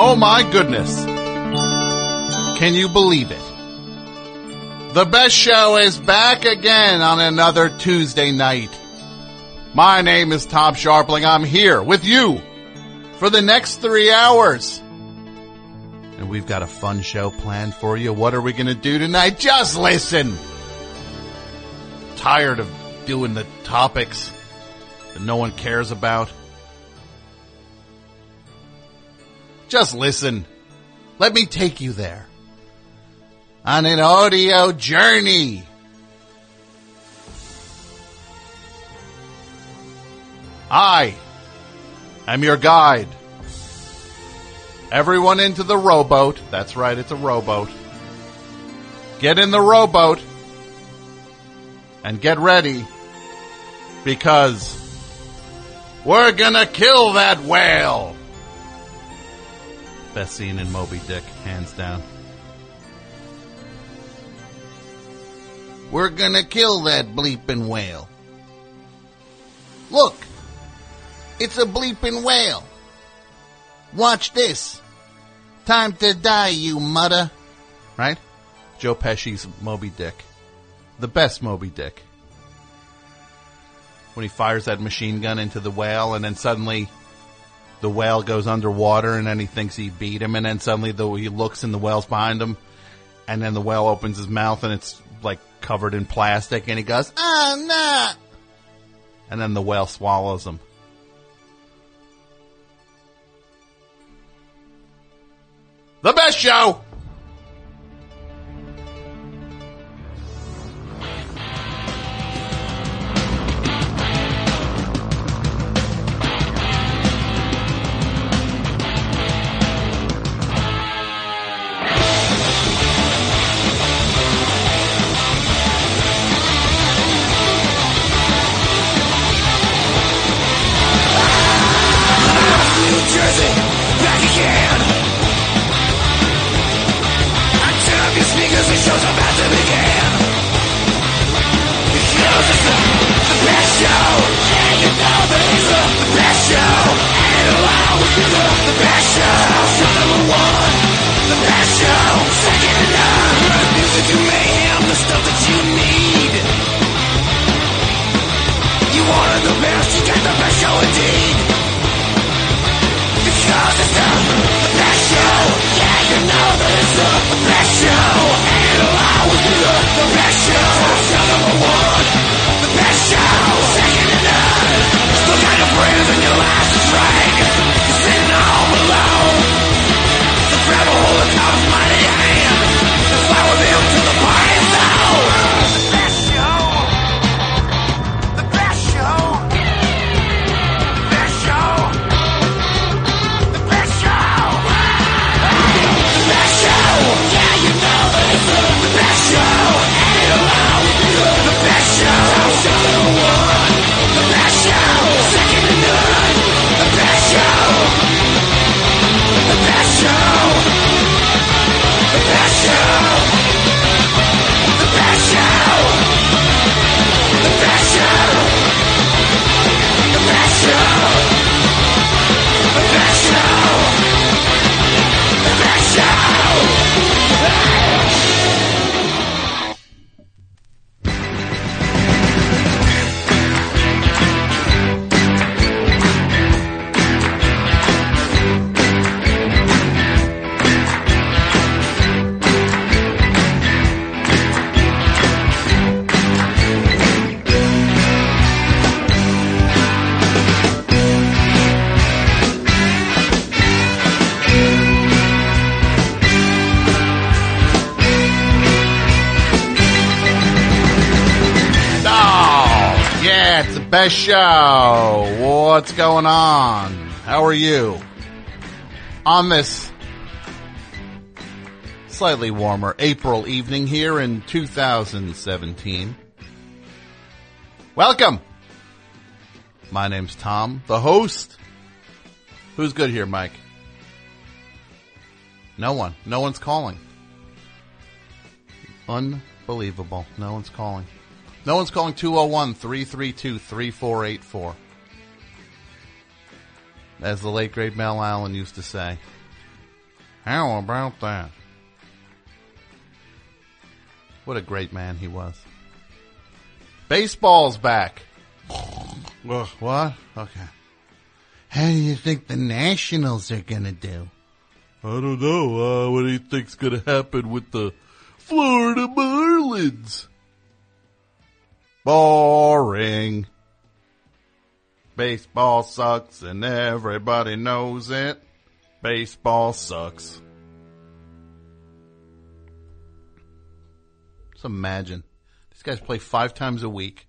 Oh my goodness. Can you believe it? The best show is back again on another Tuesday night. My name is Tom Scharpling. I'm here with you for the next three hours. And we've got a fun show planned for you. What are we going to do tonight? Just listen. Tired of doing the topics that no one cares about. Just listen. Let me take you there. On an audio journey. I am your guide. Everyone into the rowboat. That's right, it's a rowboat. Get in the rowboat and get ready because we're gonna kill that whale. Best scene in Moby Dick, hands down. We're gonna kill that bleeping whale. Look, it's a bleeping whale. Watch this. Time to die, you mudder. Right? Joe Pesci's Moby Dick. The best Moby Dick. When he fires that machine gun into the whale and then suddenly the whale goes underwater and then he thinks he beat him and then suddenly the, he looks and the whale's behind him and then the whale opens his mouth and it's like covered in plastic and he goes, oh no! And then the whale swallows him. The best show! Stuff that you need. You wanted the best, you got the best show indeed. Because it's the, best show Yeah, you know that it's the, best show And it'll always be the best best show. What's going on? How are you? On this slightly warmer April evening here in 2017. Welcome. My name's Tom, the host. Who's good here, Mike? No one. No one's calling. Unbelievable. No one's calling. No one's calling 201 332 3484. As the late great Mel Allen used to say. How about that? What a great man he was. Baseball's back. Well, what? Okay. How do you think the Nationals are gonna do? I don't know. Uh, what do you think's gonna happen with the Florida Marlins? Boring. Baseball sucks and everybody knows it. Baseball sucks. Just imagine. These guys play five times a week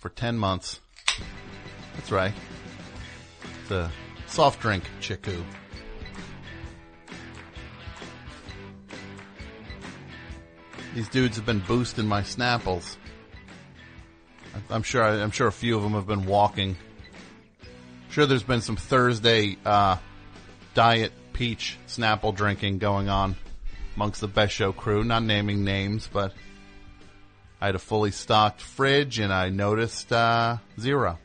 for 10 months. That's right. A soft drink, Chiku. These dudes have been boosting my Snapples. I'm sure. I'm sure a few of them have been walking. Sure, there's been some Thursday uh, diet peach Snapple drinking going on amongst the Best Show crew. Not naming names, but I had a fully stocked fridge and I noticed uh, zero.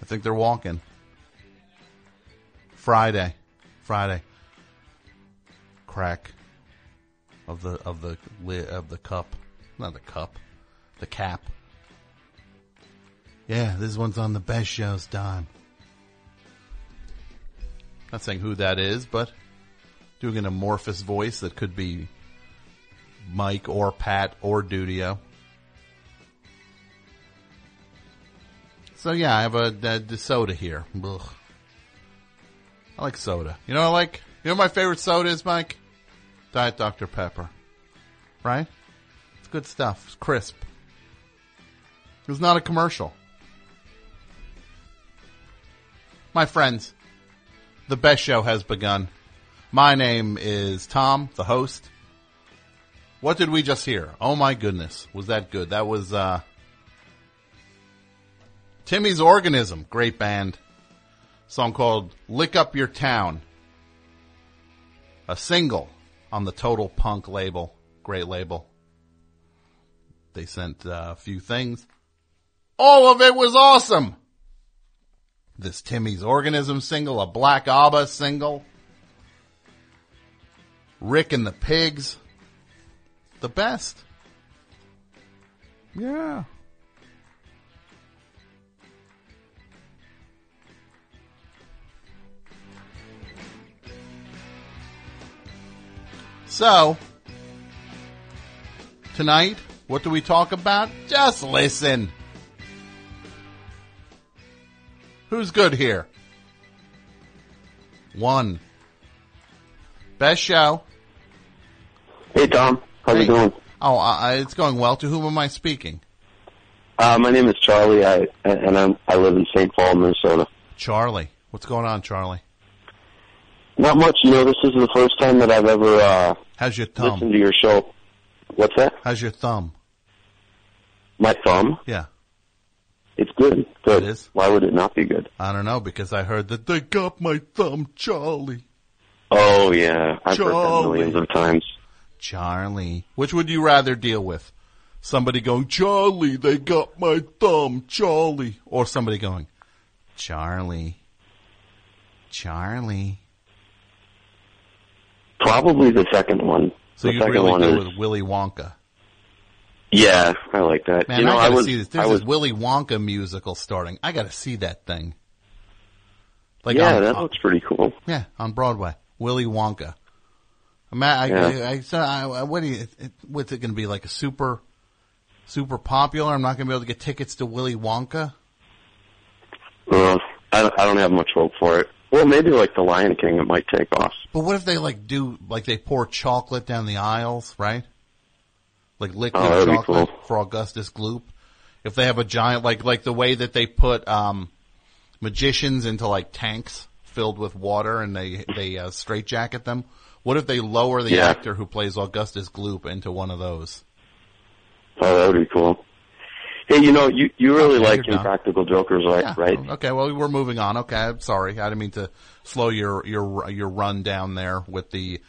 I think they're walking. Friday, Friday. Crack of the of the of the cup, not the cup, the cap. Yeah, this one's on the best show's dime. Not saying who that is, but doing an amorphous voice that could be Mike or Pat or Dudio. So yeah, I have a, a, a soda here. Ugh. I like soda. You know I like? You know my favorite soda is, Mike? Diet Dr. Pepper. Right? It's good stuff. It's crisp. It was not a commercial. My friends, the best show has begun. My name is Tom, the host. What did we just hear? Oh my goodness, was that good? That was uh Timmy's Organism, great band. Song called Lick Up Your Town. A single on the Total Punk label. Great label. They sent uh, a few things. All of it was awesome! This Timmy's Organism single, a Black Abba single. Rick and the Pigs. The best. Yeah. So, tonight, what do we talk about? Just listen. Who's good here? One. Best show. Hey Tom, how's Hey. it going? Oh, uh, it's going well. To whom am I speaking? Uh, my name is Charlie. I and I'm I live in St. Paul, Minnesota. Charlie. What's going on, Charlie? Not much, you know. This is the first time that I've ever uh, How's your listened thumb? to your show. What's that? How's your thumb? My thumb. Yeah. It's good. Good. It is? Why would it not be good? I don't know because I heard that they got my thumb, Charlie. Oh yeah, I've heard that Charlie. millions of times. Charlie. Which would you rather deal with? Somebody going, Charlie, they got my thumb, Charlie. Or somebody going, Charlie. Charlie. Probably the second one. So the you second really one deal is. with Willy Wonka. Yeah, I like that. Man, you know, I gotta was. see this. I There's was. this Willy Wonka musical starting. I gotta see that thing. Like yeah, on, that looks pretty cool. Yeah, on Broadway. Willy Wonka. Matt, I, Yeah. I, I, so I, I- what do you, it, what's it going to be like a super, super popular? I'm not going to be able to get tickets to Willy Wonka. Uh, I, I don't have much hope for it. Well, maybe like the Lion King, it might take off. But what if they like do, like they pour chocolate down the aisles, right? Like liquid Oh, chocolate cool. for Augustus Gloop. If they have a giant, like, like the way that they put, um, magicians into like tanks filled with water and they, they, uh, straitjacket them. What if they lower the Yeah. actor who plays Augustus Gloop into one of those? Oh, that would be cool. Hey, you know, you you really Okay, like. Impractical Jokers, right? Yeah. Right? Okay. Well, we're moving on. Okay. I'm sorry. I didn't mean to slow your your your run down there with the.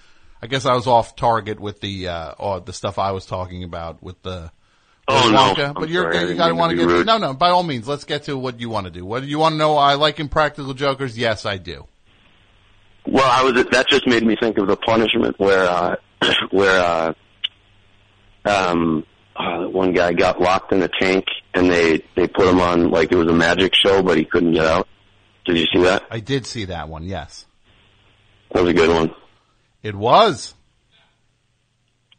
I guess I was off target with the uh oh, the stuff I was talking about with the. Oh, with no. Wonka. I'm but you're sorry. You gotta want to get rude. no no by all means let's get to what you want to do. What do you want to know? I like Impractical Jokers. Yes, I do. Well, I was. That just made me think of the punishment where, uh, where, uh, um, uh, one guy got locked in a tank and they they put him on like it was a magic show, but he couldn't get out. Did you see that? I did see that one. Yes, That was a good one. It was.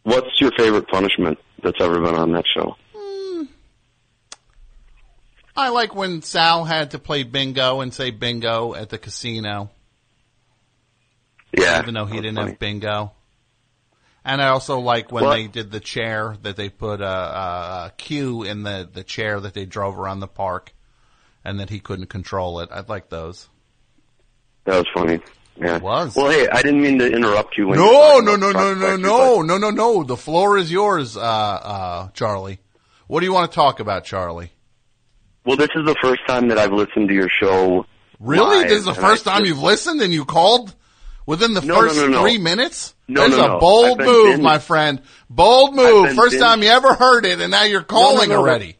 What's your favorite punishment that's ever been on that show? Hmm. I like when Sal had to play bingo and say bingo at the casino, Yeah, even though he didn't funny. have bingo. And I also like when What? they did the chair that they put a, a, a cue in the, the chair that they drove around the park, and that he couldn't control it. I like those. That was funny. Yeah, It was. Well, hey, I didn't mean to interrupt you. When No, no, no, no, no, no, no, no, no. The floor is yours, uh, uh, Charlie. What do you want to talk about, Charlie? Well, this is the first time that I've listened to your show. Really? live, this is the first time just- you've listened and you called within the No, first no, no. three minutes? No, That's a bold been move, my friend. Bold move. First time you ever heard it, and now you're calling already.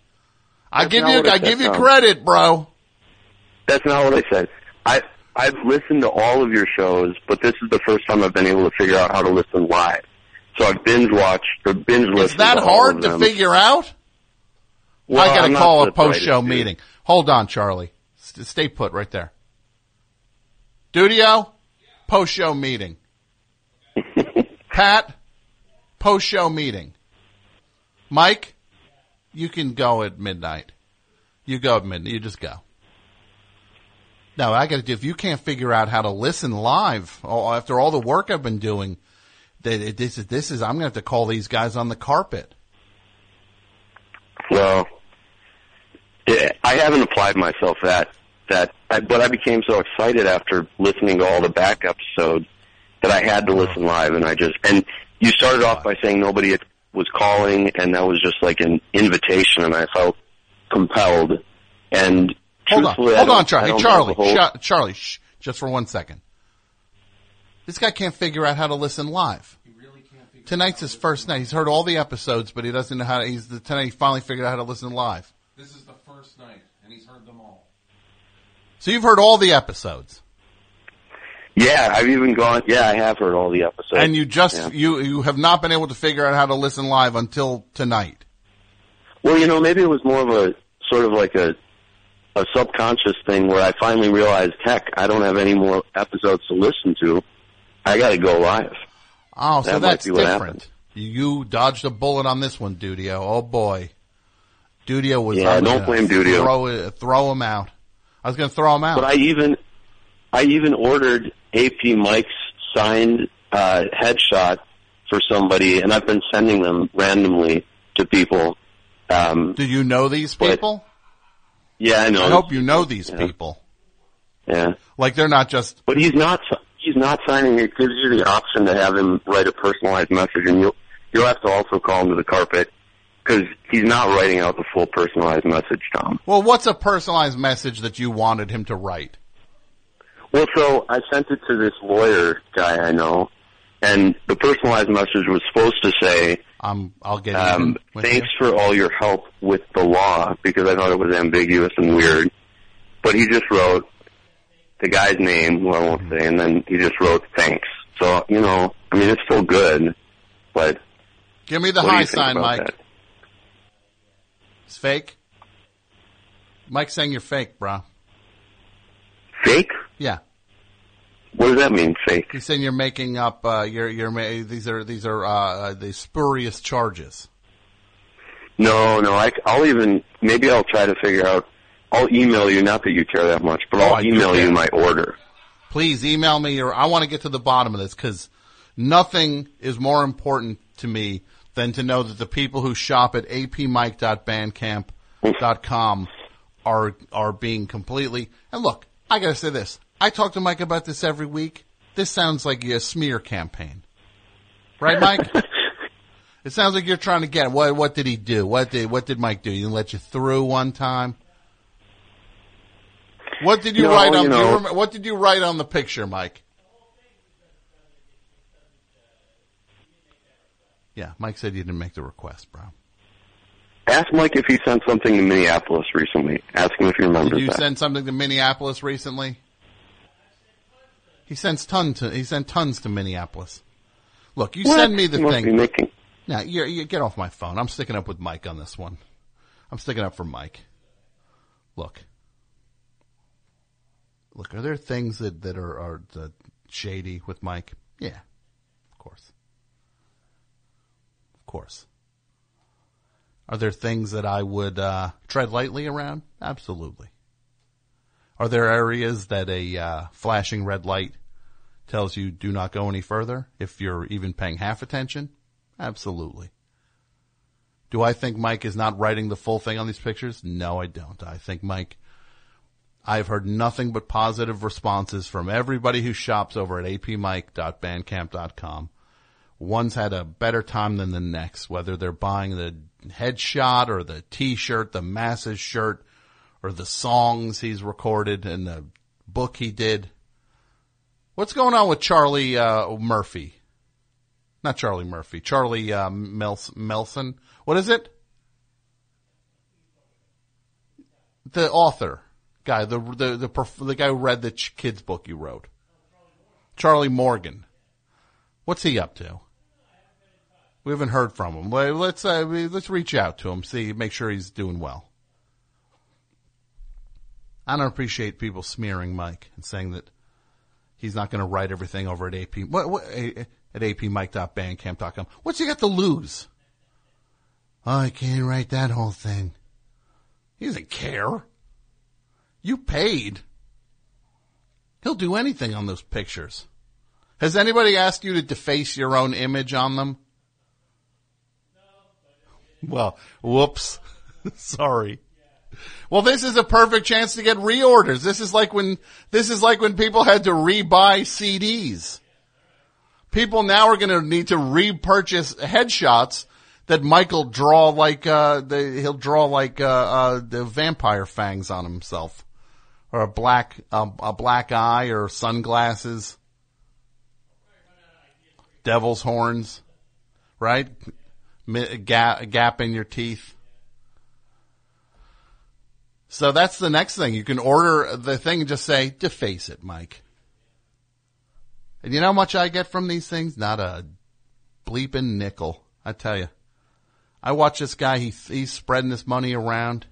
I give you, I I give you credit, bro. That's not what I said. I I've listened to all of your shows, but this is the first time I've been able to figure out how to listen live. So I've binge watched or binge listened. Is that to hard to figure out? Well, I gotta call a post show meeting. Hold on, Charlie. Stay put right there. Dudio, post show meeting. Pat, post show meeting. Mike, you can go at midnight. You go at midnight. You just go. No, I got to do. If you can't figure out how to listen live oh, after all the work I've been doing, that this is this is. I'm gonna have to call these guys on the carpet. Well, I haven't applied myself that that, I, but I became so excited after listening to all the back episodes that I had to uh-huh. listen live, and I just and you started off by saying nobody was calling, and that was just like an invitation, and I felt compelled. And Hold on, hold on, Charlie. Hey, Charlie, have whole- Charlie, shh, just for one second. This guy can't figure out how to listen live. Tonight's his first night. He's heard all the episodes, but he doesn't know how. To, he's the, tonight he finally figured out how to listen live. This is the first night, and he's heard them all. So you've heard all the episodes, Yeah, I've even gone. Yeah, I have heard all the episodes. and you just Yeah. you you have not been able to figure out how to listen live until tonight. Well, you know, maybe it was more of a sort of like a a subconscious thing where I finally realized, heck, I don't have any more episodes to listen to. I got to go live. Oh, so That that's different. happened. You, dodged a bullet on this one, Dudio. Oh boy, Dudio was. Yeah, don't blame Dudio. Throw throw him out. I was going to throw him out. But I even I even ordered AP Mike's signed uh, headshot for somebody, and I've been sending them randomly to people. Um, Do you know these But- people? Yeah, I know. I hope you know these Yeah. people. Yeah, Like they're not just. but he's not. He's not signing. It gives you the option to have him write a personalized message, and you'll you'll have to also call him to the carpet because he's not writing out the full personalized message, Tom. Well, what's a personalized message that you wanted him to write? Well, so I sent it to this lawyer guy I know, and the personalized message was supposed to say, Um, I'll get um, "Thanks you. for all your help with the law," because I thought it was ambiguous and weird. But he just wrote the guy's name, who I won't say, and then he just wrote "Thanks." So you know, I mean, it's still good, but Give me the high sign, Mike. that? It's fake. Mike's saying you're fake, bro. Fake? Yeah, What does that mean? Fake? he's saying you're making up. Uh, you're you're ma- these are these are uh, uh, the spurious charges. No, no. I, will even maybe I'll try to figure out. I'll email you. Not that you care that much, but Oh, I'll email you my order. Please email me, or I want to get to the bottom of this because nothing is more important to me than to know that the people who shop at apmike.bandcamp.com are are being completely. And look, I got to say this. I talk to Mike about this every week. This sounds like a smear campaign, right, Mike? it sounds like you're trying to get what. What did he do? What did what did Mike do? He let you through one time. What did you No, write on? you you know- remember, what did you write on the picture, Mike? Yeah, Mike said you didn't make the request, bro. Ask Mike if he sent something to Minneapolis recently. Ask him if he remembers Did you that. send something to Minneapolis recently? He sends tons to, he sent tons to Minneapolis. Look, you What? send me the must thing. making. Now, you you get off my phone. I'm sticking up with Mike on this one. I'm sticking up for Mike. Look. Look, are there things that, that are, are shady with Mike? Yeah. Of course. Of course. Are there things that I would uh, tread lightly around? Absolutely. Are there areas that a uh, flashing red light tells you do not go any further if you're even paying half attention? Absolutely. Do I think Mike is not writing the full thing on these pictures? No, I don't. I think Mike, I've heard nothing but positive responses from everybody who shops over at apmike.bandcamp.com. One's had a better time than the next, whether they're buying the headshot or the t-shirt, the masses shirt, or the songs he's recorded and the book he did. What's going on with Charlie uh, Murphy? Not Charlie Murphy. Charlie uh, Melson. What is it? The author guy, the the the, the guy who read the ch- kids book you wrote. Charlie Morgan. What's he up to? We haven't heard from him. Let's uh, let's reach out to him, see, make sure he's doing well. I don't appreciate people smearing Mike and saying that he's not going to write everything over at AP what, what, at apmike.bandcamp.com. What's he got to lose? Oh, I can't write that whole thing. He doesn't care. You paid. He'll do anything on those pictures. Has anybody asked you to deface your own image on them? Well, whoops. Sorry. Well, this is a perfect chance to get reorders. This is like when, this is like when people had to rebuy CDs. People now are going to need to repurchase headshots that Michael draw like, uh, the, he'll draw like, uh, uh, the vampire fangs on himself. Or a black, uh, a black eye or sunglasses. Devil's horns. Right? Gap, gap in your teeth. So that's the next thing. You can order the thing and just say, deface it, Mike. And you know how much I get from these things? Not a bleeping nickel. I tell you. I watch this guy, he, he's spreading this money around.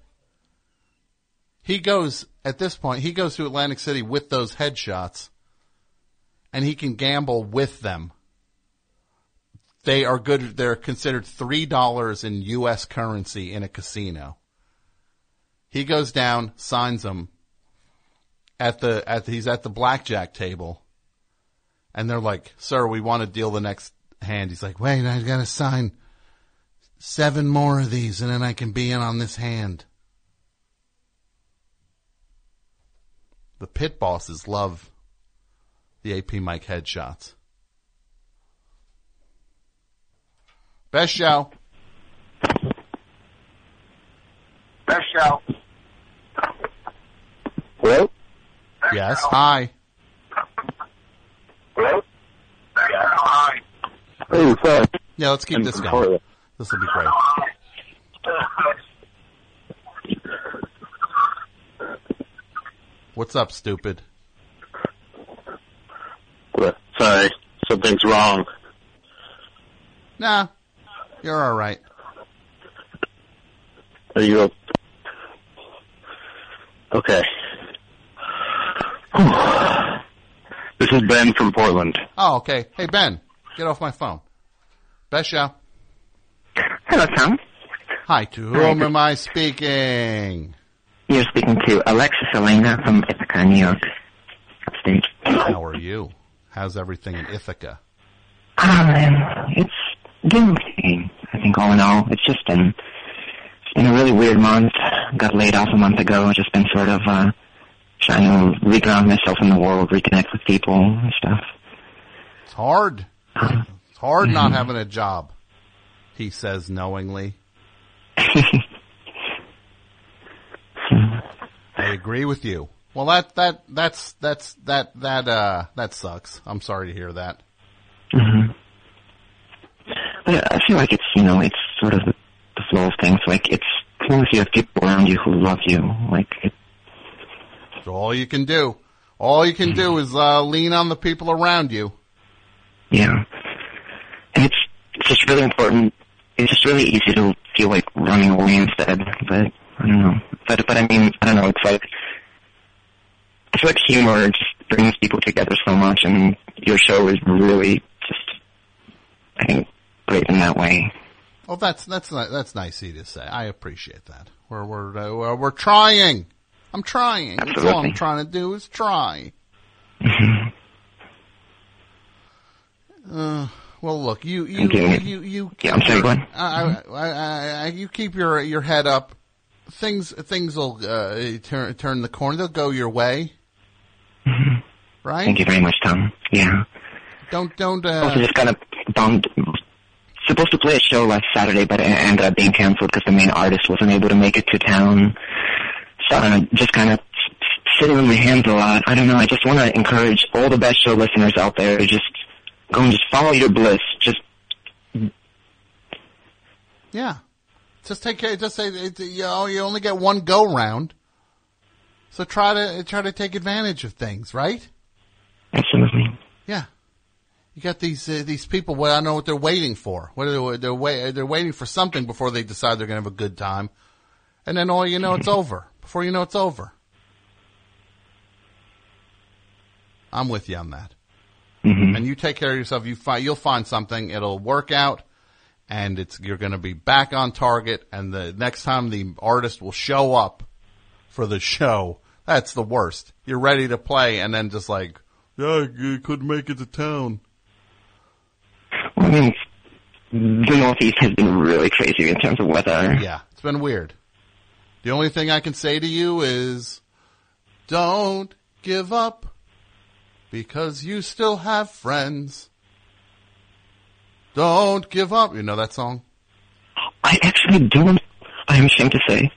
He goes, at this point, he goes to Atlantic City with those headshots and he can gamble with them. They are good, they're considered $3 in US currency in a casino. He goes down, signs them at the, at the, he's at the blackjack table and they're like, sir, we want to deal the next hand. He's like, wait, I gotta sign seven more of these and then I can be in on this hand. The pit bosses love the AP Mike headshots. Best show. Best show. Hello? Yes. Hi. Hello? Yeah, hi. Hey, sorry. Yeah, let's keep I'm this going. Florida. This will be great. What's up, stupid? What? Sorry, something's wrong. Nah, you're all right. Are you o- okay? this is Ben from Portland. Oh, okay. Hey, Ben, get off my phone. Best show. Hello, Tom. Hi, to whom am I speaking? You're speaking to Alexis Elena from Ithaca, New York, upstate. How are you? How's everything in Ithaca? Um, it's doing okay. I think all in all, it's just been it's been a really weird month. Got laid off a month ago. I've just been sort of uh trying to reground myself in the world, reconnect with people and stuff. It's hard. It's hard not having a job, he says knowingly. I agree with you. Well, that, that, that's, that's, that, that, uh, that sucks. I'm sorry to hear that. hmm But I feel like it's you know it's sort of the, the flow of things. Like it's as long as you have people around you who love you. Like it, It's all you can do. All you can do is uh, lean on the people around you. Yeah. And it's, it's just really important. It's just really easy to feel like running away instead. But I don't know. But but I mean I don't know. It's like I feel like humor just brings people together so much, and your show is really just I think great in that way. Oh, that's that's that's nice of you to say. I appreciate that. We're we're uh, we're, we're trying. I'm trying. That's all I'm trying to do is try. Uh, well, look, you you Okay. you you. Yeah, I'm sorry, go. I, I, I, I, you keep your your head up. Things things will uh, turn turn the corner. They'll go your way. Right? Thank you very much, Tom. Yeah. Don't don't. Also, Uh, just kind of bummed. Supposed to play a show last Saturday, but it ended up being canceled because the main artist wasn't able to make it to town. Don't just kind of sitting on my hands a lot. I don't know. I just want to encourage all the best show listeners out there to just go and just follow your bliss. Just yeah. Just take care. Just say it, you know you only get one go round. So try to try to take advantage of things, right? absolutely. Yeah. You got these uh, these people. Well, I don't know what they're waiting for. What are they, they're wait, they're waiting for something before they decide they're going to have a good time, and then all you know, it's over. Before you know, it's over. I'm with you on that. hmm And you take care of yourself. You find you'll find something. It'll work out, and it's you're going to be back on target. And the next time the artist will show up for the show, that's the worst. You're ready to play, and then just like, yeah, I couldn't make it to town. I mean, the Northeast has been really crazy in terms of weather. Yeah, it's been weird. The only thing I can say to you is, don't give up, because you still have friends. Don't give up. You know that song? I actually don't. I am ashamed to say.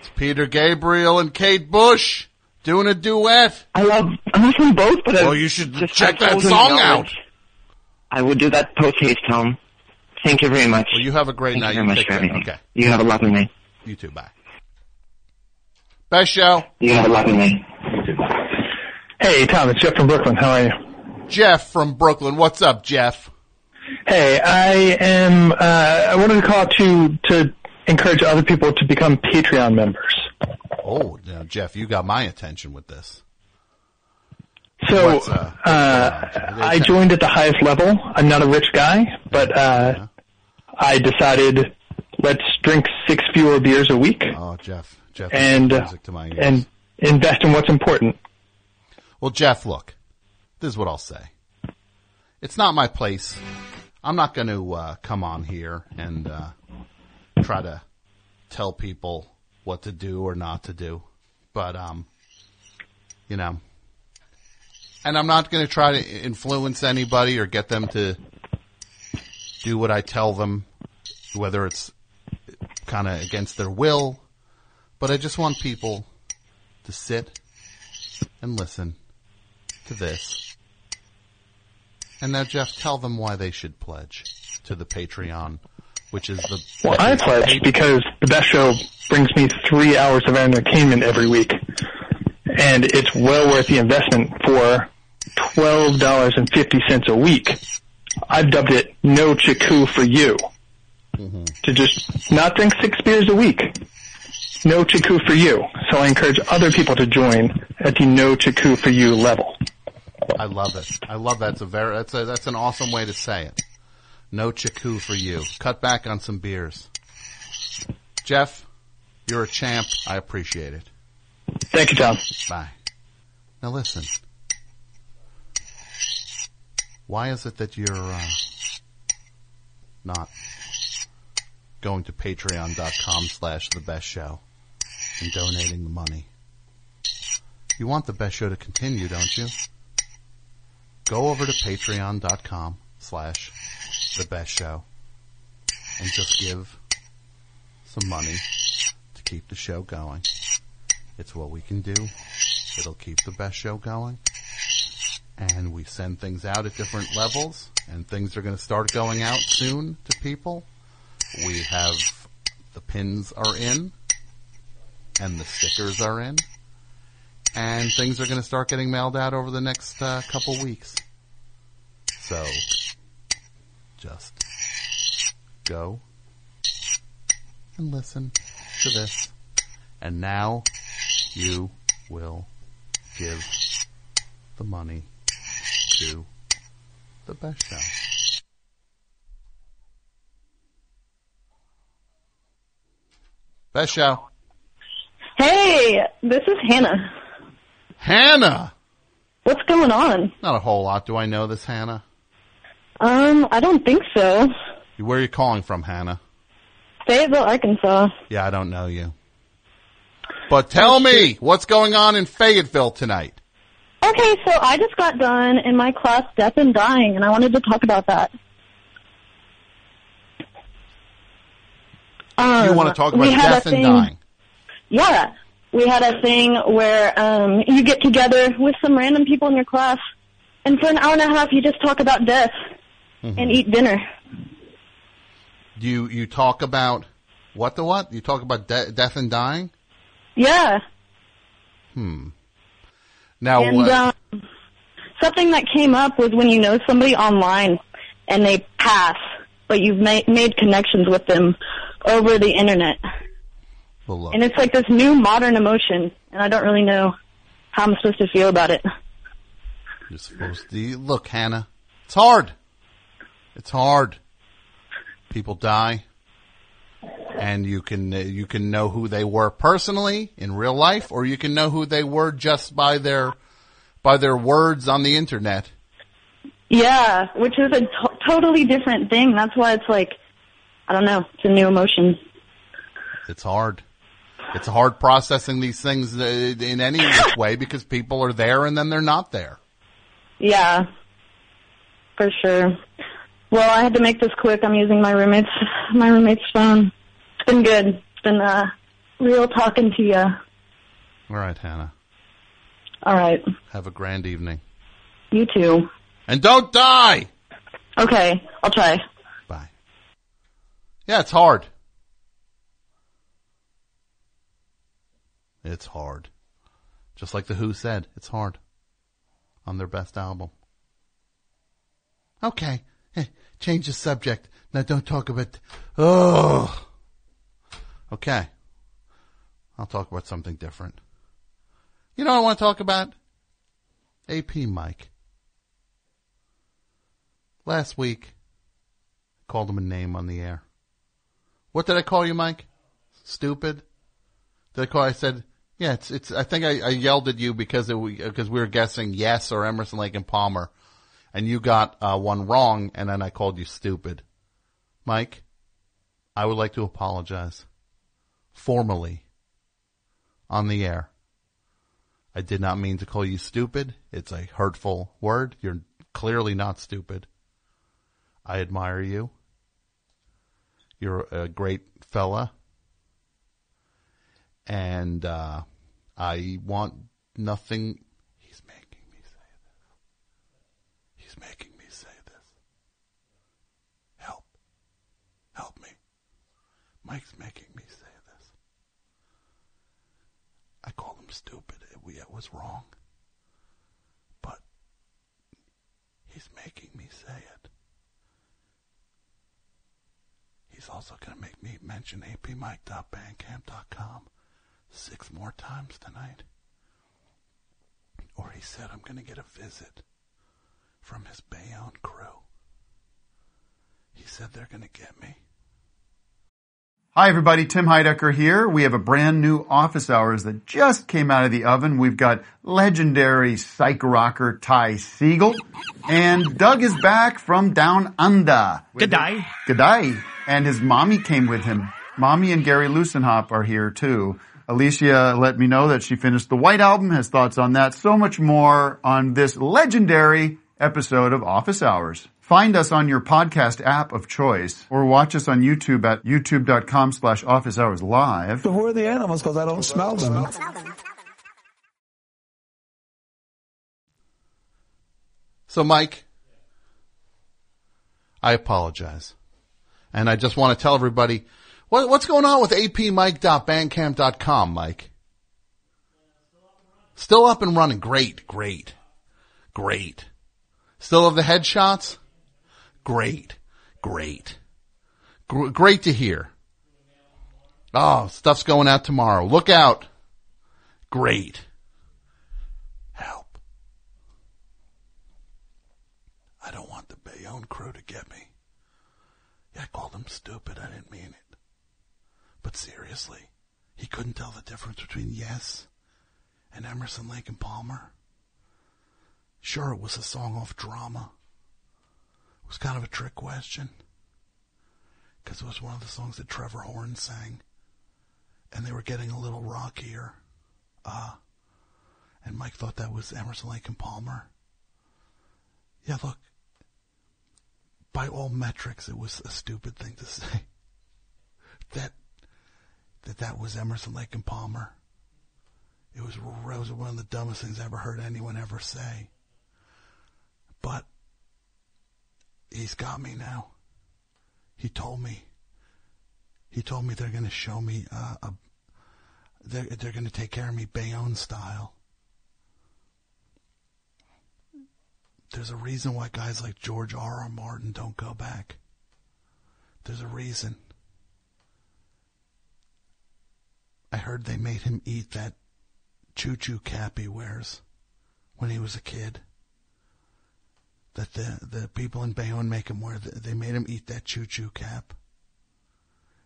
It's Peter Gabriel and Kate Bush doing a duet. I love. I love them both, but I Well, you should check that song out. I will do that post haste, Tom. Thank you very much. Well, you have a great Thank night. you very much for care. everything. Okay. You have a lovely night. You too. Bye. Best show. You have a lovely night. Hey, Tom, it's Jeff from Brooklyn. How are you? Jeff from Brooklyn. What's up, Jeff? Hey, I am. Uh, I wanted to call to to encourage other people to become Patreon members. Oh, now, Jeff, you got my attention with this. So, uh, uh, I joined at the highest level. I'm not a rich guy, but uh, I decided let's drink six fewer beers a week Oh, Jeff. Jeff. and uh, music to my ears. and invest in what's important. Well, Jeff, look, this is what I'll say. It's not my place. I'm not going to uh, come on here and uh, try to tell people what to do or not to do. But, um, you know, and I'm not going to try to influence anybody or get them to do what I tell them, whether it's kind of against their will. But I just want people to sit and listen to this. And now, Jeff, tell them why they should pledge to the Patreon, which is the. Well, I pledge because the best show brings me three hours of entertainment every week, and it's well worth the investment for twelve dollars and fifty cents a week. I've dubbed it "No Chiku for You," mm-hmm. to just not drink six beers a week. No Chiku for You. So I encourage other people to join at the No Chiku for You level. I love it. I love that. It's a very that's a that's an awesome way to say it. No chiku for you. Cut back on some beers. Jeff, you're a champ. I appreciate it. Thank you, Tom. Bye. Now listen. Why is it that you're uh, not going to patreon.com slash the best show and donating the money? You want the best show to continue, don't you? Go over to patreon.com slash the best show and just give some money to keep the show going. It's what we can do. It'll keep the best show going. And we send things out at different levels and things are going to start going out soon to people. We have the pins are in and the stickers are in and things are going to start getting mailed out over the next uh, couple weeks. So, just go and listen to this, and now you will give the money to the best show. Best show. Hey, this is Hannah. Hannah! What's going on? Not a whole lot. Do I know this, Hannah? Um, I don't think so. Where are you calling from, Hannah? Fayetteville, Arkansas. Yeah, I don't know you. But tell me, what's going on in Fayetteville tonight? Okay, so I just got done in my class Death and Dying, and I wanted to talk about that. Um, You want to talk about death and dying? Yeah. We had a thing where um, you get together with some random people in your class, and for an hour and a half you just talk about death Mm-hmm. and eat dinner. Do you you talk about what the what? You talk about de- death and dying? Yeah. Hmm. Now and what? um, something that came up was when you know somebody online and they pass, but you've made, made connections with them over the internet. And it's like this new modern emotion, and I don't really know how I'm supposed to feel about it. you're supposed to look, Hannah. It's hard. It's hard. People die, and you can uh, you can know who they were personally in real life, or you can know who they were just by their by their words on the internet. Yeah, which is a totally different thing. That's why it's like, I don't know, it's a new emotion. It's hard. It's hard processing these things uh, in any way because people are there and then they're not there. Yeah, for sure. Well, I had to make this quick. I'm using my roommate's my roommate's phone. It's been good. It's been uh, real talking to you. All right, Hannah. All right, Have a grand evening. you too. And don't die! Okay, I'll try. Bye. Yeah, it's hard. It's hard. Just like The Who said, it's hard. On their best album. Okay. Eh, change the subject. Now don't talk about, oh. Okay. I'll talk about something different. You know what I want to talk about? AP Mike. Last week, I called him a name on the air. What did I call you, Mike? Stupid? Did I call? I said, yeah, it's it's. I think I, I yelled at you because it, because we were guessing yes or Emerson Lake and Palmer, and you got uh, one wrong, and then I called you stupid. Mike, I would like to apologize formally on the air. I did not mean to call you stupid. It's a hurtful word. You're clearly not stupid. I admire you. You're a great fella. And uh, I want nothing. He's making me say this. He's making me say this. Help. Help me. Mike's making me say this. I called him stupid. It, it was wrong. But he's making me say it. He's also going to make me mention apmike.bandcamp.com six more times tonight. Or he said I'm going to get a visit from his Bayonne crew. He said they're going to get me. Hi everybody, Tim Heidecker here. We have a brand new office hours that just came out of the oven. We've got legendary psych rocker Ty Segall. And Doug is back from down under. G'day. G'day. And his mommy came with him. Mommy and Gary Lussenhop are here too. Alicia let me know that she finished the White Album, has thoughts on that, so much more on this legendary episode of Office Hours. Find us on your podcast app of choice or watch us on YouTube at youtube.com slash office hours live. So who are the animals? Because I don't smell them. So, Mike, I apologize. And I just want to tell everybody what, what's going on with apmike.bandcamp.com, Mike? Still up and running. Great, great, great. Still have the headshots? Great, great. Gr- great to hear. Oh, stuff's going out tomorrow. Look out. Great. Help. I don't want the Bayonne crew to get me. Yeah, I called them stupid. I didn't mean it. But seriously, he couldn't tell the difference between yes and Emerson, Lake and Palmer. Sure, it was a song off drama. It was kind of a trick question. Because it was one of the songs that Trevor Horn sang. And they were getting a little rockier. Uh, and Mike thought that was Emerson, Lake and Palmer. Yeah, look. By all metrics, it was a stupid thing to say. That that that was Emerson, Lake and Palmer. It was, it was one of the dumbest things I ever heard anyone ever say. But he's got me now. He told me. He told me they're going to show me uh, a. They're they're going to take care of me Bayonne style. There's a reason why guys like George R. R. Martin don't go back. There's a reason. I heard they made him eat that choo choo cap he wears when he was a kid. That the, the people in Bayonne make him wear, they made him eat that choo choo cap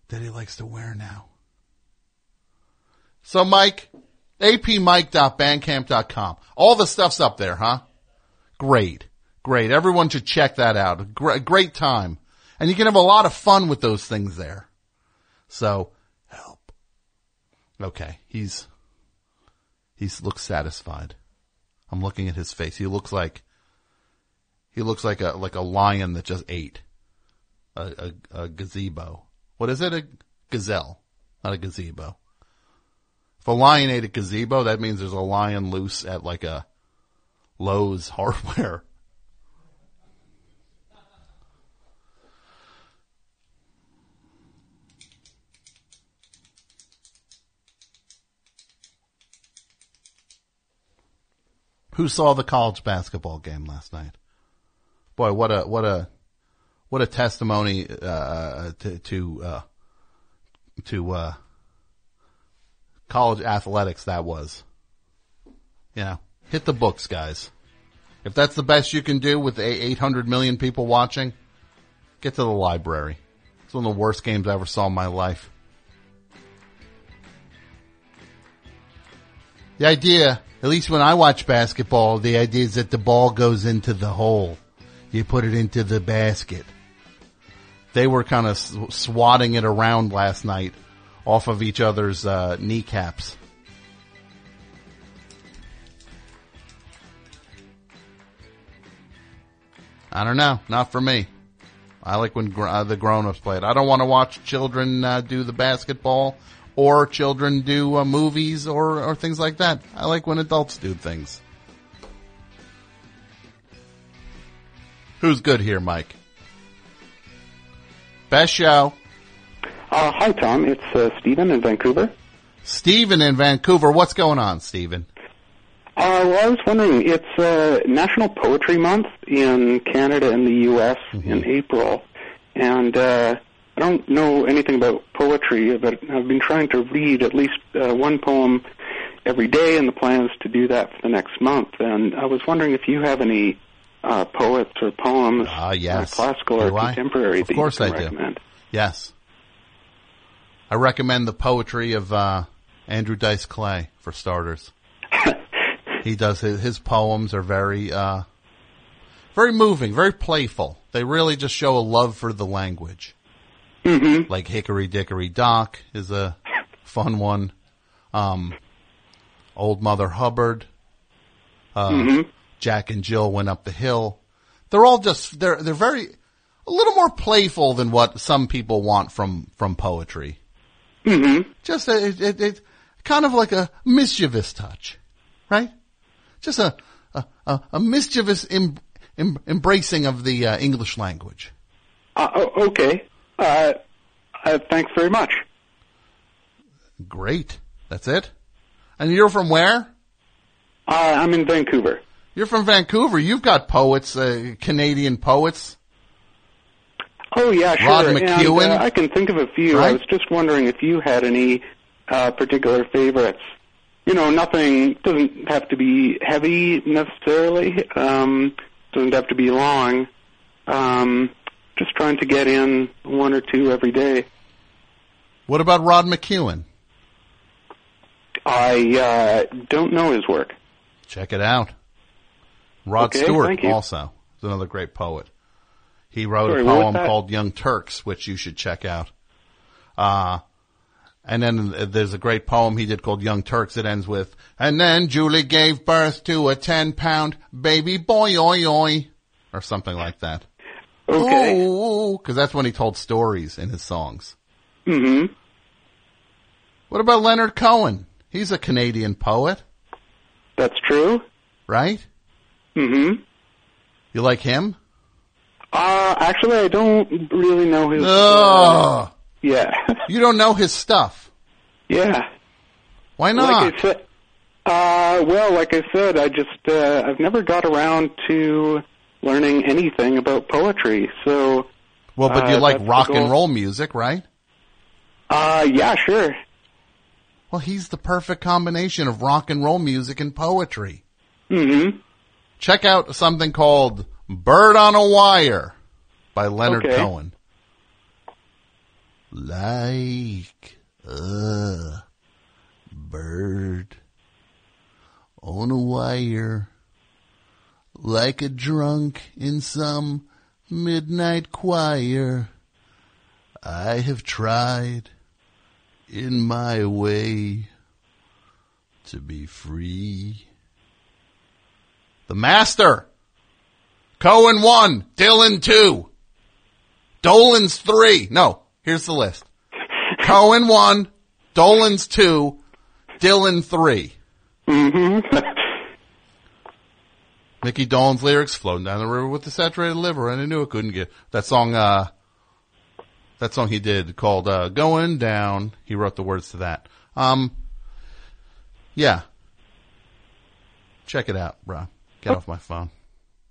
that he likes to wear now. So Mike, apmike.bandcamp.com. All the stuff's up there, huh? Great. Great. Everyone should check that out. Great, great time. And you can have a lot of fun with those things there. So. Okay. He's, he looks satisfied. I'm looking at his face. He looks like, he looks like a, like a lion that just ate a, a, a gazebo. What is it? A gazelle, not a gazebo. If a lion ate a gazebo, that means there's a lion loose at like a Lowe's hardware. Who saw the college basketball game last night? Boy, what a what a what a testimony uh, to to uh, to uh, college athletics that was. You know, hit the books, guys. If that's the best you can do with 800 million people watching, get to the library. It's one of the worst games I ever saw in my life. The idea, at least when I watch basketball, the idea is that the ball goes into the hole. You put it into the basket. They were kind of swatting it around last night off of each other's uh, kneecaps. I don't know. Not for me. I like when gr- uh, the grown-ups play it. I don't want to watch children uh, do the basketball or children do uh, movies or, or things like that. I like when adults do things. Who's good here, Mike? Best show. Uh, hi, Tom. It's uh, Stephen in Vancouver. Stephen in Vancouver. What's going on, Stephen? Uh, well, I was wondering, it's uh, National Poetry Month in Canada and the U.S. in April, and uh, I don't know anything about poetry, but I've been trying to read at least uh, one poem every day, and the plan is to do that for the next month. And I was wondering if you have any uh, poets or poems, Ah, yes. uh, classical or I? contemporary, Of that course you I can do. recommend. Yes. I recommend the poetry of uh, Andrew Dice Clay for starters. he does his, his poems are very uh, very moving, very playful. They really just show a love for the language. Mm-hmm. Like Hickory Dickory Dock is a fun one. Um, Old Mother Hubbard. Uh, Mhm. Jack and Jill went up the hill. They're all just they're they're very a little more playful than what some people want from from poetry. Mm-hmm. Just a, it, it, it kind of like a mischievous touch, right? Just a a, a, a mischievous em, em, embracing of the uh, English language. Uh, okay. Uh, uh, thanks very much. Great. That's it. And you're from where? Uh, I'm in Vancouver. You're from Vancouver. You've got poets, uh, Canadian poets. Oh yeah, sure. Rod And, uh, I can think of a few. I was just wondering if you had any uh, particular favorites. You know, nothing doesn't have to be heavy necessarily. Um, doesn't have to be long. Um, just trying to get in one or two every day. What about Rod McKuen? I uh, don't know his work. Check it out. Rod Okay, Stewart also is another great poet. He wrote Sorry, a poem called Young Turks, which you should check out. Uh, and then there's a great poem he did called Young Turks. It ends with, and then Julie gave birth to a 10 pound baby boy, oi, oi, or something like that. Okay. Cause that's when he told stories in his songs. Mm-hmm. What about Leonard Cohen? He's a Canadian poet, That's true. right? Mm-hmm. You like him? Uh, actually, I don't really know his. uh, Ugh. yeah. You don't know his stuff. yeah. Why not? Like I said, uh, well, like I said, I just uh, I've never got around to learning anything about poetry. So, well, but you uh, like rock and roll music, right? uh, yeah, sure. Well, he's the perfect combination of rock and roll music and poetry. Mm-hmm. Check out something called Bird on a Wire by Leonard Okay. Cohen. Like a bird on a wire, like a drunk in some midnight choir. I have tried in my way to be free. The Master. Cohen one, Dylan two, Dolenz three. No, here's the list. Cohen one, Dolenz two, Dylan three. Mm-hmm. Mickey Dolenz lyrics floating down the river with the saturated liver, and I knew it couldn't get that song. Uh, that song he did called uh, "Going Down." He wrote the words to that. Um, yeah, check it out, bro. Get off my phone.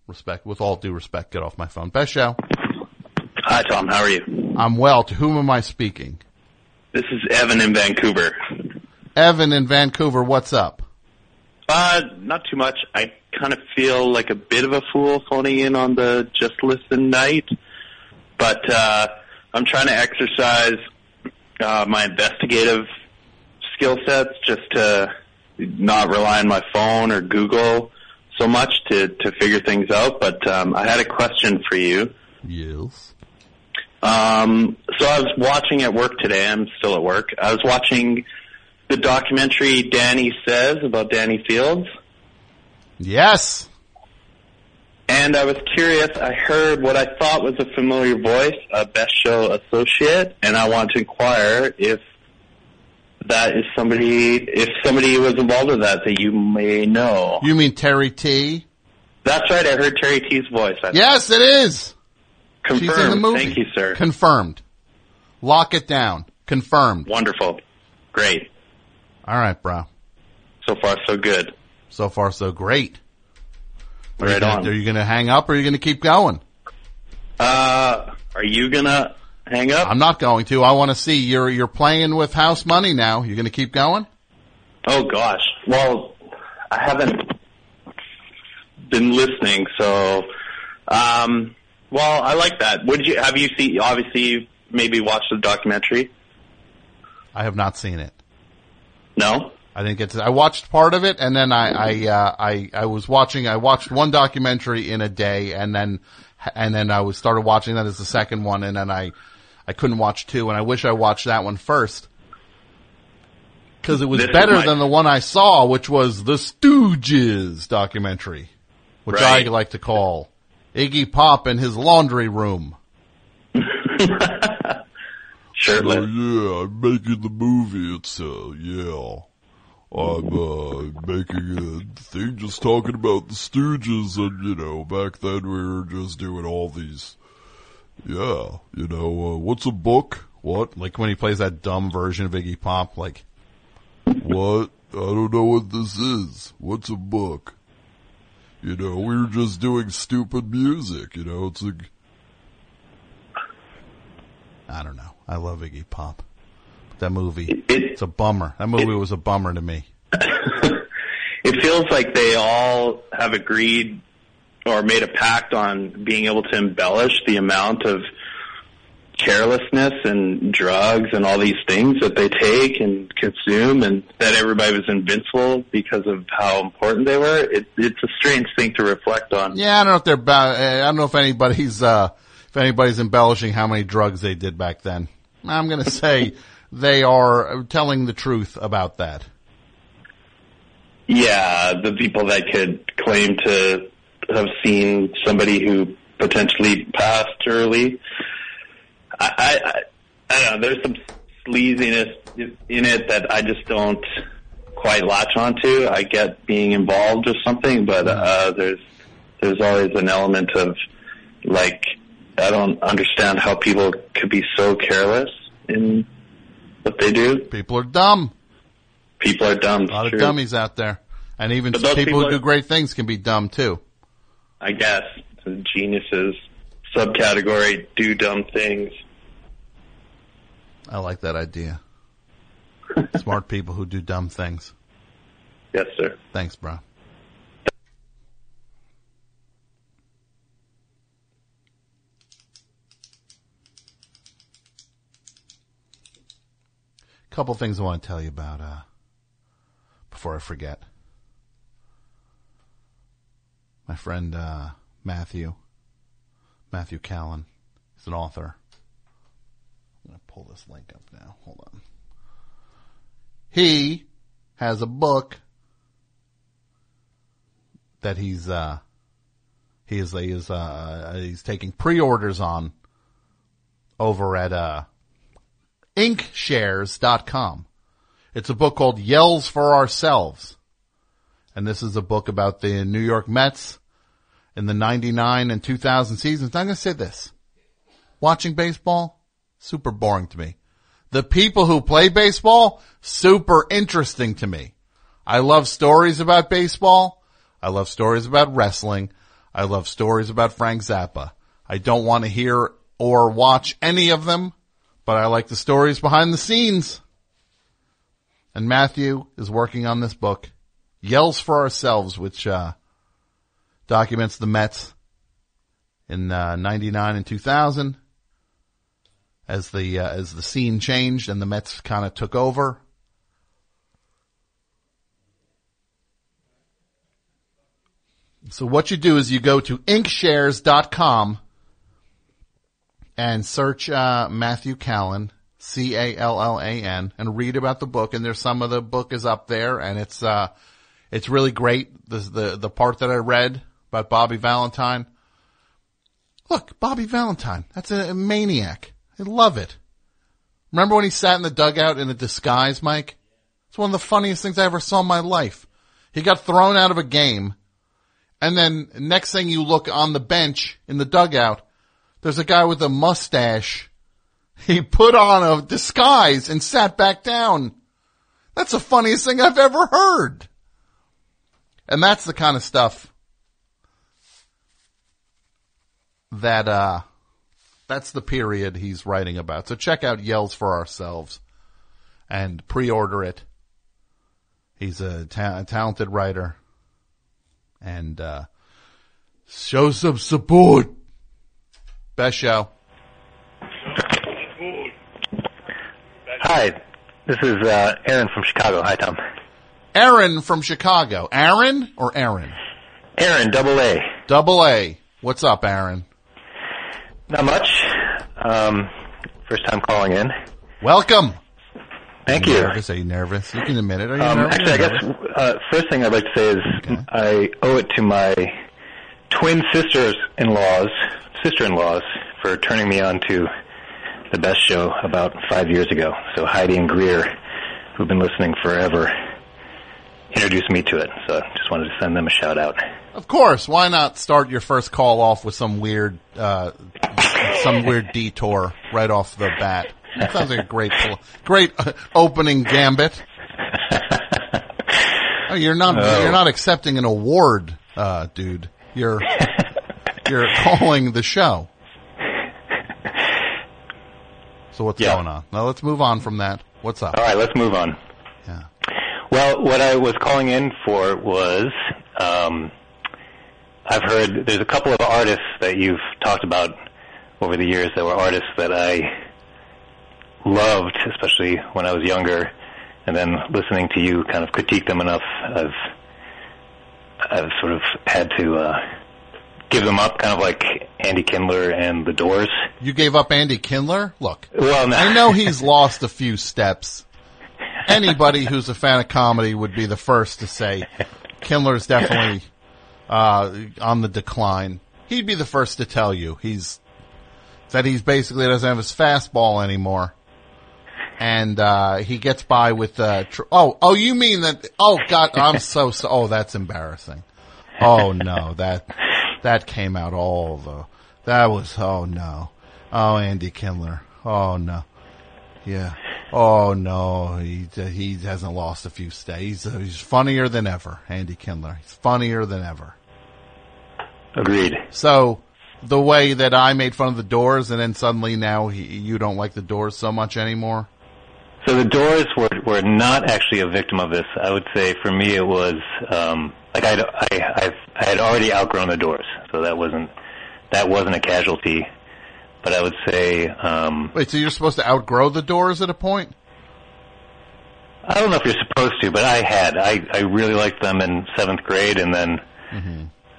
Respect, with all due respect, get off my phone. Best show. Hi, Tom. How are you? I'm well. To whom am I speaking? This is Evan in Vancouver. Evan in Vancouver. What's up? Uh, not too much. I kind of feel like a bit of a fool phoning in on the just listen night, but uh, I'm trying to exercise uh, my investigative skill sets just to not rely on my phone or Google so much to to figure things out. But um, I had a question for you. Yes. Um, so I was watching at work today. I'm still at work. I was watching the documentary Danny Says about Danny Fields. Yes. And I was curious. I heard what I thought was a familiar voice, a Best Show associate, and I want to inquire if that is somebody, if somebody was involved with that that you may know. You mean Terre T? That's right. I heard Terre T's voice. Yes, it is. Confirmed. She's in the movie. Thank you, sir. Confirmed. Lock it down. Confirmed. Wonderful. Great. All right, bro. So far, so good. So far, so great. Are you Right gonna, on. Are you going to hang up or are you going to keep going? Uh, are you gonna hang up? I'm not going to. I want to see you're you're playing with house money now. You're going to keep going? Oh gosh. Well, I haven't been listening, so um well, I like that. Would you have you seen obviously you maybe watched the documentary? I have not seen it. No? I didn't get to. I watched part of it, and then I I uh, I I was watching. I watched one documentary in a day, and then and then I was started watching that as the second one, and then I I couldn't watch two, and I wish I watched that one first because it was This better my- than the one I saw, which was the Stooges documentary, which Right. I like to call Iggy Pop in his laundry room. Shirtless. Oh, yeah, I'm making the movie. It's, uh, yeah. I'm, uh, making a thing just talking about the Stooges and, you know, back then we were just doing all these, yeah, you know, uh, what's a book? What? Like when he plays that dumb version of Iggy Pop, like What? I don't know what this is. What's a book? You know, we were just doing stupid music. You know, it's like I don't know. I love Iggy Pop. That movie, it's a bummer. That movie was a bummer to me. it feels like they all have agreed or made a pact on being able to embellish the amount of carelessness and drugs and all these things that they take and consume and that everybody was invincible because of how important they were. It, it's a strange thing to reflect on. Yeah, I don't know if they're. Ba- I don't know if anybody's. Uh, if anybody's embellishing how many drugs they did back then. I'm going to say they are telling the truth about that. Yeah, the people that could claim to have seen somebody who potentially passed early. I, I, I don't know. There's some sleaziness in it that I just don't quite latch onto. I get being involved with something, but uh, there's there's always an element of like I don't understand how people could be so careless in what they do. People are dumb. People are dumb. A lot true. of dummies out there, and even people, people who are- do great things can be dumb too. I guess the geniuses subcategory do dumb things. I like that idea. Smart people who do dumb things. Yes, sir. Thanks, bro. Couple things I want to tell you about uh, before I forget. My friend uh, Matthew, Matthew Callan, he's an author. I'm going to pull this link up now. Hold on. He has a book that he's uh he is he is uh he's taking pre-orders on over at uh inkshares.com. It's a book called Yells for Ourselves. And this is a book about the New York Mets in the 99 and 2000 seasons. I'm going to say this. Watching baseball, super boring to me. The people who play baseball, super interesting to me. I love stories about baseball. I love stories about wrestling. I love stories about Frank Zappa. I don't want to hear or watch any of them, but I like the stories behind the scenes. And Matthew is working on this book, Yells for Ourselves, which, uh, documents the Mets in, uh, 99 and 2000 as the, uh, as the scene changed and the Mets kind of took over. So what you do is you go to inkshares.com and search uh, Matthew Callan, C A L L A N, and read about the book. And there's some of the book is up there, and it's uh, it's really great. The the the part that I read about Bobby Valentine. Look, Bobby Valentine, that's a, a maniac. I love it. Remember when he sat in the dugout in a disguise, Mike? It's one of the funniest things I ever saw in my life. He got thrown out of a game, and then next thing you look on the bench in the dugout, there's a guy with a mustache. He put on a disguise and sat back down. That's the funniest thing I've ever heard. And that's the kind of stuff that, uh, that's the period he's writing about. So check out Yells for Ourselves and pre-order it. He's a, ta- a talented writer and, uh, show some support. Best show. Hi, this is uh, Aaron from Chicago. Hi, Tom. Aaron from Chicago. Aaron or Aaron? Aaron, double A. Double A. What's up, Aaron? Not much. Um, first time calling in. Welcome. Thank Are you. Nervous? Are you nervous? You can admit it. Are you Um, nervous? actually, I guess uh, first thing I'd like to say is I owe it to my twin sisters-in-laws, sister-in-laws, for turning me on to the best show about five years ago. So Heidi and Greer, who've been listening forever, introduced me to it. So I just wanted to send them a shout out. Of course. Why not start your first call off with some weird, uh, some weird detour right off the bat? That sounds like a great, great uh, opening gambit. Oh, you're not Oh. you're not accepting an award, uh, dude. You're you're calling the show. So what's Yeah. going on? Now let's move on from that. What's up? All right, let's move on. Yeah. Well, what I was calling in for was um, I've heard there's a couple of artists that you've talked about over the years that were artists that I loved, especially when I was younger, and then listening to you kind of critique them enough, I've I've sort of had to uh, give them up, kind of like Andy Kindler and the Doors. You gave up Andy Kindler? Look. Well, no. I know he's lost a few steps. Anybody who's a fan of comedy would be the first to say Kindler's definitely uh, on the decline. He'd be the first to tell you he's that he's basically doesn't have his fastball anymore, and uh, he gets by with uh, tr- oh oh you mean that oh god I'm so so oh that's embarrassing oh no that that came out all the that was oh no. Oh Andy Kindler. Oh no. Yeah. Oh no. He he hasn't lost a few stays he's, he's funnier than ever Andy Kindler. He's funnier than ever. Agreed. so the way that I made fun of the Doors, and then suddenly now he, you don't like the Doors so much anymore. So the Doors were were not actually a victim of this. I would say for me it was um, like I'd, I I I had already outgrown the Doors, so that wasn't that wasn't a casualty. But I would say um, Wait, so you're supposed to outgrow the Doors at a point? I don't know if you're supposed to, but I had I I really liked them in seventh grade, and then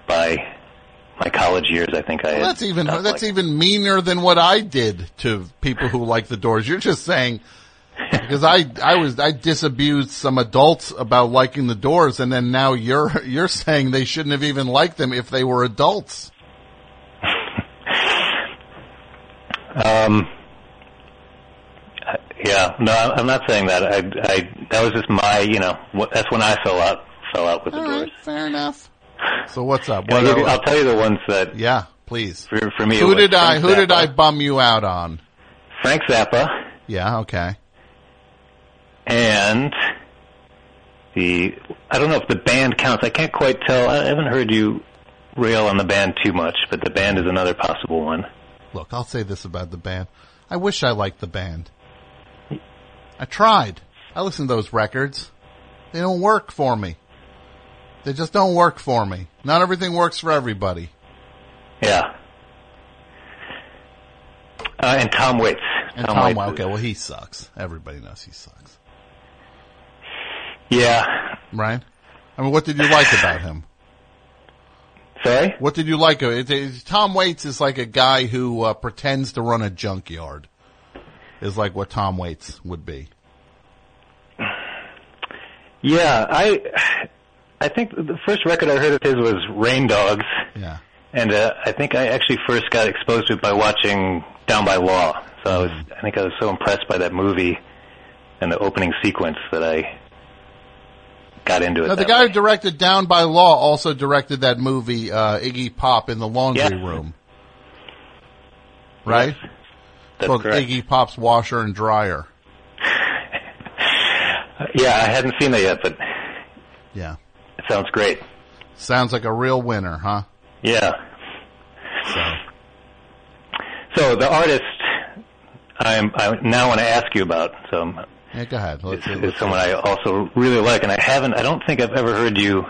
by my college years, I think I had Well, that's even that's even meaner than what I did to people who like the Doors. You're just saying because I I was I disabused some adults about liking the Doors, and then now you're you're saying they shouldn't have even liked them if they were adults. Um, yeah, no, I'm not saying that. I, I, that was just my, you know, that's when I fell out, fell out with the All Doors. fair enough. So what's up? I'll, you- I'll tell you the ones that. Yeah, please. For, for me, who did I Frank who did I bum you out on? Frank Zappa Yeah, okay. And the. I don't know if the band counts. I can't quite tell. I haven't heard you rail on the band too much, but the band is another possible one. Look, I'll say this about the band. I wish I liked the band. I tried. I listened to those records. They don't work for me. They just don't work for me. Not everything works for everybody. Yeah. Uh, and Tom Waits. And Tom Tom, Waits okay, well he sucks. Everybody knows he sucks. Yeah. Right? I mean, what did you like about him? Sorry? What did you like? of it? It- Tom Waits is like a guy who uh, pretends to run a junkyard. Is like what Tom Waits would be. Yeah, I I think the first record I heard of his was Rain Dogs. Yeah. And uh, I think I actually first got exposed to it by watching Down by Law. So I was I think I was so impressed by that movie and the opening sequence that I got into it. Now, the guy way. who directed Down by Law also directed that movie uh, Iggy Pop in the Laundry Yes. Room. Right? That's Called correct. Iggy Pop's Washer and Dryer. Yeah, I hadn't seen that yet, but Yeah. it sounds great. Sounds like a real winner, huh? Yeah. So. So the artist I'm, I now want to ask you about. So Yeah, go ahead. Let's, is, is someone I also really like, and I haven't. I don't think I've ever heard you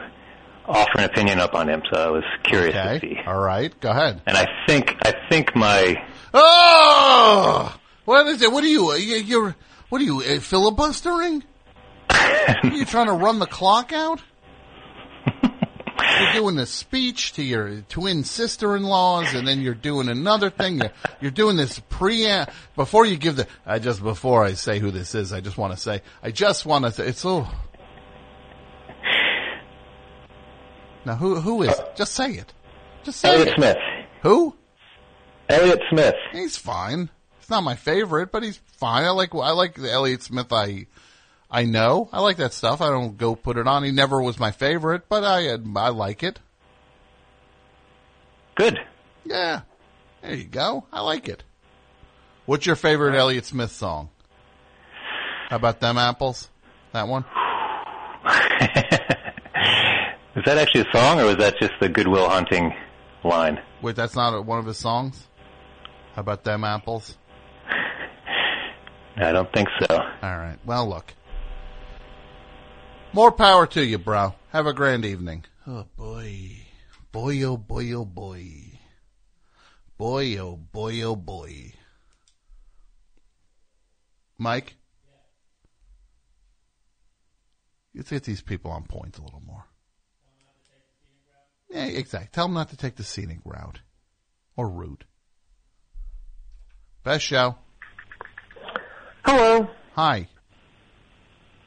offer an opinion up on him. So I was curious to see. All right, go ahead. And I think I think my Oh! What is it? What are you? you- You're what are you uh, filibustering? are you trying to run the clock out? You're doing a speech to your twin sister-in-laws, and then you're doing another thing. You're, you're doing this pre before you give the. I just before I say who this is, I just want to say. I just want to. say It's oh. Now who who is? it? Just say it. Just say Elliott it. Smith. Who? Elliott Smith. He's fine. He's not my favorite, but he's fine. I like I like the Elliott Smith. I I know I like that stuff. I don't go put it on. He never was my favorite, but I I like it. Good. Yeah, there you go. I like it. What's your favorite Elliott Smith song? How about them apples? That one. Is that actually a song, or was that just the Goodwill Hunting line? Wait, that's not one of his songs? How about them apples? I don't think so. All right. Well, look. More power to you, bro. Have a grand evening. Oh boy. Boy oh boy oh boy. Boy oh boy oh boy. Mike? Let's get these people on point a little more. Yeah, exactly. Tell them not to take the scenic route. Or route. Best show. Hello. Hi.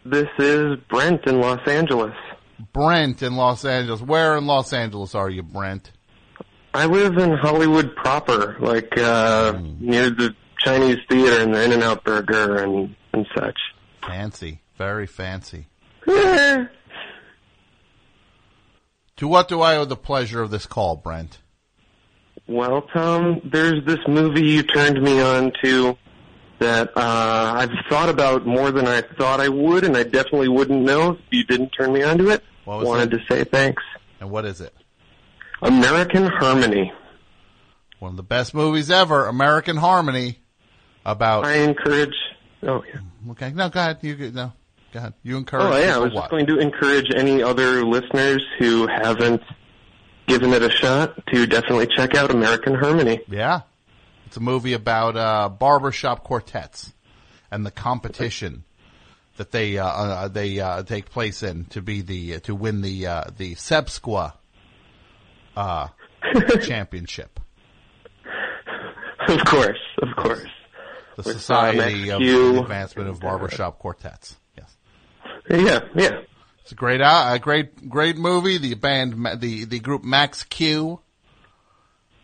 This is Brent in Los Angeles. Brent in Los Angeles. Where in Los Angeles are you, Brent? I live in Hollywood proper, like uh near the Chinese theater and the In and Out Burger and and such. Fancy. Very fancy. To what do I owe the pleasure of this call, Brent? Well, Tom, there's this movie you turned me on to that uh, I've thought about more than I thought I would, and I definitely wouldn't know if you didn't turn me on to it. What Wanted to say thanks. And what is it? American Harmony. One of the best movies ever, American Harmony, about. I encourage. Oh yeah. Okay, no, go ahead. You go- no, go ahead. You encourage. Oh yeah, I was what? just going to encourage any other listeners who haven't given it a shot to definitely check out American Harmony. Yeah. It's a movie about uh, barbershop quartets and the competition that they uh, uh, they uh, take place in to be the to win the uh, the Sebsqua uh, championship. Of course, of course. The With, uh, Society of the Advancement of Barbershop Quartets. Yes. Yeah, yeah. It's a great, uh, a great, great movie. The band, the the group Max Q,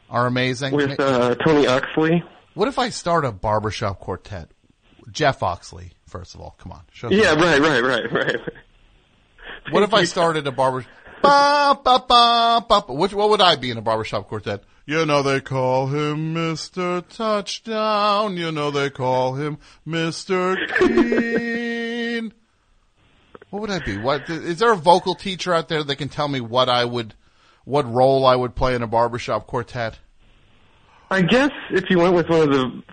are amazing. With uh, Tony Oxley. What if I start a barbershop quartet? Jeff Oxley, first of all, come on. Show Yeah, right, right, right, right. What if I started a barbershop? Ba, ba, ba, ba, ba. Which, what would I be in a barbershop quartet? You know they call him Mr. Touchdown. You know they call him Mr. Keen. What would I be? What is there a vocal teacher out there that can tell me what I would, what role I would play in a barbershop quartet? I guess if you went with one of the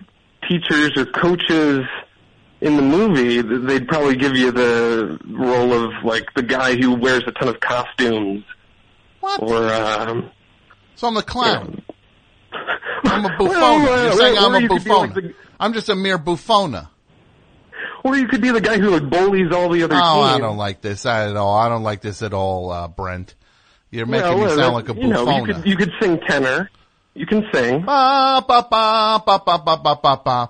teachers or coaches in the movie, they'd probably give you the role of like the guy who wears a ton of costumes. What? Or um, So I'm the clown. I'm a buffona. Well, You're saying or I'm a you could like buffona. the- I'm just a mere buffona. or you could be the guy who like bullies all the other Oh, teams. I don't like this at all. I don't like this at all, uh, Brent. You're making Well, me well, sound like a you know, you could you could sing tenor. You can sing. Ba, ba, ba, ba, ba, ba, ba, ba, ba.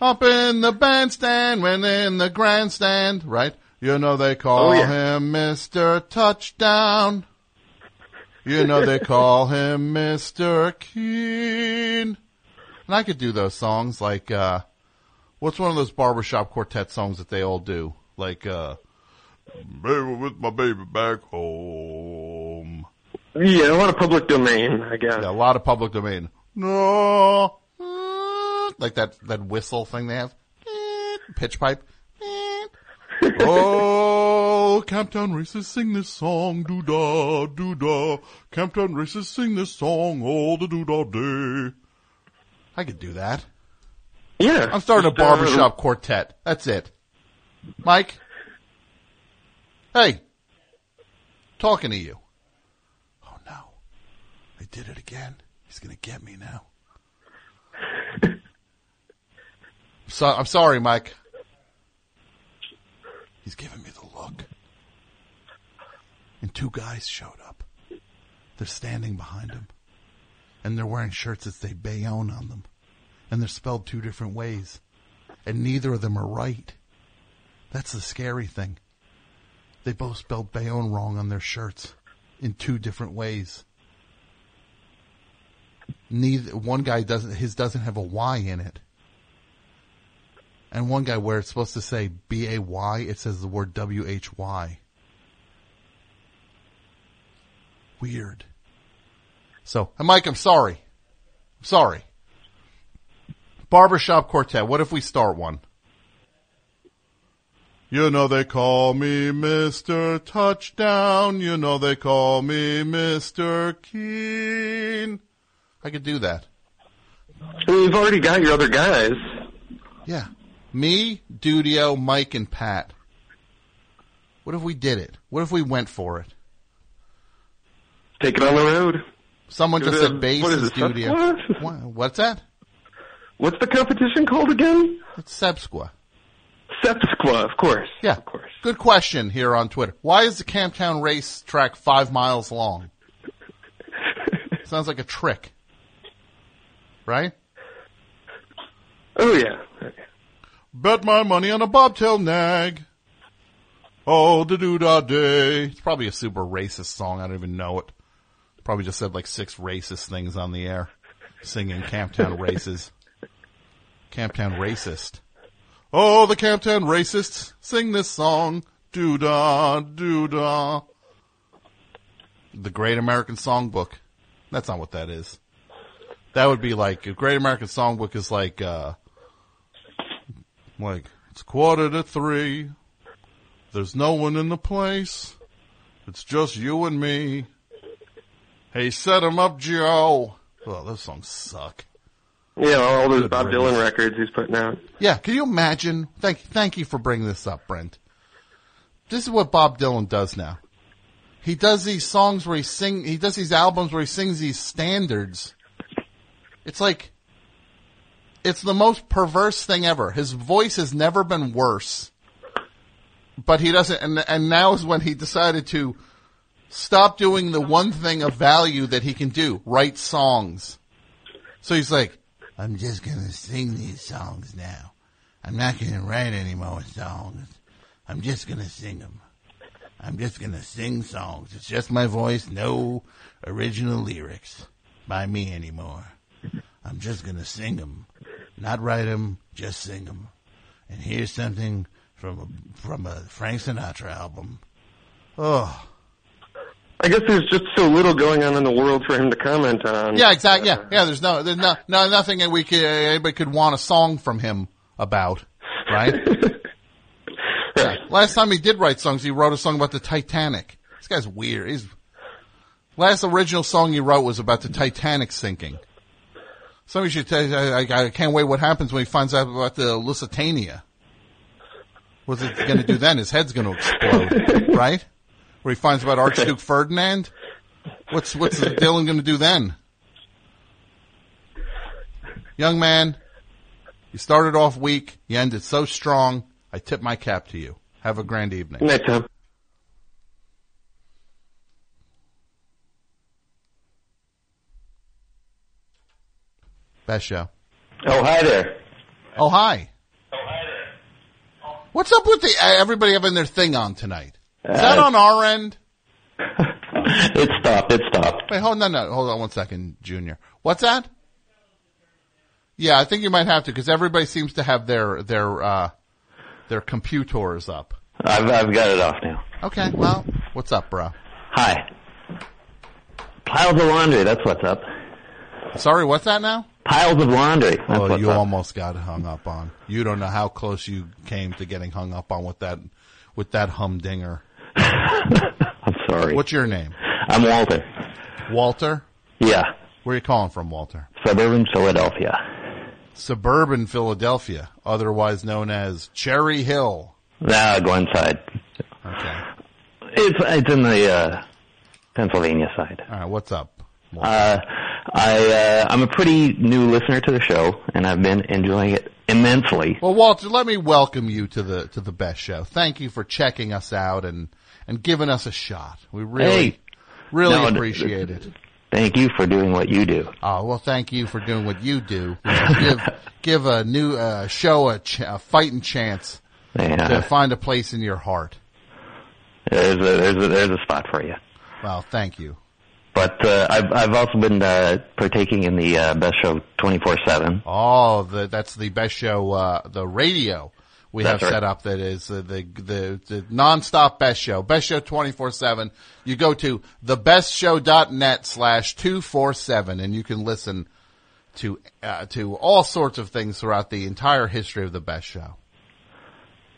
Up in the bandstand, when in the grandstand, right? You know they call Oh, yeah. him Mr. Touchdown. You know they call him Mr. Keen. And I could do those songs like, uh, what's one of those barbershop quartet songs that they all do? Like, uh, baby with my baby back home. Yeah, a lot of public domain, I guess. Yeah, a lot of public domain. No. Like that, that whistle thing they have. Pitch pipe. oh, Camptown Racers sing this song, doo da, doo da. Camptown Racers sing this song all the doo da day. I could do that. Yeah. I'm starting a uh, barbershop quartet. That's it. Mike? Hey. Talking to you. Oh no. I did it again. He's gonna get me now. so, I'm sorry, Mike. He's giving me the look. And two guys showed up. They're standing behind him. And they're wearing shirts that say Bayonne on them. And they're spelled two different ways. And neither of them are right. That's the scary thing. They both spelled Bayonne wrong on their shirts in two different ways. Neither one guy doesn't his doesn't have a Y in it. And one guy where it's supposed to say B A Y, it says the word W H Y. Weird. So, Mike, I'm sorry. I'm sorry. Barbershop Quartet. What if we start one? You know they call me Mr. Touchdown. You know they call me Mr. Keen. I could do that. Mean, you've already got your other guys. Yeah. Me, Dudio, Mike, and Pat. What if we did it? What if we went for it? Take it on the road. Someone just said bass what is studio. What? What's that? What's the competition called again? It's Sebsqua. Sepsqua, of course. Yeah. Of course. Good question here on Twitter. Why is the Camptown race track five miles long? Sounds like a trick. Right? Oh yeah. Bet my money on a bobtail nag. Oh, the doo da day. It's probably a super racist song. I don't even know it. Probably just said like six racist things on the air. Singing Camptown races. Camptown racist. Oh, the Camptown racists sing this song. Doo da, doo da. The Great American Songbook. That's not what that is. That would be like, a Great American Songbook is like, uh, like, it's quarter to three. There's no one in the place. It's just you and me. Hey, set 'em up, Joe. Oh, those songs suck. Yeah, all those Bob. Dylan records he's putting out. Yeah, can you imagine? Thank, thank you for bringing this up, Brent. This is what Bob Dylan does now. He does these songs where he sing, he does these albums where he sings these standards. It's like, it's the most perverse thing ever. His voice has never been worse. But he doesn't, and, and now is when he decided to stop doing the one thing of value that he can do, write songs. So he's like, I'm just gonna sing these songs now. I'm not gonna write any more songs. I'm just gonna sing them. I'm just gonna sing songs. It's just my voice, no original lyrics by me anymore. I'm just gonna sing them, not write them, just sing them. And here's something from a, from a Frank Sinatra album. Oh, I guess there's just so little going on in the world for him to comment on. yeah, exactly. Yeah, yeah. There's no, there's no, uh, no, nothing that we could anybody could want a song from him about, right? Yeah. Last time he did write songs, he wrote a song about the Titanic. This guy's weird. He's last original song he wrote was about the Titanic sinking. Somebody should tell you, I, I, I can't wait what happens when he finds out about the Lusitania. What's it going to do then? His head's going to explode, right? Where he finds about Archduke Ferdinand. What's what's Dylan going to do then? Young man, you started off weak. You ended so strong. I tip my cap to you. Have a grand evening. Night, Tom. Best show. Oh, hi there. Oh, hi. Oh, hi there. Oh. What's up with the uh, everybody having their thing on tonight? Is that Uh, on our end? It stopped. It stopped. Wait, hold on, no, hold on one second, Junior. What's that? Yeah, I think you might have to because everybody seems to have their their uh their computers up. I've I've got it off now. Okay, well, what's up, bro? Hi. Piles of laundry. That's what's up. Sorry, what's that now? Piles of laundry. That's Oh, you up. almost got hung up on. You don't know how close you came to getting hung up on with that with that humdinger. I'm sorry. What's your name? I'm Walter. Walter? Yeah. Where are you calling from, Walter? Suburban Philadelphia. Suburban Philadelphia, otherwise known as Cherry Hill. Nah, Glenside. Okay. It's it's in the uh, Pennsylvania side. All right, what's up? Uh, I uh, I'm a pretty new listener to the show, and I've been enjoying it immensely. Well, Walter, let me welcome you to the to the best show. Thank you for checking us out and and giving us a shot. We really Hey. really No, appreciate it. Thank you for doing what you do. Oh, well, thank you for doing what you do. give give a new uh, show a, ch- a fighting chance Yeah. to find a place in your heart. There's a there's a there's a spot for you. Well, thank you. But uh, I've I've also been uh, partaking in the uh, best show twenty four seven. Oh, the, that's the best show, uh, the radio we That's have right. set up that is uh, the, the, the nonstop best show, best show 24-7. You go to thebestshow.net slash 247 and you can listen to, uh, to all sorts of things throughout the entire history of the best show.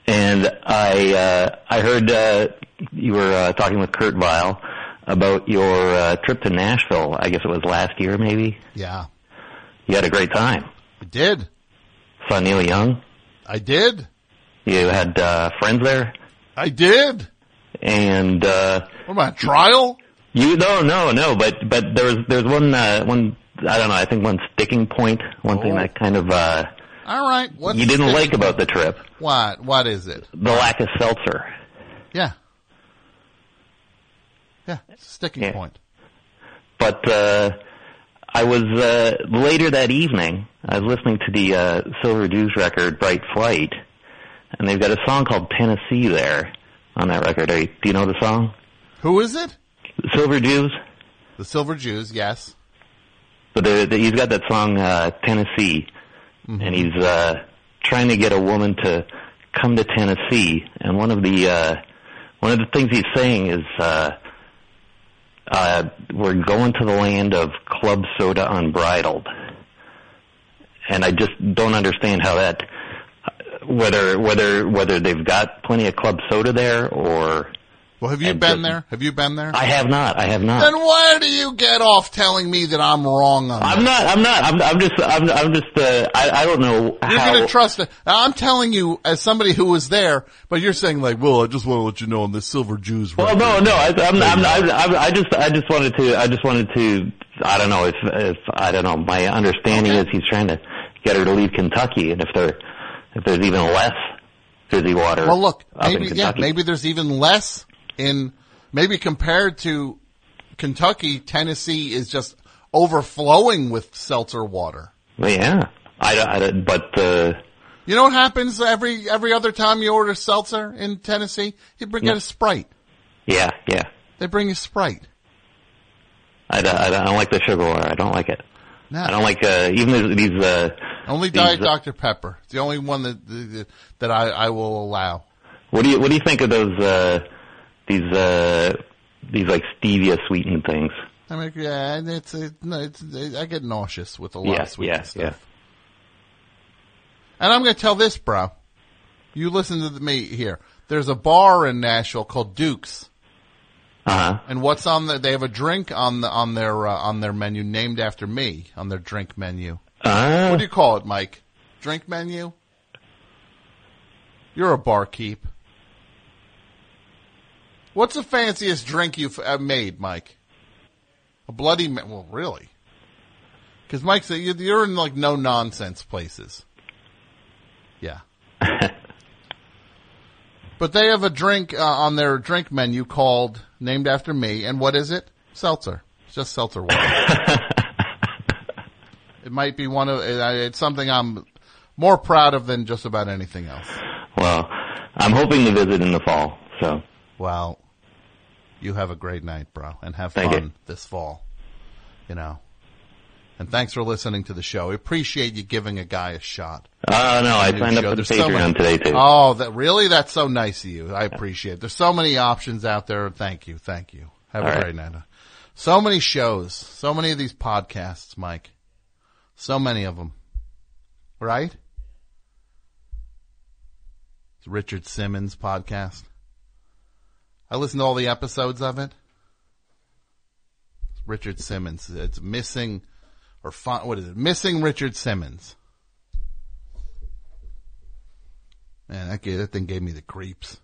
and I uh, I heard uh, you were uh, talking with Kurt Vile about your uh, trip to Nashville. I guess it was last year, maybe. Yeah. You had a great time. I did. Saw Neil Young. I did. You had uh, friends there, I did. and uh, What about trial? you no no no, but but there was there's one uh, one I don't know I think one sticking point, one thing Oh. that kind of uh, All right. What's you didn't like about the trip, What? What is it? the lack of seltzer. Yeah. Yeah. Sticking Yeah. point. But uh, I was uh, later that evening. I was listening to the uh, Silver Jews record, Bright Flight, and they've got a song called Tennessee there on that record. Are you, do you know the song? Who is it? The Silver Jews. The Silver Jews. Yes. But the, the, he's got that song uh, Tennessee, and he's uh, trying to get a woman to come to Tennessee. And one of the uh, one of the things he's saying is, uh, uh, "We're going to the land of club soda unbridled." And I just don't understand how that whether whether whether they've got plenty of club soda there or Well, have you been just- there? Have you been there? I have not. I have not. Then why do you get off telling me that I'm wrong on I'm not. I'm not. I'm, I'm just. I'm. I'm just. Uh, I. I don't know You're how. to trust it. I'm telling you as somebody who was there, but you're saying like, well, I just want to let you know on the Silver Jews. Well, no, no. I, I'm, I'm, I'm, I'm, I just, I just wanted to, I just wanted to, I don't know if, if I don't know. My understanding is he's trying to get her to leave Kentucky, and if there, if there's even less fizzy water. Well, look, maybe yeah, maybe there's even less in maybe compared to Kentucky, Tennessee is just overflowing with seltzer water. Yeah. I, I, but uh, You know what happens every every other time you order seltzer in Tennessee? You bring Yeah. get a Sprite. yeah, yeah. They bring you Sprite. I, don't- I, don't- I don't like the sugar water. I don't like it. No. I don't like uh, even these. these uh, Only Diet Dr Pepper. It's the only one that that, that I, I will allow. What do you What do you think of those uh, these uh, these like stevia sweetened things? I mean, yeah, it's, it, no, it's I get nauseous with a lot Yeah, of sweet yeah, stuff. yeah. And I'm going to tell this, bro. You listen to me here. There's a bar in Nashville called Duke's. Uh huh. And what's on the? They have a drink on the on their uh, on their menu named after me on their drink menu. Uh, What do you call it, Mike? Drink menu. You're a barkeep. What's the fanciest drink you've uh, made, Mike? A bloody ma- well, really? Because Mike said you- you're in like no nonsense places. Yeah. But they have a drink uh, on their drink menu called named after me, and what is it? Seltzer. It's just seltzer water. it might be one of uh, it's something I'm more proud of than just about anything else. Well, I'm hoping to visit in the fall. So Well, you have a great night, bro, and have Thank fun you. this fall. You know. And thanks for listening to the show. I appreciate you giving a guy a shot. Oh no, I signed up for the There's so Patreon many- today too. Oh, that really? That's so nice of you. I appreciate it. There's so many options out there. Thank you. Thank you. Have All a right. great night. Uh, so many shows. So many of these podcasts, Mike. So many of them. Right? It's Richard Simmons podcast. I listened to all the episodes of it. It's Richard Simmons. It's missing or what is it? Missing Richard Simmons. Man, that, gave, that thing gave me the creeps.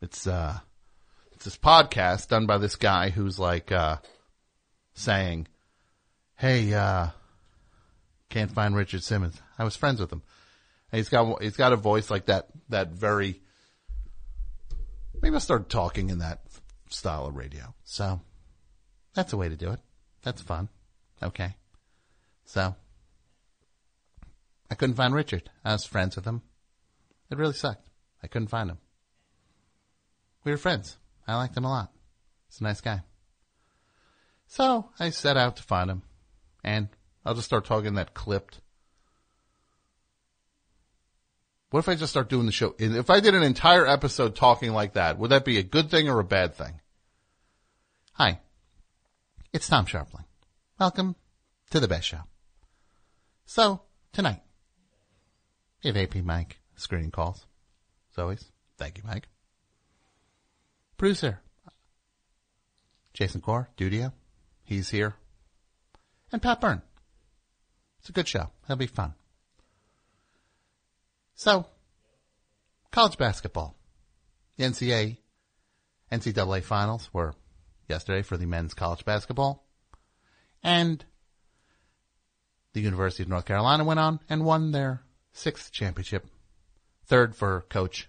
It's uh, this podcast done by this guy who's like uh, saying, "Hey, uh, can't find Richard Simmons. I was friends with him. And he's got he's got a voice like that. That very. Maybe I'll start talking in that style of radio. So that's a way to do it. That's fun. Okay. So I couldn't find Richard. I was friends with him. It really sucked. I couldn't find him. We were friends. I liked him a lot. He's a nice guy. So I set out to find him. And I'll just start talking that clipped. What if I just start doing the show? If I did an entire episode talking like that, would that be a good thing or a bad thing? Hi. It's Tom Scharpling. Welcome to the best show. So, tonight, we have AP Mike screening calls. As always, thank you, Mike. Producer, Jason Core, Dudio, he's here. And Pat Byrne. It's a good show. It'll be fun. So, college basketball. The NCAA, NCAA finals were yesterday for the men's college basketball. And the University of North Carolina went on and won their sixth championship. Third for coach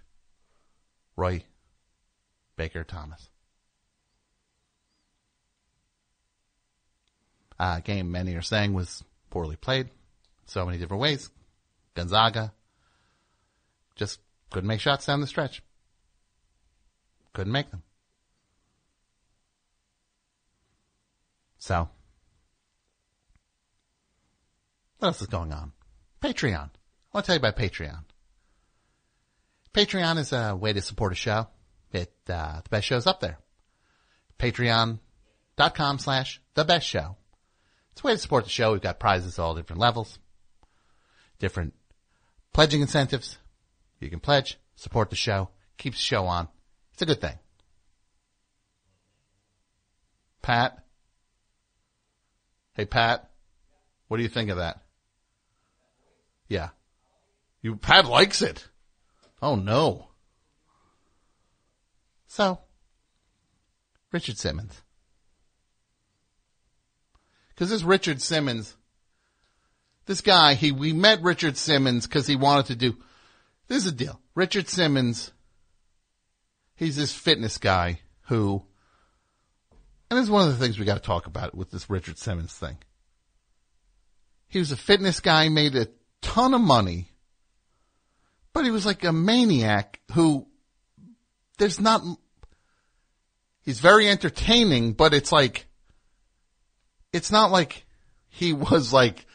Roy Baker Thomas. Uh, game many are saying was poorly played. So many different ways. Gonzaga just couldn't make shots down the stretch. Couldn't make them. So, what else is going on? Patreon. I want to tell you about Patreon. Patreon is a way to support a show. It, uh, the best show's up there. Patreon.com slash the best show. It's a way to support the show. We've got prizes at all different levels, different pledging incentives. You can pledge, support the show, keeps the show on. It's a good thing. Pat? Hey, Pat? What do you think of that? Yeah. You, Pat likes it. Oh no. So, Richard Simmons. Cause this Richard Simmons, this guy, he, we met Richard Simmons cause he wanted to do, this is the deal. Richard Simmons, he's this fitness guy who, and this is one of the things we got to talk about with this Richard Simmons thing. He was a fitness guy, made a ton of money, but he was like a maniac who there's not, he's very entertaining, but it's like, it's not like he was like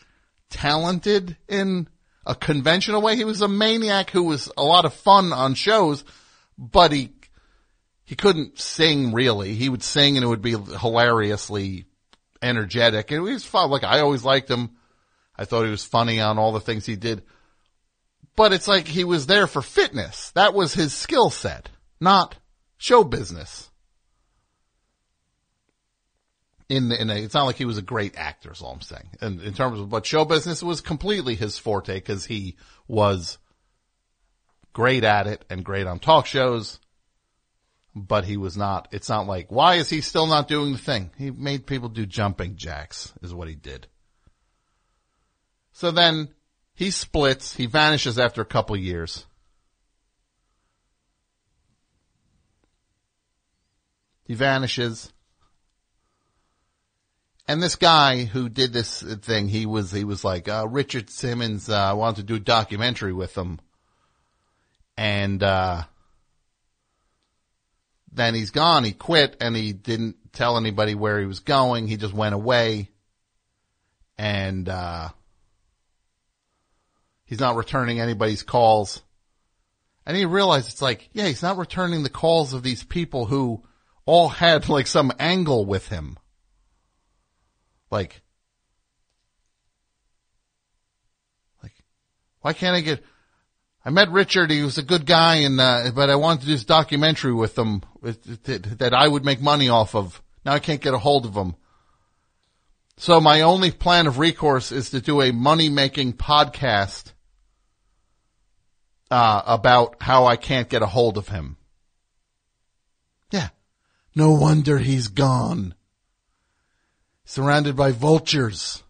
talented in a conventional way. He was a maniac who was a lot of fun on shows, but he, he couldn't sing really. He would sing and it would be hilariously energetic. And he was fun. Like I always liked him. I thought he was funny on all the things he did. But it's like he was there for fitness. That was his skill set, not show business. In, the, in a, it's not like he was a great actor is all I'm saying. And in terms of, but show business was completely his forte because he was great at it and great on talk shows. But he was not, it's not like, why is he still not doing the thing? He made people do jumping jacks is what he did. So then he splits. He vanishes after a couple years. He vanishes. And this guy who did this thing, he was, he was like, uh, Richard Simmons, uh, wanted to do a documentary with him. And, uh, then he's gone. He quit and he didn't tell anybody where he was going. He just went away. And, uh, he's not returning anybody's calls. And he realized it's like, yeah, he's not returning the calls of these people who all had like some angle with him. Like, like, why can't I get, I met Richard, he was a good guy and, uh, but I wanted to do this documentary with him that, I would make money off of. Now I can't get a hold of him. So my only plan of recourse is to do a money making podcast uh, about how I can't get a hold of him. Yeah. No wonder he's gone. Surrounded by vultures.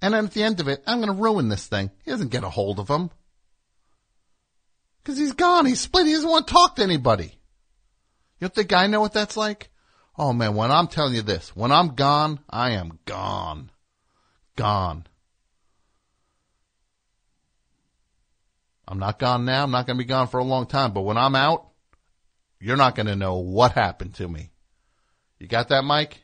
And then at the end of it, I'm going to ruin this thing. He doesn't get a hold of him. Because he's gone. He's split. He doesn't want to talk to anybody. You don't think I know what that's like? Oh man, when I'm telling you this, when I'm gone, I am gone. Gone. I'm not gone now. I'm not going to be gone for a long time, but when I'm out, you're not going to know what happened to me. You got that, Mike?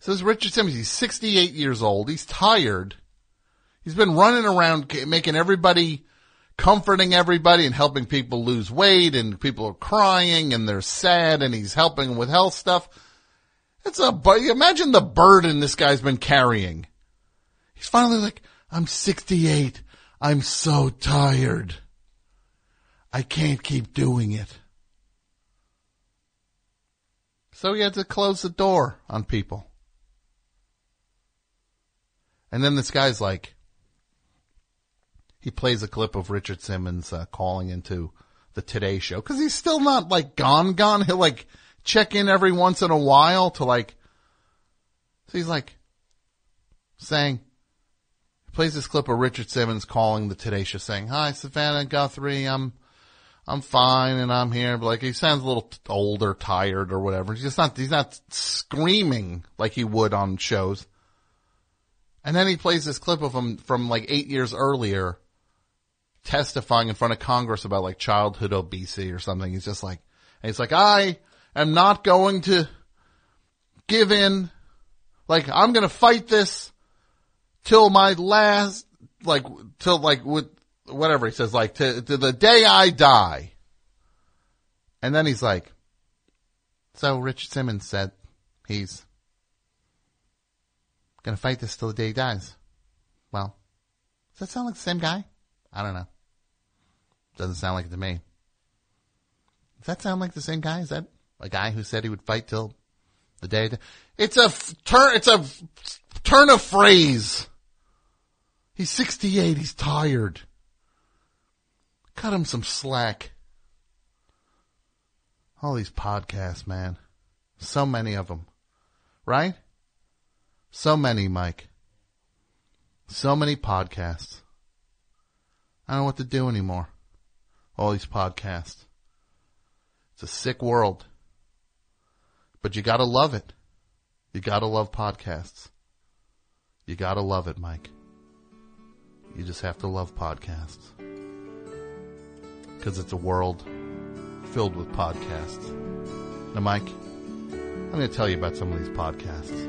So this is Richard Simmons. He's 68 years old. He's tired. He's been running around making everybody comforting everybody and helping people lose weight and people are crying and they're sad and he's helping with health stuff. It's a, imagine the burden this guy's been carrying. He's finally like, I'm 68. I'm so tired. I can't keep doing it. So he had to close the door on people. And then this guy's like, he plays a clip of Richard Simmons uh, calling into the Today Show because he's still not like gone, gone. He'll like check in every once in a while to like, so he's like saying, he plays this clip of Richard Simmons calling the Today Show saying, hi, Savannah Guthrie, I'm, I'm fine and I'm here. But like he sounds a little old or tired or whatever. He's just not, he's not screaming like he would on shows. And then he plays this clip of him from like eight years earlier testifying in front of Congress about like childhood obesity or something. He's just like, and he's like, I am not going to give in. Like, I'm going to fight this till my last, like, till like with whatever he says, like to, to the day I die. And then he's like, so Richard Simmons said he's to fight this till the day he dies. Well, does that sound like the same guy? I don't know. Doesn't sound like it to me. Does that sound like the same guy? Is that a guy who said he would fight till the day? It's a f- turn. It's a f- turn of phrase. He's 68. He's tired. Cut him some slack. All these podcasts, man. So many of them. Right? So many, Mike. So many podcasts. I don't know what to do anymore. All these podcasts. It's a sick world. But you gotta love it. You gotta love podcasts. You gotta love it, Mike. You just have to love podcasts. Because it's a world filled with podcasts. Now, Mike, I'm going to tell you about some of these podcasts.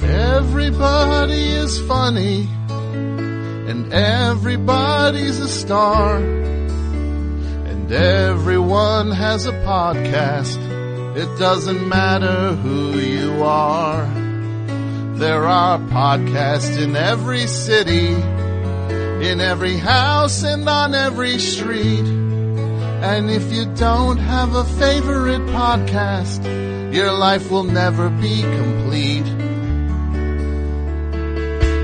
Everybody is funny, and everybody's a star, and everyone has a podcast. It doesn't matter who you are. There are podcasts in every city, in every house, and on every street. And if you don't have a favorite podcast, your life will never be complete.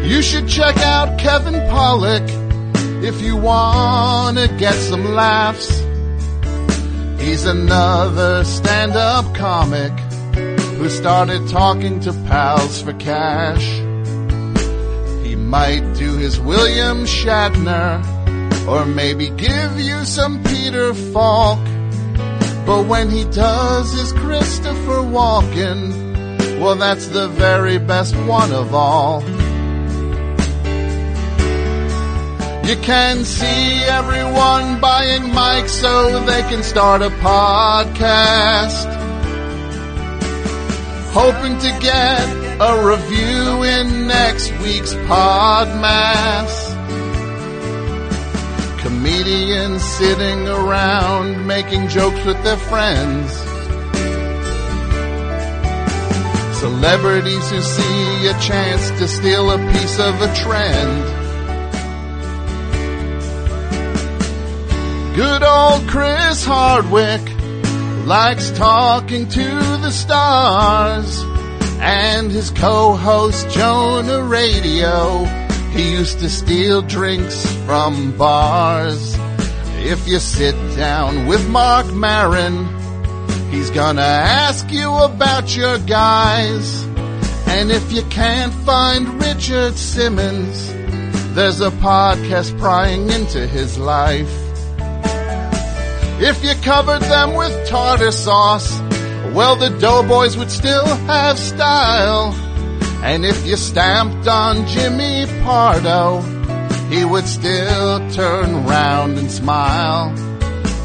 You should check out Kevin Pollock if you want to get some laughs. He's another stand-up comic who started talking to pals for cash. He might do his William Shatner or maybe give you some Peter Falk. But when he does his Christopher Walken, well that's the very best one of all. You can see everyone buying mics so they can start a podcast. Hoping to get a review in next week's Podmass. Comedians sitting around making jokes with their friends. Celebrities who see a chance to steal a piece of a trend. Good old Chris Hardwick likes talking to the stars. And his co-host Jonah Radio, he used to steal drinks from bars. If you sit down with Marc Maron, he's gonna ask you about your guys. And if you can't find Richard Simmons, there's a podcast prying into his life. If you covered them with tartar sauce, well, the Doughboys would still have style. And if you stamped on Jimmy Pardo, he would still turn round and smile.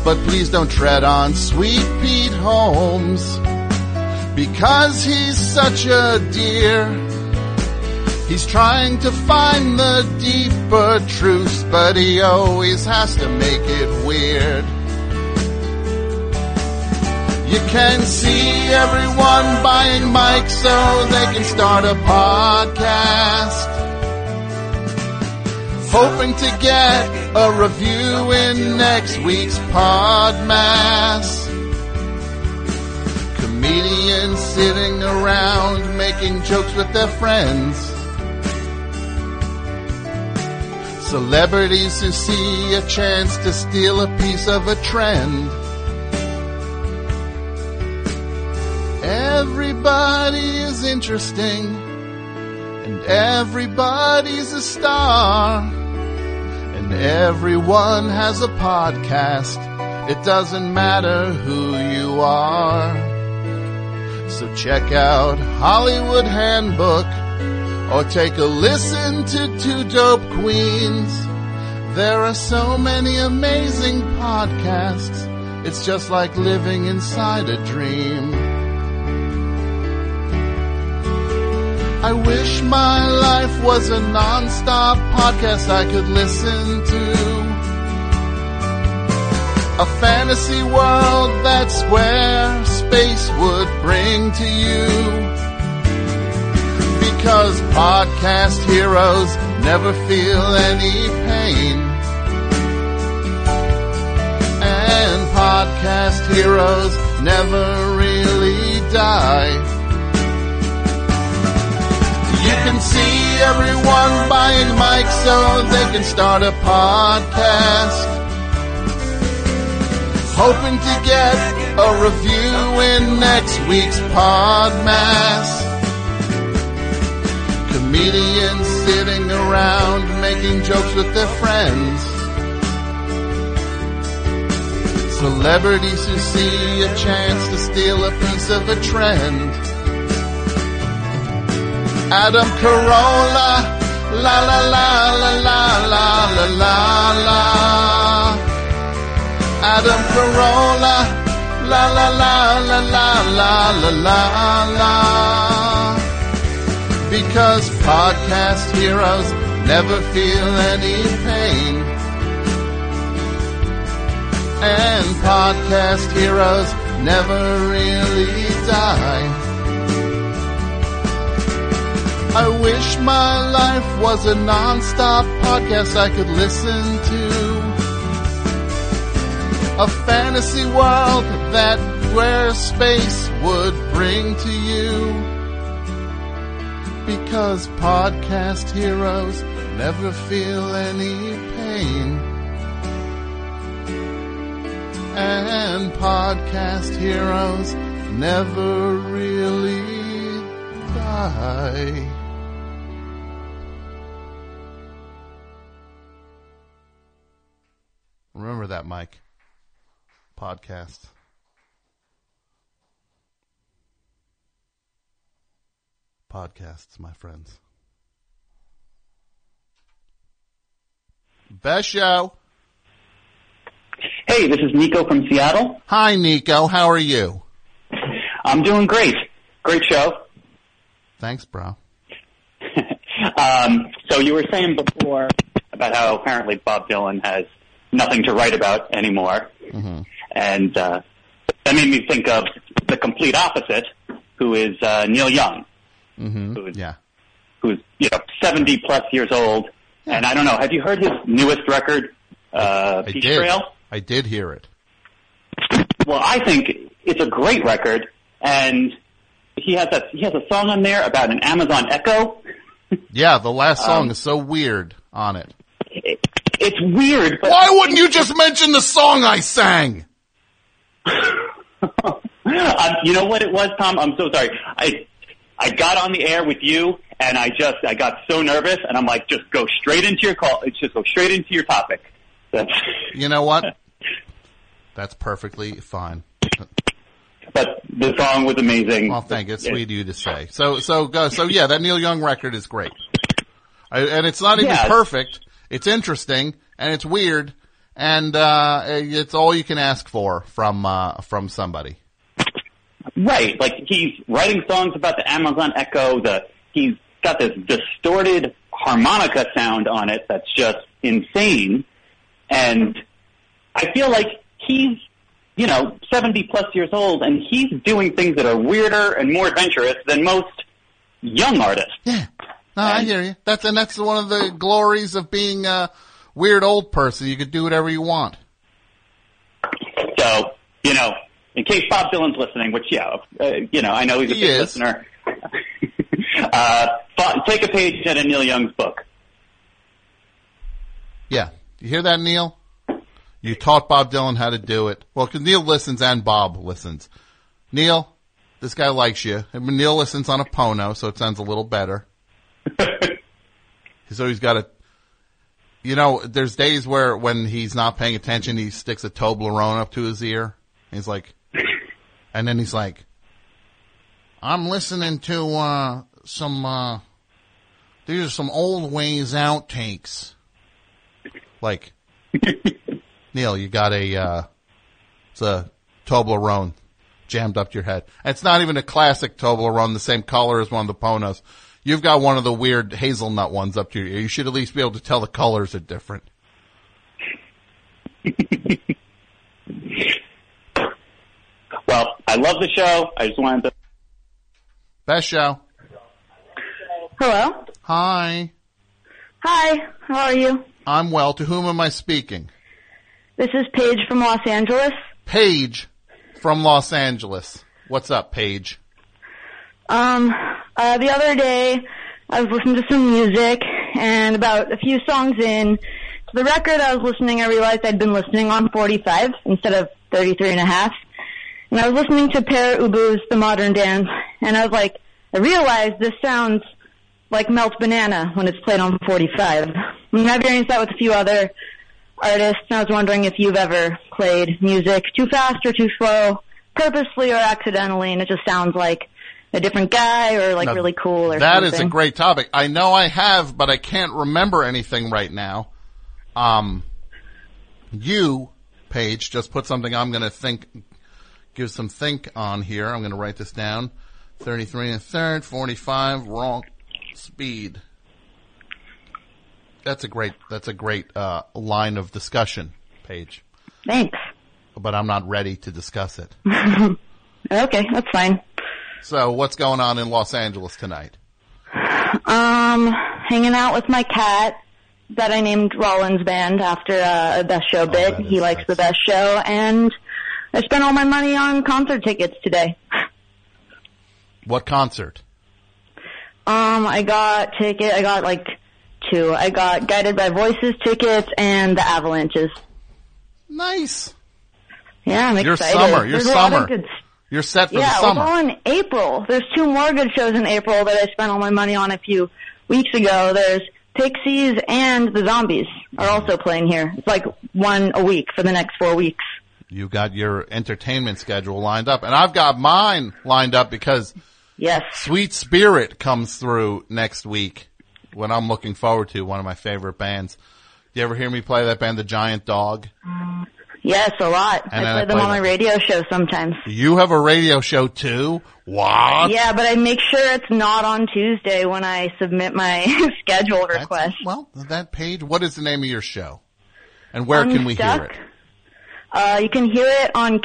But please don't tread on Sweet Pete Holmes because he's such a dear. He's trying to find the deeper truths, but he always has to make it weird. You can see everyone buying mics so they can start a podcast. Hoping to get a review in next week's Podmass. Comedians sitting around making jokes with their friends. Celebrities who see a chance to steal a piece of a trend. Everybody is interesting, and everybody's a star, and everyone has a podcast. It doesn't matter who you are. So check out Hollywood Handbook or take a listen to Two Dope Queens. There are so many amazing podcasts. It's just like living inside a dream. I wish my life was a non-stop podcast I could listen to. A fantasy world that Squarespace would bring to you. Because podcast heroes never feel any pain. And podcast heroes never really die. You can see everyone buying mics so they can start a podcast. Hoping to get a review in next week's Podmass. Comedians sitting around making jokes with their friends. Celebrities who see a chance to steal a piece of a trend. Adam Carolla, la la la la la la la la la. Adam Carolla, la la la la la la la la la. Because podcast heroes never feel any pain. And podcast heroes never really die. I wish my life was a non-stop podcast I could listen to. A fantasy world that space would bring to you. Because podcast heroes never feel any pain. And podcast heroes never really die. Remember that, Mike. Podcast. Podcasts, my friends. Best show. Hey, this is Nico from Seattle. Hi, Nico. How are you? I'm doing great. Great show. Thanks, bro. Um, so you were saying before about how apparently Bob Dylan has nothing to write about anymore, Mm-hmm. and uh, that made me think of the complete opposite, who is uh, Neil Young, Mm-hmm. Who is- Yeah. who's you know 70 plus years old, and I don't know. Have you heard his newest record, uh, I Peace did. Trail? I did hear it. Well, I think it's a great record, and he has a he has a song on there about an Amazon Echo. Yeah, the last song Um, is so weird on it. It's weird. But Why wouldn't you just mention the song I sang? um, you know what it was, Tom? I'm so sorry. I I got on the air with you, and I just I got so nervous, and I'm like, just go straight into your call. Just go straight into your topic. That's, You know what? That's perfectly fine. but the song was amazing. Well, thank you. It's sweet of you to say. So, so go. So, yeah, that Neil Young record is great, I, and it's not even Yeah. perfect. It's interesting and it's weird, and uh, it's all you can ask for from uh, from somebody. Right, like he's writing songs about the Amazon Echo. The he's got this distorted harmonica sound on it that's just insane, and I feel like he's you know seventy plus years old, and he's doing things that are weirder and more adventurous than most young artists. Yeah, no, I hear you. That's and that's one of the glories of being a weird old person. You could do whatever you want. So you know, in case Bob Dylan's listening, which yeah, uh, you know, I know he's a He big is. listener. uh, take a page out of Neil Young's book. Yeah, you hear that, Neil? You taught Bob Dylan how to do it. Well, 'cause Neil listens and Bob listens. Neil, this guy likes you. And Neil listens on a Pono, so it sounds a little better. so he's got a. You know, there's days where when he's not paying attention, he sticks a Toblerone up to his ear. He's like, and then he's like, "I'm listening to uh some uh these are some old ways outtakes." Like, Neil, you got a, uh, it's a Toblerone jammed up to your head. And it's not even a classic Toblerone, the same color as one of the Ponos. You've got one of the weird hazelnut ones up to your ear. You should at least be able to tell the colors are different. Well, I love the show. I just wanted to. Best show. Hello. Hi. Hi. How are you? I'm well. To whom am I speaking? This is Paige from Los Angeles. Paige from Los Angeles. What's up, Paige? Um, uh, the other day, I was listening to some music, and about a few songs in to the record I was listening, I realized I'd been listening on 45 instead of 33 and a half. And I was listening to Pere Ubu's The Modern Dance, and I was like, I realized this sounds like Melt Banana when it's played on 45. And I've experienced that with a few other artists, and I was wondering if you've ever played music too fast or too slow, purposely or accidentally, and it just sounds like a different guy or like Now, really cool or That is something. a great topic. I know I have, but I can't remember anything right now. Um, you, Paige, just put something I'm going to think, give some think on here. I'm going to write this down. 33 and third, 45, wrong speed. That's a great, that's a great, uh, line of discussion, Paige. Thanks. But I'm not ready to discuss it. okay, that's fine. So what's going on in Los Angeles tonight? Um, hanging out with my cat that I named Rollins Band after uh, a Best Oh, Show bit. he likes the Best Show, and I spent all my money on concert tickets today. What concert? Um, I got ticket. I got like two. I got Guided by Voices tickets and the Avalanches. Nice. Yeah, I'm Your excited. summer, your There's a lot of summer. good You're set for yeah, the summer. well, in April. There's two more good shows in April that I spent all my money on a few weeks ago. There's Pixies and the Zombies are also playing here. It's like one a week for the next four weeks. You got your entertainment schedule lined up, and I've got mine lined up because yes, Sweet Spirit comes through next week. When I'm looking forward to one of my favorite bands. Do you ever hear me play that band, The Giant Dog? Yes, a lot. And I I play them play on my radio show sometimes. You have a radio show too? What? Yeah, but I make sure it's not on Tuesday when I submit my schedule request. well, that page. What is the name of your show? And where can we hear it? Uh, you can hear it on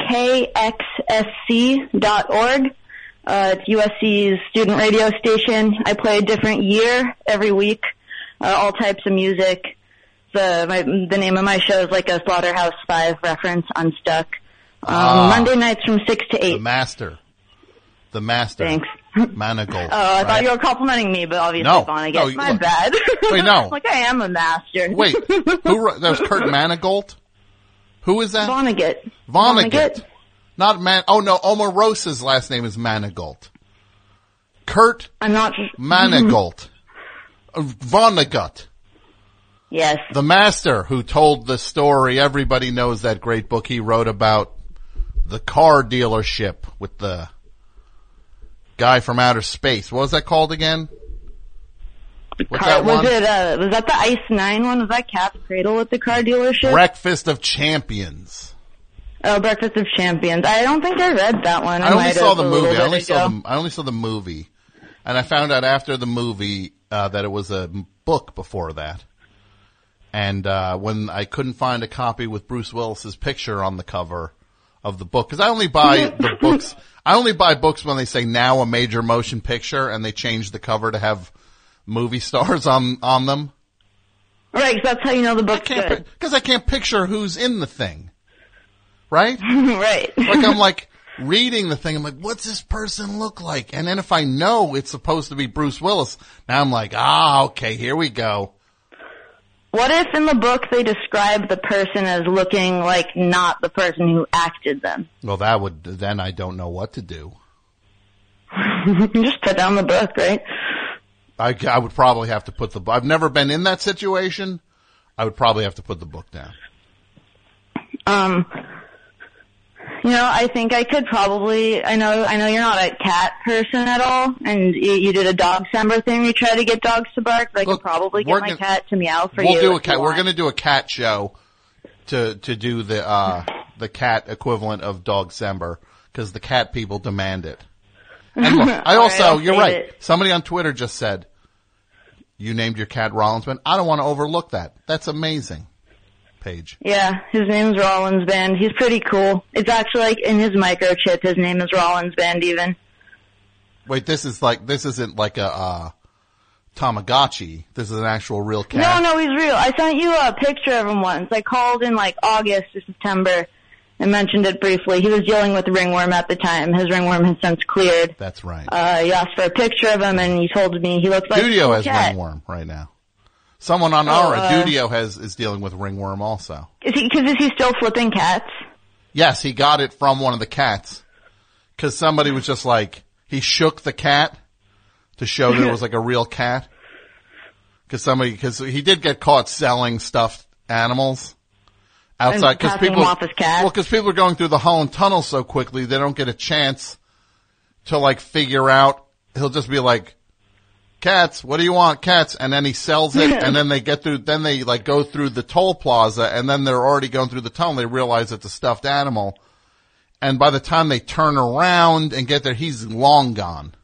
kxsc.org. Uh, it's USC's student radio station. I play a different year every week, uh, all types of music. The my, the name of my show is like a Slaughterhouse Five reference. Unstuck. Um, Ah. Monday nights from six to eight. The. Master. The Master. Thanks. Manigault. Oh, I right? thought you were complimenting me, but obviously No. Vonnegut. No, you- My look. bad. Wait, no. like I am a master. Wait, who that was Kurt Manigault? Who is that? Vonnegut. Vonnegut. Not Man, oh no, Omarosa's last name is Manigault. Kurt I'm not. Manigault. Vonnegut. Yes. The master who told the story, everybody knows that great book he wrote about the car dealership with the guy from outer space. What was that called again? What's car, that was one? it? Uh, was that the Ice Nine one? Was that Cat's Cradle with the car dealership? Breakfast of Champions. Oh, Breakfast of Champions. I don't think I read that one. I, I only saw the movie. I only saw ago. the I only saw the movie, and I found out after the movie uh, that it was a book before that. And uh, when I couldn't find a copy with Bruce Willis's picture on the cover of the book, because I only buy the books. I only buy books when they say now a major motion picture, and they change the cover to have movie stars on on them. Right, 'cause that's how you know the book's good. Because I can't picture who's in the thing, right? right. like I'm like reading the thing. I'm like, what's this person look like? And then if I know it's supposed to be Bruce Willis, now I'm like, ah, okay, here we go. What if in the book they describe the person as looking like not the person who acted them? Well, that would then I don't know what to do. Just put down the book, right? I, I would probably have to put the. I've never been in that situation. I would probably have to put the book down. Um, you know, I think I could probably. I know, I know you're not a cat person at all, and you, you did a dog December thing. You try to get dogs to bark, but I could probably get my gonna- cat to meow for you. we'll do a cat. We're going to do a cat show to to do the uh the cat equivalent of Dog Sember because the cat people demand it. And look, I also, I'll you're right. it. Somebody on Twitter just said you named your cat Rollinsman. I don't want to overlook that. That's amazing. Paige. Yeah, his name's Rollins Band. He's pretty cool. It's actually like in his microchip. His name is Rollins Band. Even. Wait, this is like this isn't like a uh Tamagotchi. This is an actual real cat. no, no, he's real. I sent you a picture of him once. I called in like August or September and mentioned it briefly. He was dealing with ringworm at the time. His ringworm has since cleared. That's right. Uh, he asked for a picture of him and he told me he looks like a Dudio cool has cat. ringworm right now. Someone on Oh, our uh, Dudio has is dealing with ringworm also. Is he, cause is he still flipping cats? Yes, he got it from one of the cats. Cause somebody was just like, he shook the cat to show that it was like a real cat. Cause somebody, cause he did get caught selling stuffed animals outside. Cause people, them off as cats? well, cause people are going through the Holland Tunnel so quickly, they don't get a chance to like figure out, he'll just be like, cats, what do you want? Cats. And then he sells it and then they get through, then they like go through the toll plaza and then they're already going through the tunnel. They realize it's a stuffed animal. And by the time they turn around and get there, he's long gone.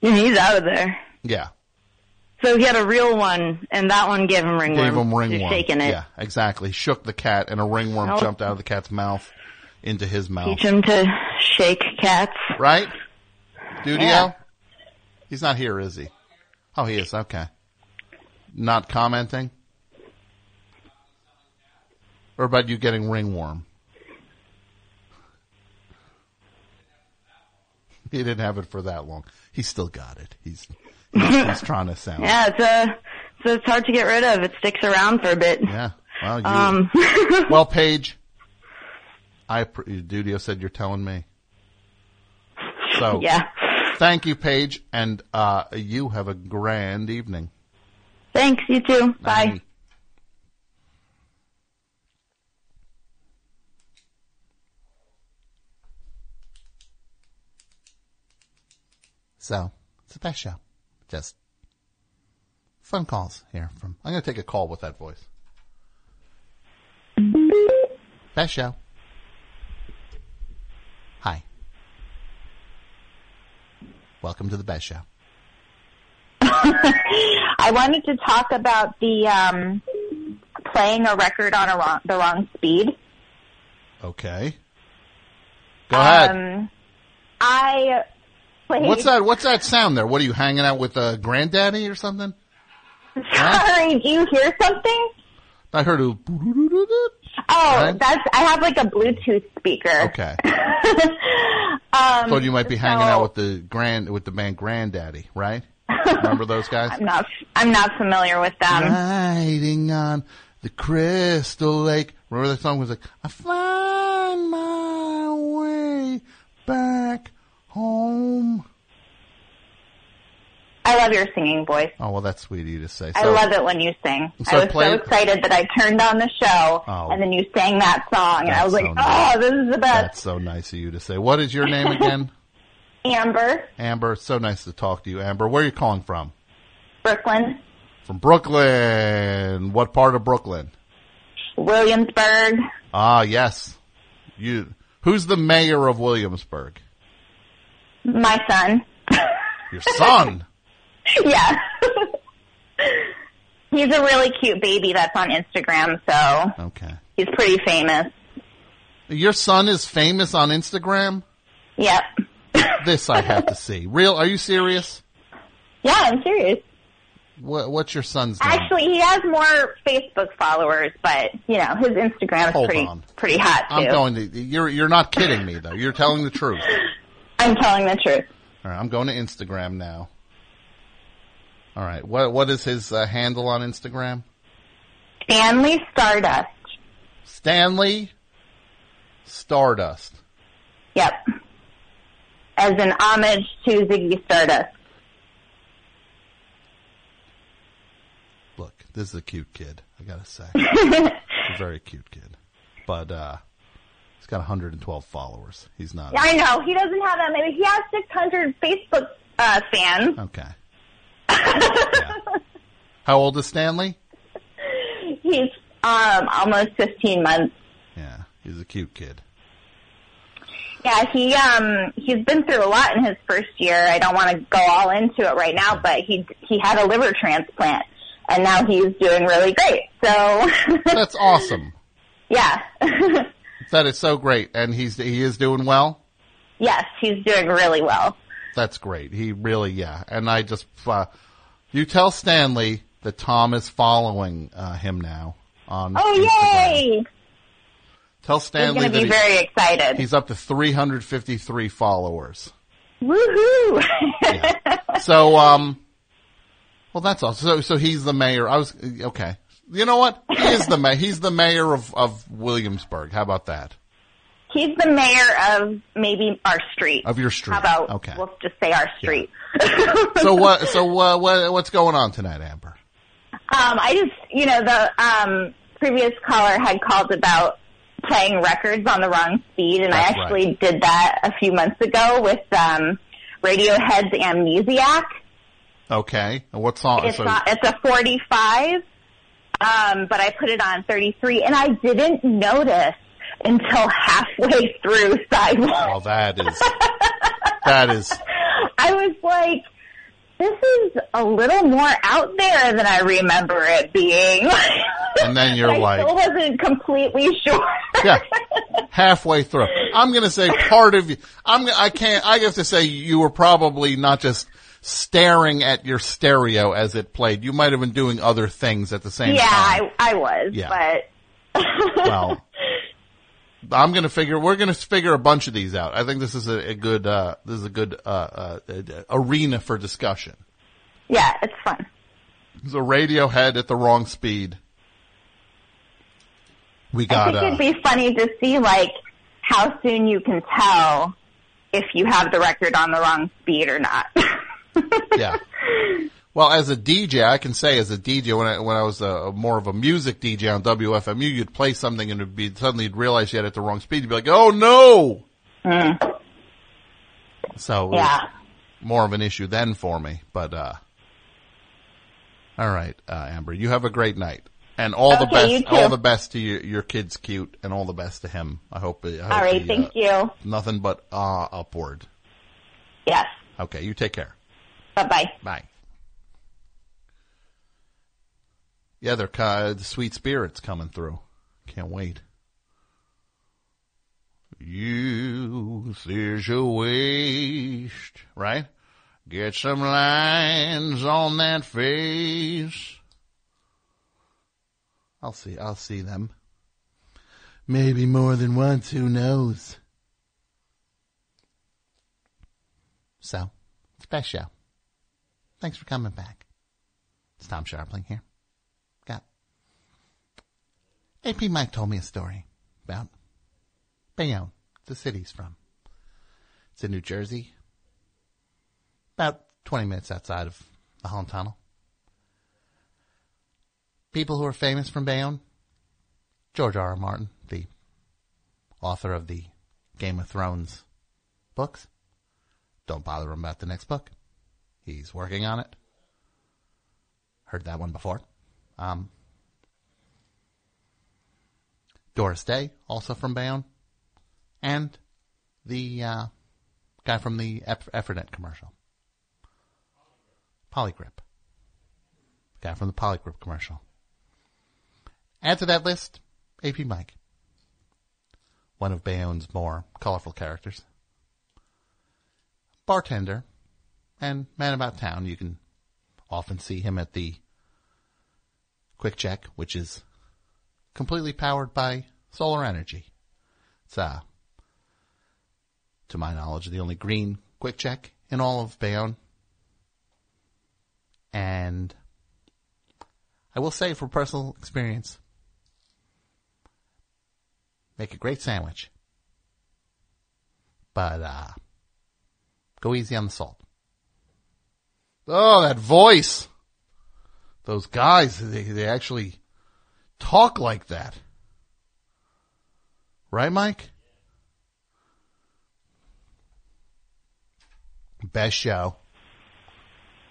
Yeah, he's out of there. Yeah. So he had a real one and that one gave him ringworm. Gave him ringworm. shaking it. Yeah, exactly. Shook the cat and a ringworm Nope. jumped out of the cat's mouth into his mouth. Teach him to shake cats. Right? Dudio? Yeah. He's not here, is he? Oh, he is. Okay. Not commenting? Or about you getting ringworm? He didn't have it for that long. He still got it. He's he's, he's trying to sound. Yeah, it's uh so it's hard to get rid of. It sticks around for a bit. Yeah. Well, you, Um, well, Paige, I Dudio said you're telling me. So Yeah. Thank you, Paige, and uh, you have a grand evening. Thanks, you too. Bye. So it's the best show. Just fun calls here from. I'm going to take a call with that voice. Best show. Hi. Welcome to the best show. I wanted to talk about the um, playing a record on a wrong, the wrong speed. Okay. Go ahead. Um, I played. What's that? What's that sound there? What are you hanging out with uh, granddaddy or something? Sorry, do you hear something? I heard a. Oh, Right. that's I have like a Bluetooth speaker. Okay. Um, Thought you might be hanging so- out with the grand with the band Grandaddy, right? Remember those guys? I'm not. I'm not familiar with them. Riding on the crystal lake. Remember that song was like, I find my way back home. I love your singing voice. Oh well, that's sweet of you to say. So, I love it when you sing. So I was play so excited that I turned on the show Oh. and then you sang that song, and I was That's like, nice. "Oh, this is the best." That's so nice of you to say. What is your name again? Amber, Amber. So nice to talk to you, Amber. Where are you calling from? Brooklyn. From Brooklyn. What part of Brooklyn? Williamsburg. Ah, yes. You. Who's the mayor of Williamsburg? My son. Your son. yeah. he's a really cute baby that's on Instagram, so Okay. he's pretty famous. Your son is famous on Instagram. Yep. This I have to see. Real? Are you serious? Yeah, I'm serious. What, what's your son's name? Actually, he has more Facebook followers, but you know his Instagram is Hold pretty on. pretty hot too. I'm going to. You're you're not kidding me though. You're telling the truth. I'm telling the truth. All right, I'm going to Instagram now. All right. What what is his uh, handle on Instagram? Stanley Stardust. Stanley Stardust. Yep. As an homage to Ziggy Stardust. Look, this is a cute kid. I gotta say, a very cute kid. But uh, he's got 112 followers. He's not. Yeah, I know he doesn't have that many. He has 600 Facebook uh, fans. Okay. Yeah. How old is Stanley? He's um almost 15 months. Yeah, he's a cute kid. Yeah, he um he's been through a lot in his first year. I don't want to go all into it right now, but he he had a liver transplant and now he's doing really great. So That's awesome. yeah. That is so great, and he's he is doing well. yes, he's doing really well. That's great. He really, yeah. And I just, uh, you tell Stanley that Tom is following uh, him now on. Oh Instagram. yay! Tell He's Stanley going to that be very excited. he's up to 353 followers. Woohoo! So, um, well, that's awesome. So, so he's the mayor. I was okay. You know what? He is the mayor. He's the mayor of of Williamsburg. How about that? He's the mayor of maybe our street. Of your street. How about Okay. we'll just say our street. So what? So uh, what? What's going on tonight, Amber? Um, I just, you know, the um, previous caller had called about playing records on the wrong speed, and I That's actually did that a few months ago with um, Radiohead's Amnesiac. Okay. And what song? It's so, not, it's a 45, um, but I put it on 33, and I didn't notice until halfway through Sidewalk. well, that is that is I was like, this is a little more out there than I remember it being. And then you're I like- still wasn't completely sure. yeah. Halfway through, I'm going to say part of you. I'm. I can't. I have to say you were probably not just staring at your stereo as it played. You might have been doing other things at the same yeah, time. I, I was, Yeah. but well, I'm going to figure. We're going to figure a bunch of these out. I think this is a, a good. Uh, this is a good uh, uh, arena for discussion. yeah, it's fun. It's a Radiohead at the wrong speed. We got. I think it'd be funny to see like how soon you can tell if you have the record on the wrong speed or not. yeah. Well, as a DJ, I can say as a DJ, when I, when I was a, more of a music DJ on WFMU, you'd play something and it'd be, suddenly you'd realize you had it at the wrong speed. You'd be like, oh no! So, Yeah. more of an issue then for me, but, uh, all right, uh, Amber, you have a great night. And all the Okay, you best, all the best to your, your kid's cute and all the best to him. I hope, I hope All right, he, thank uh, you. Nothing but, uh, upward. Yes. Okay, you take care. Bye-bye. bye. Bye. Yeah, they're kind the sweet spirits coming through. Can't wait. Youth is a waste, right? Get some lines on that face. I'll see, I'll see them. Maybe more than once, who knows? So, it's show. Thanks for coming back. It's Tom Scharpling here. AP Mike told me a story about Bayonne, the city he's from. It's in New Jersey, about 20 minutes outside of the Holland Tunnel. People who are famous from Bayonne, George R. R. Martin, the author of the Game of Thrones books. Don't bother him about the next book. He's working on it. Heard that one before. Um, Doris Day, also from Bayonne. And the uh, guy from the Eff- Efferdent commercial. Poligrip. Guy from the Poligrip commercial. Add to that list, AP Mike. One of Bayonne's more colorful characters. Bartender and man about town. You can often see him at the QuickChek, which is completely powered by solar energy. It's, uh, to my knowledge, the only green QuickChek in all of Bayonne. And I will say, from personal experience, make a great sandwich. But, uh, go easy on the salt. Oh, that voice! Those guys, they, they actually talk like that. Right, Mike? Best show.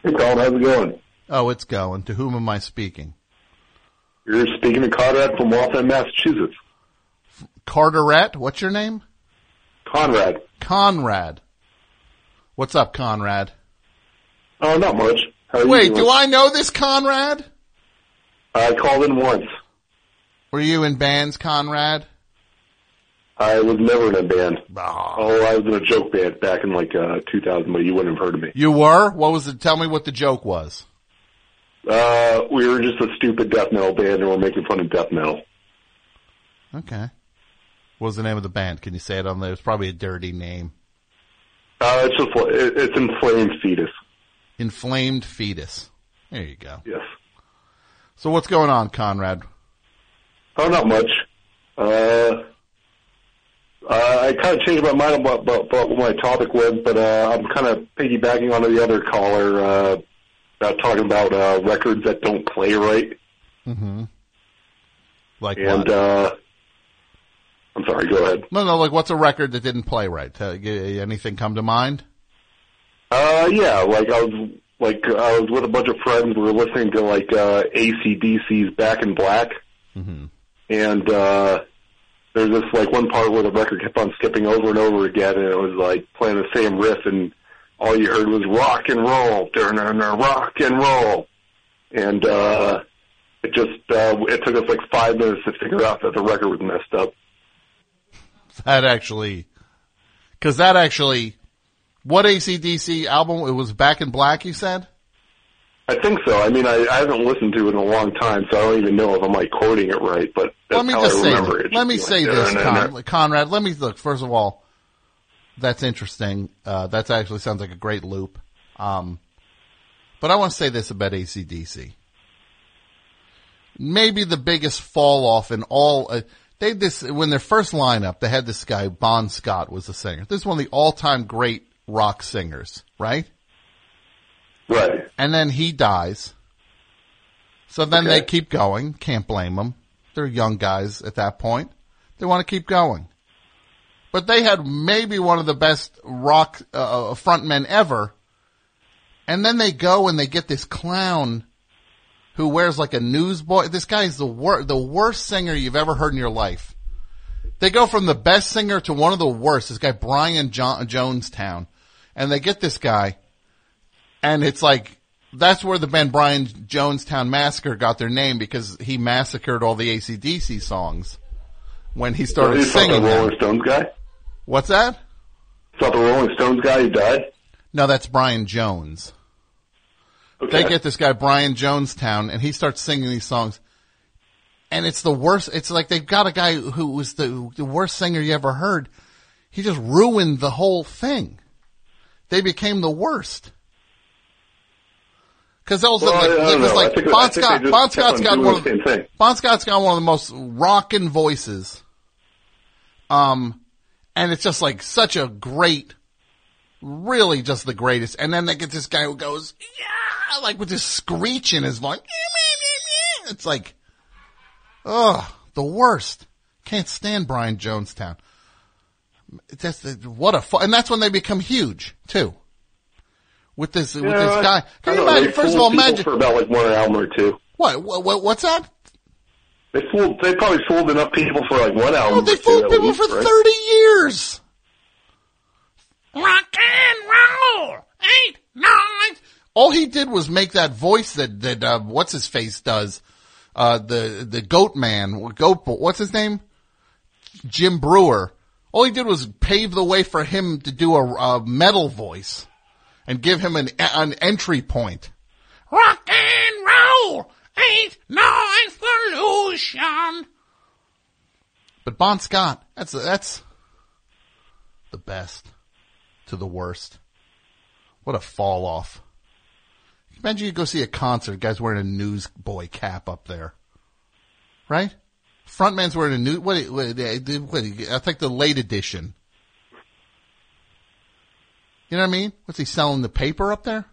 Hey, Carl, how's it going? Oh, it's going. To whom am I speaking? You're speaking to Conrad from Waltham, Massachusetts. Carteret? What's your name? Conrad. Conrad. What's up, Conrad? Oh, not much. How are Wait, do I know this Conrad? I called in once. Were you in bands, Conrad? I was never in a band. Oh, I was in a joke band back in like uh 2000, but you wouldn't have heard of me. You were? What was it? Tell me what the joke was. Uh, we were just a stupid death metal band, and we're making fun of death metal. Okay. What was the name of the band? Can you say it on there? It's probably a dirty name. Uh, it's just it, it's inflamed fetus. Inflamed fetus. There you go. Yes. So what's going on, Conrad? Oh, not much. Uh, uh, I kind of changed my mind about, about, about what my topic was, but uh, I'm kind of piggybacking onto the other caller uh, about talking about uh, records that don't play right. Mm-hmm. Like and what? uh, I'm sorry. Go ahead. No, no. Like, what's a record that didn't play right? Uh, anything come to mind? Uh, yeah, like I was like I was with a bunch of friends. We were listening to like uh, ACDC's Back in Black, Mm-hmm. And uh, there's this like one part where the record kept on skipping over and over again, and it was like playing the same riff, and all you heard was rock and roll, rock and roll, and uh, it just uh, it took us like five minutes to figure out that the record was messed up. That actually, because that actually, what ACDC album? It was Back in Black. You said. I think so. I mean, I, I haven't listened to it in a long time, so I don't even know if I'm like quoting it right. But that's Let me how just I say. It. Let me say like, this, Conrad. Let me look. First of all, that's interesting. Uh, that actually sounds like a great loop. Um, but I want to say this about ACDC. Maybe the biggest fall off in all. Uh, they this when their first lineup, they had this guy Bon Scott was the singer. This is one of the all time great rock singers, right? Right. And then he dies. So then they keep going. Can't blame them. They're young guys at that point. They want to keep going. But they had maybe one of the best rock uh, frontmen ever. And then they go and they get this clown who wears like a newsboy. This guy is the wor- the worst singer you've ever heard in your life. They go from the best singer to one of the worst. This guy Brian jo- Jonestown, and they get this guy, and it's like that's where the band Brian Jonestown Massacre got their name because he massacred all the ACDC songs when he started Is singing. the. Rolling Stones guy? What's that? Is that the Rolling Stones guy who died? No, that's Brian Jones. Okay. They get this guy Brian Jonestown, and he starts singing these songs, and it's the worst. It's like they've got a guy who was the the worst singer you ever heard. He just ruined the whole thing. They became the worst. Because those Well, I- I it was like think- Bon Scott. Bon Scott's got one of thing. Bon Scott's got one of the most rocking voices. Um, and it's just like such a great, really just the greatest. And then they get this guy who goes, yeah, like with this screech in his voice. It's like, ugh, the worst. Can't stand Brian Jonestown. That's the, what a fu- and that's when they become huge too. With this with Yeah, this guy. Can you don't know, imagine? First of all, people imagine for about like one album or two. what, what what's that? They fooled. They probably fooled enough people for like one album. Oh, they or two fooled at people least, for right? thirty years. Rock and roll, eight, nine. All he did was make that voice that that uh, what's his face does. Uh, the the goat man, goat. What's his name? Jim Breuer. All he did was pave the way for him to do a, a metal voice and give him an an entry point. Rock and roll, eight, nine solution. But Bon Scott, that's that's the best to the worst. What a fall off. Imagine you go see a concert, guy's wearing a newsboy cap up there. Right? Frontman's wearing a new, what, what, what, I think the late edition. You know what I mean? What's he selling the paper up there?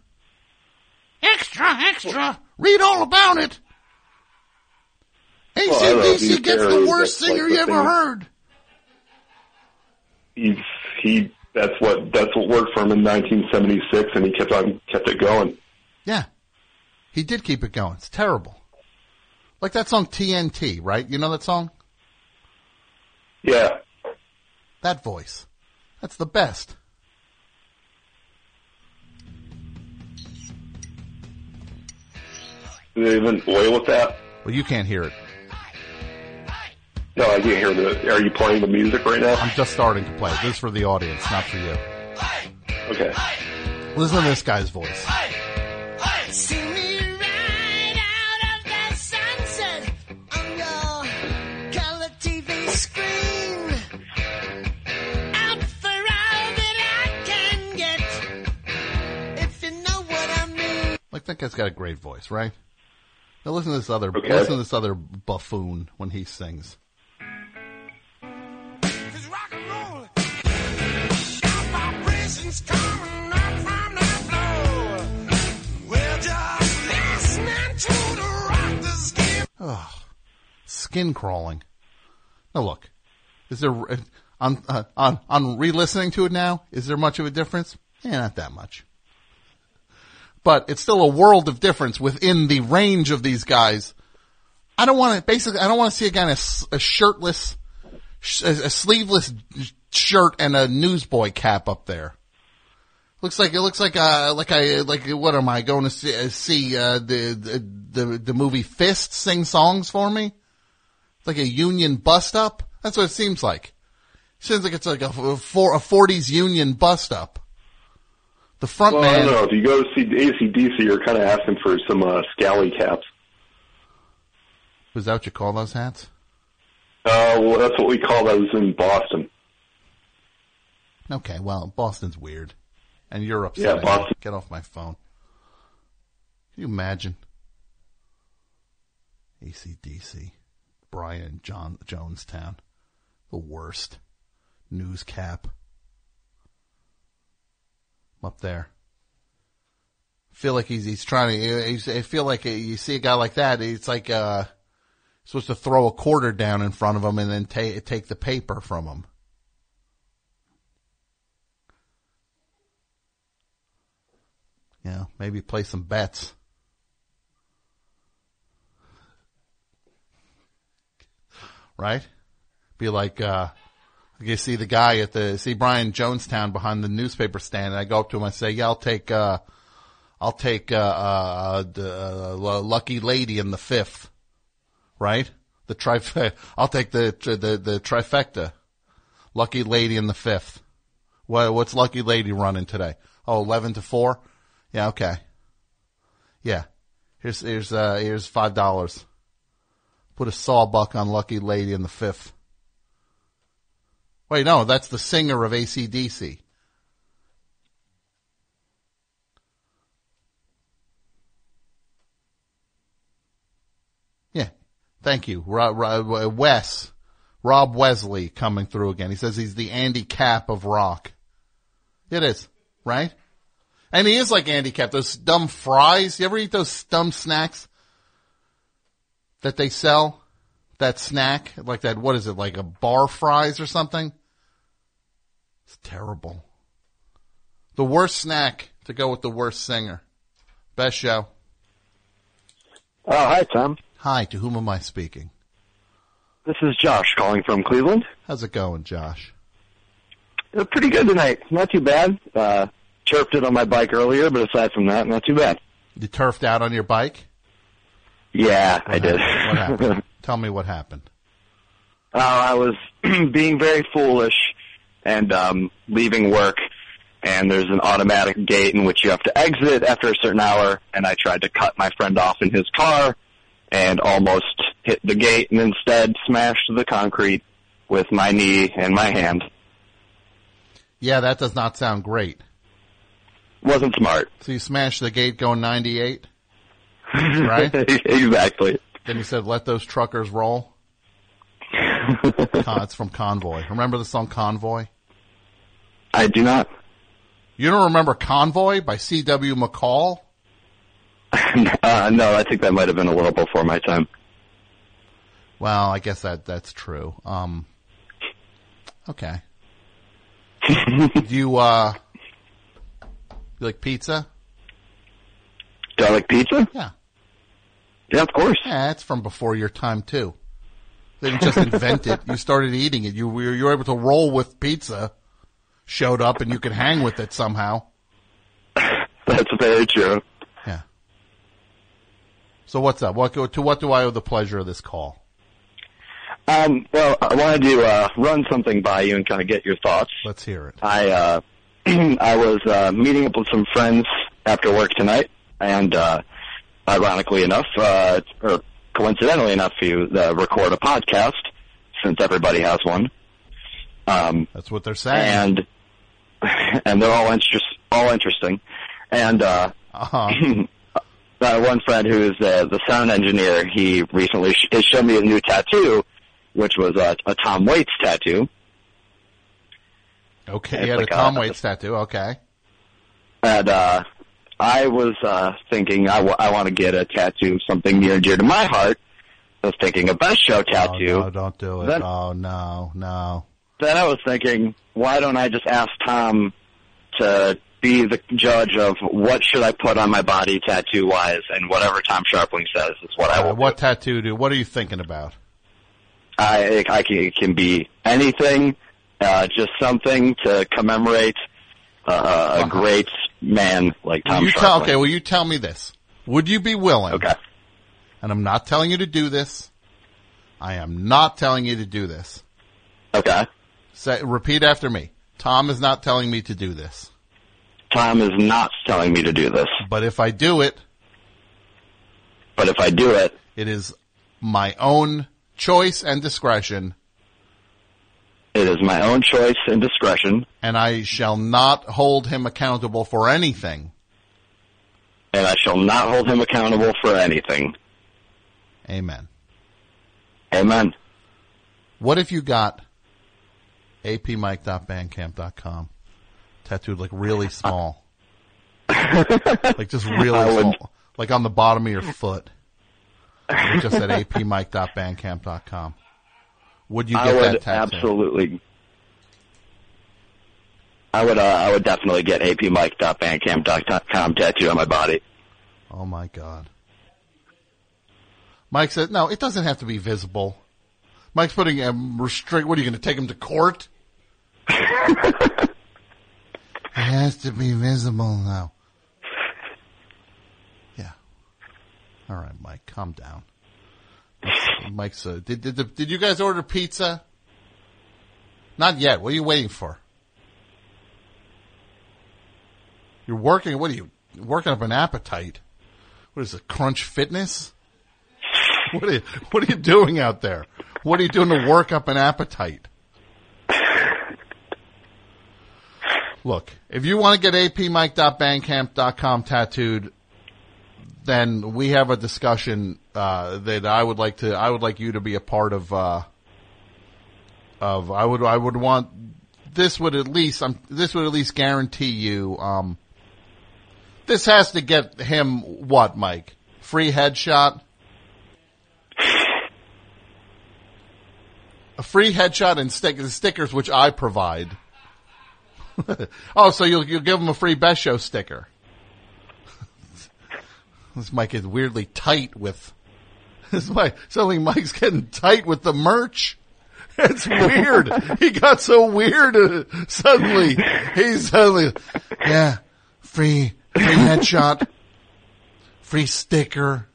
Extra, extra, read all about it. Well, I don't know if ACDC you gets care, the worst that's like singer the you ever thing. heard. He's he. That's what that's what worked for him in 1976, and he kept on kept it going. Yeah. He did keep it going. It's terrible. Like that song TNT, right? You know that song? Yeah. That voice. That's the best. Do they even oil with that? Well, you can't hear it. No, I can't hear the. Are you playing the music right now? I'm just starting to play. This is for the audience, not for you. Okay. Listen to this guy's voice. See me right out of that sunset on your color TV screen. Out for all that I can get. If you know what I mean. Like that guy's got a great voice, right? Now listen to this other Okay. listen to this other buffoon when he sings. Vibrations coming up from the floor. We're just listening to the rock that's giving. Ugh. Skin crawling. Now look, is there on uh, on on re-listening to it now? Is there much of a difference? Yeah, not that much. But it's still a world of difference within the range of these guys. I don't want to basically. I don't want to see a guy in a, a shirtless, a, a sleeveless shirt and a newsboy cap up there. Looks like it looks like uh like I like what am I going to see, uh, see uh, the, the the the movie Fist sing songs for me? It's like a union bust up. That's what it seems like. Seems like it's like a for a forties union bust up. The front Well, I man. don't know. If you go to see ACDC, you're kind of asking for some uh, scally caps. Was that what you call those hats? Uh, well, that's what we call those in Boston. Okay, well, Boston's weird. And you're upset. Yeah. Boston. Get off my phone. Can you imagine? ACDC. Brian John Jonestown. The worst. News cap. Up there. Feel like he's he's trying to. He's, I feel like you see a guy like that. It's like uh, supposed to throw a quarter down in front of him and then take take the paper from him. Yeah, maybe play some bets. Right? Be like, uh, you see the guy at the, see Brian Jonestown behind the newspaper stand and I go up to him and I say, yeah, I'll take, uh, I'll take, uh, uh, the, uh, lucky lady in the fifth. Right? The trif, I'll take the, the, the trifecta. Lucky lady in the fifth. What, what's lucky lady running today? Oh, 11 to 4? Yeah, okay. Yeah. Here's, here's, uh, here's five dollars. Put a sawbuck on Lucky Lady in the fifth. Wait, no, that's the singer of ACDC. Yeah. Thank you. Ro- Ro- Wes. Rob Wesley coming through again. He says he's the Andy Capp of rock. It is, right? And he is like Andy Capp. Those dumb fries. You ever eat those dumb snacks that they sell? That snack? Like that, what is it? Like a bar fries or something? It's terrible. The worst snack to go with the worst singer. Best show. Oh, hi, Tom. Hi, to whom am I speaking? This is Josh calling from Cleveland. How's it going, Josh? Uh, pretty good tonight. Not too bad. Uh, chirped it on my bike earlier, but aside from that, not too bad. You turfed out on your bike? Yeah, I did. What happened? Tell me what happened. Uh, I was being very foolish and um, leaving work, and there's an automatic gate in which you have to exit after a certain hour, and I tried to cut my friend off in his car and almost hit the gate and instead smashed the concrete with my knee and my hand. Yeah, that does not sound great. Wasn't smart. So you smashed the gate going 98? right? exactly. Then he said, let those truckers roll? Con- it's from Convoy. Remember the song Convoy? I do not. You don't remember Convoy by C.W. McCall? uh, no, I think that might have been a little before my time. Well, I guess that that's true. Um, okay. Do you uh, you like pizza? Do I like pizza? Yeah. Yeah, of course. Yeah, it's from before your time too. They didn't just invent it. You started eating it. You were you were able to roll with pizza. Showed up and you could hang with it somehow. That's very true. Yeah. So what's up? What to what do I owe the pleasure of this call? Um, well, I wanted to uh, run something by you and kind of get your thoughts. Let's hear it. I uh, I was uh, meeting up with some friends after work tonight, and uh, ironically enough, uh, or coincidentally enough, for you uh, record a podcast since everybody has one. Um, That's what they're saying. and and they're all interest all interesting. And uh, uh-huh. uh, one friend who is uh, the sound engineer, he recently sh- he showed me a new tattoo, which was a, a Tom Waits tattoo. Okay, had like a Tom Waits tattoo. Okay. And uh, I was uh, thinking I, w- I want to get a tattoo, something near and dear to my heart. I was thinking a best show tattoo. Oh, no, don't do it. Then- oh no, no. Then I was thinking, why don't I just ask Tom to be the judge of what should I put on my body tattoo wise, and whatever Tom Scharpling says is what I Uh, will. what tattoo do? What are you thinking about? I, I can, it can be anything, uh, just something to commemorate uh, a great man like Will Tom you tell, okay, will you tell me this? Would you be willing? Okay. And I'm not telling you to do this. I am not telling you to do this. Okay. Say, repeat after me. Tom is not telling me to do this. Tom is not telling me to do this. But if I do it, but if I do it, it is my own choice and discretion, It is my own choice and discretion, and I shall not hold him accountable for anything. and I shall not hold him accountable for anything. Amen. Amen. What if you got apmike.bandcamp.com tattooed like really small? like just really small. Like on the bottom of your foot. Just at apmike.bandcamp.com. Would you I get would that tattoo? absolutely. I would. Uh, I would definitely get apmike.bandcamp.com tattoo on my body. Oh my god. Mike said, no, it doesn't have to be visible. Mike's putting a restrict, what are you going to take him to court? it has to be visible now. Yeah. All right, Mike, calm down. Mike's, uh, did, did, did you guys order pizza? Not yet. What are you waiting for? You're working, what are you, working up an appetite? What is it, Crunch Fitness? What are you, what are you doing out there? What are you doing to work up an appetite? Look, if you want to get apmike.bandcamp.com tattooed, then we have a discussion uh, that I would like to. I would like you to be a part of. Uh, of I would. I would want. This would at least. Um, this would at least guarantee you. Um, this has to get him what, Mike? Free headshot. A free headshot and stick, stickers which I provide. oh, so you'll you'll give him a free best show sticker. This mic is weirdly tight with. This mic. Suddenly, Mike's getting tight with the merch. It's weird. he got so weird uh, suddenly. He's suddenly, yeah, free, free headshot, free sticker.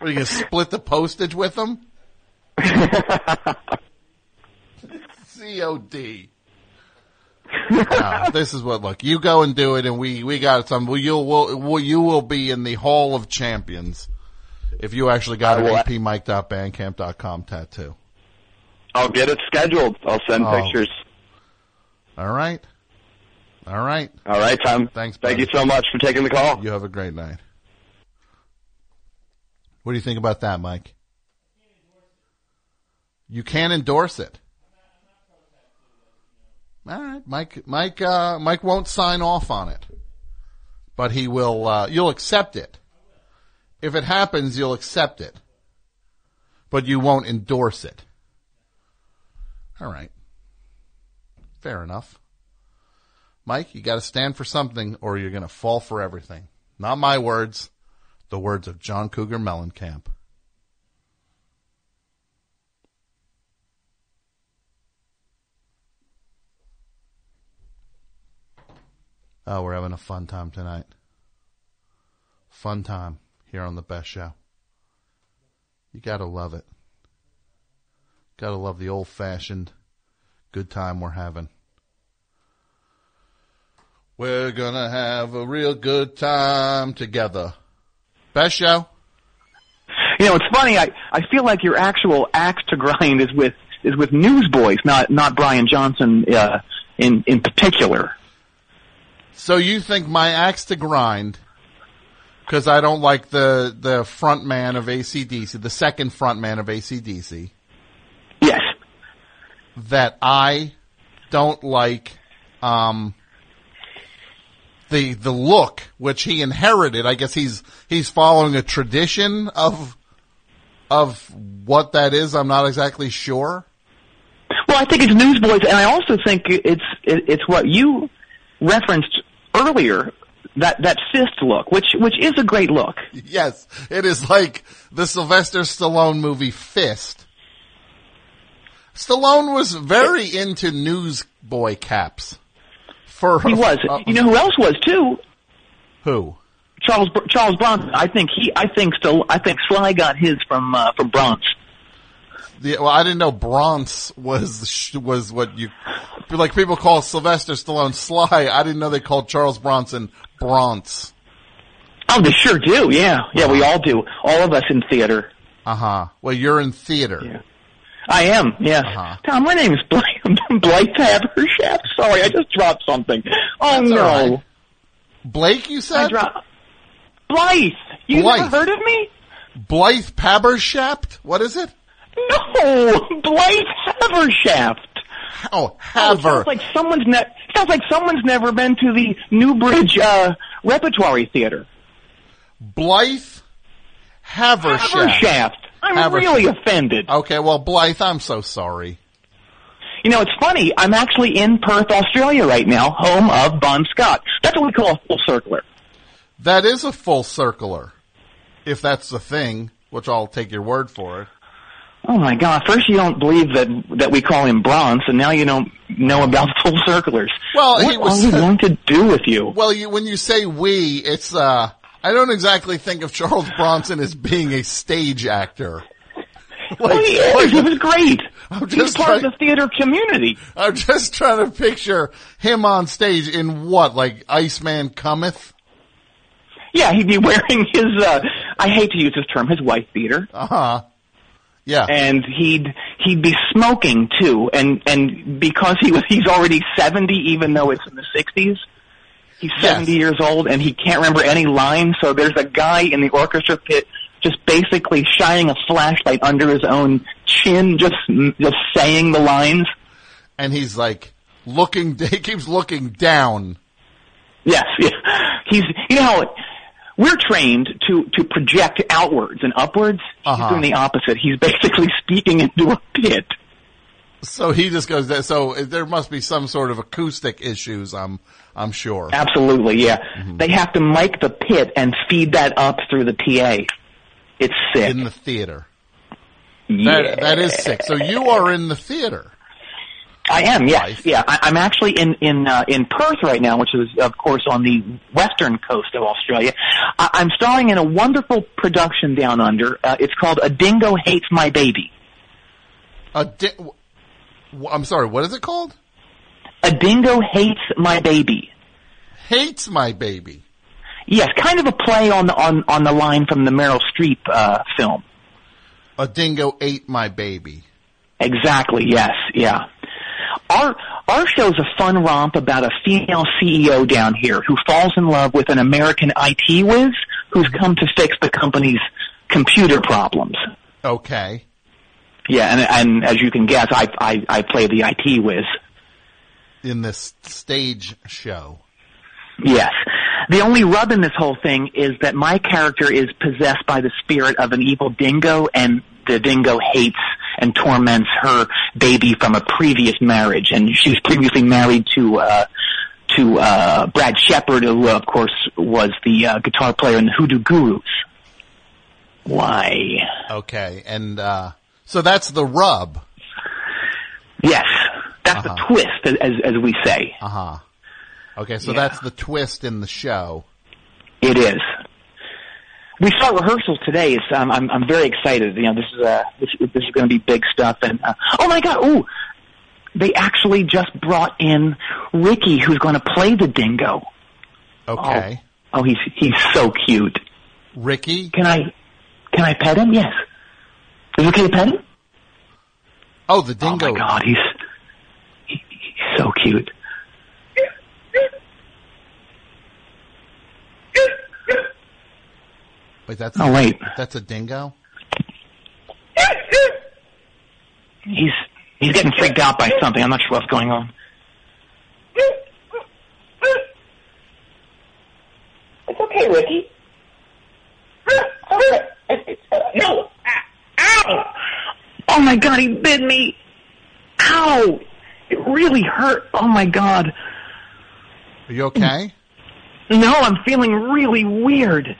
Are you gonna split the postage with them? COD. This is what, look, you go and do it and we, we got some, you'll, will, you will be in the Hall of Champions if you actually got an apmike.bandcamp.com tattoo. I'll get it scheduled. I'll send Oh. pictures. All right. All right. All right, Tom. Thanks. Thank you so much for taking the call. You have a great night. What do you think about that, Mike? You can't endorse it. All right, Mike. Mike. Uh, Mike won't sign off on it, but he will. Uh, you'll accept it. If it happens, you'll accept it, but you won't endorse it. All right. Fair enough. Mike, you got to stand for something or you're going to fall for everything. Not my words, the words of John Cougar Mellencamp. Oh, we're having a fun time tonight. Fun time here on the best show. You gotta love it. Gotta love the old fashioned good time we're having. We're gonna have a real good time together. Best show? You know, it's funny. I I feel like your actual axe to grind is with is with Newsboys, not not Brian Johnson uh, in in particular. So you think my axe to grind, because I don't like the, the front man of ACDC, the second front man of ACDC. Yes. That I don't like, um, the, the look which he inherited. I guess he's, he's following a tradition of, of what that is. I'm not exactly sure. Well, I think it's Newsboys, and I also think it's it, it's what you referenced earlier that that fist look, which which is a great look. Yes, it is like the Sylvester Stallone movie Fist. Stallone was very into newsboy caps. For He was. uh, you know who else was too? Who? Charles Charles Bronson. I think he. I think still. I think Sly got his from uh, from Bronx. The, well, I didn't know Bronx was was what you like. People call Sylvester Stallone Sly. I didn't know they called Charles Bronson Bronx. Oh, they sure do. Yeah, yeah. We all do. All of us in theater. Uh huh. Well, you're in theater. Yeah. I am. Yes. Uh-huh. Tom, my name is Blythe, Blake Habershaft. Sorry, I just dropped something. Oh That's no. right. Blake, you said? I dro- Blythe. You Blythe. never heard of me? Blythe Pabershaft? What is it? No, Blythe Habershaft. Oh, Oh, Haber. sounds like someone's ne- sounds like someone's never been to the Newbridge uh, Repertory Theater. Blythe Habershaft. Habershaft. I'm Habershaft. really offended. Okay, well, Blythe, I'm so sorry. You know, it's funny. I'm actually in Perth, Australia right now, home of Bon Scott. That's what we call a full circler. That is a full circler. If that's the thing, which I'll take your word for it. Oh my God! First you don't believe that that we call him bronze, and now you don't know about full circlers. Well, what he was- are we going to do with you? Well, you, when you say we, it's, uh, I don't exactly think of Charles Bronson as being a stage actor. well, he is. he was great. I'm He's just part of the theater community. I'm just trying to picture him on stage in what, like Iceman Cometh? Yeah, he'd be wearing his. uh I hate to use this term, his wife beater. Uh huh. Yeah. And he'd he'd be smoking too, and and because he was he's already seventy, even though it's in the sixties. He's seventy years old, and he can't remember any lines. So there's a guy in the orchestra pit just basically shining a flashlight under his own chin, just just saying the lines. And he's like looking, he keeps looking down. Yes, yeah. he's you know how we're trained to to project outwards and upwards. He's Uh-huh. doing the opposite. He's basically speaking into a pit. So he just goes there. So there must be some sort of acoustic issues. I'm I'm sure. Absolutely, yeah. Mm-hmm. They have to mic the pit and feed that up through the PA. It's sick. In the theater. Yeah. That, that is sick. So you are in the theater. I am, yes, yeah. I, I'm actually in in uh, in Perth right now, which is of course on the western coast of Australia. I, I'm starring in a wonderful production down under. Uh, it's called A Dingo Hates My Baby. A di- w- I'm sorry. What is it called? A Dingo Hates My Baby. Hates my baby. Yes, kind of a play on the on on the line from the Meryl Streep uh, film. A dingo ate my baby. Exactly. Yes. Yeah. Our our show's a fun romp about a female CEO down here who falls in love with an American IT whiz who's come to fix the company's computer problems. Okay. Yeah, and and as you can guess, I I, I play the IT whiz. In this stage show. Yes. The only rub in this whole thing is that my character is possessed by the spirit of an evil dingo, and the dingo hates and torments her baby from a previous marriage, and she was previously married to uh, to uh, Brad Shepherd, who of course was the uh, guitar player in the Hoodoo Gurus. Why? Okay. And uh so that's the rub. Yes, that's Uh-huh. the twist, as as we say. Uh huh. Okay, so Yeah. that's the twist in the show. It is. We start rehearsals today. It's, um, I'm I'm very excited. You know, this is uh this this is going to be big stuff. And uh, oh my god, ooh, they actually just brought in Ricky, who's going to play the dingo. Okay. Oh, oh, he's he's so cute. Ricky, Can I can I pet him? Yes. Is it okay to pet him? Oh, the dingo. Oh my god, he's he, he's so cute. Wait, that's Oh, wait. That's a dingo. He's he's getting freaked out by something. I'm not sure what's going on. It's okay, Ricky. Okay. No. Ow! Oh my god, he bit me. Ow! It really hurt. Oh my god. Are you okay? No, I'm feeling really weird.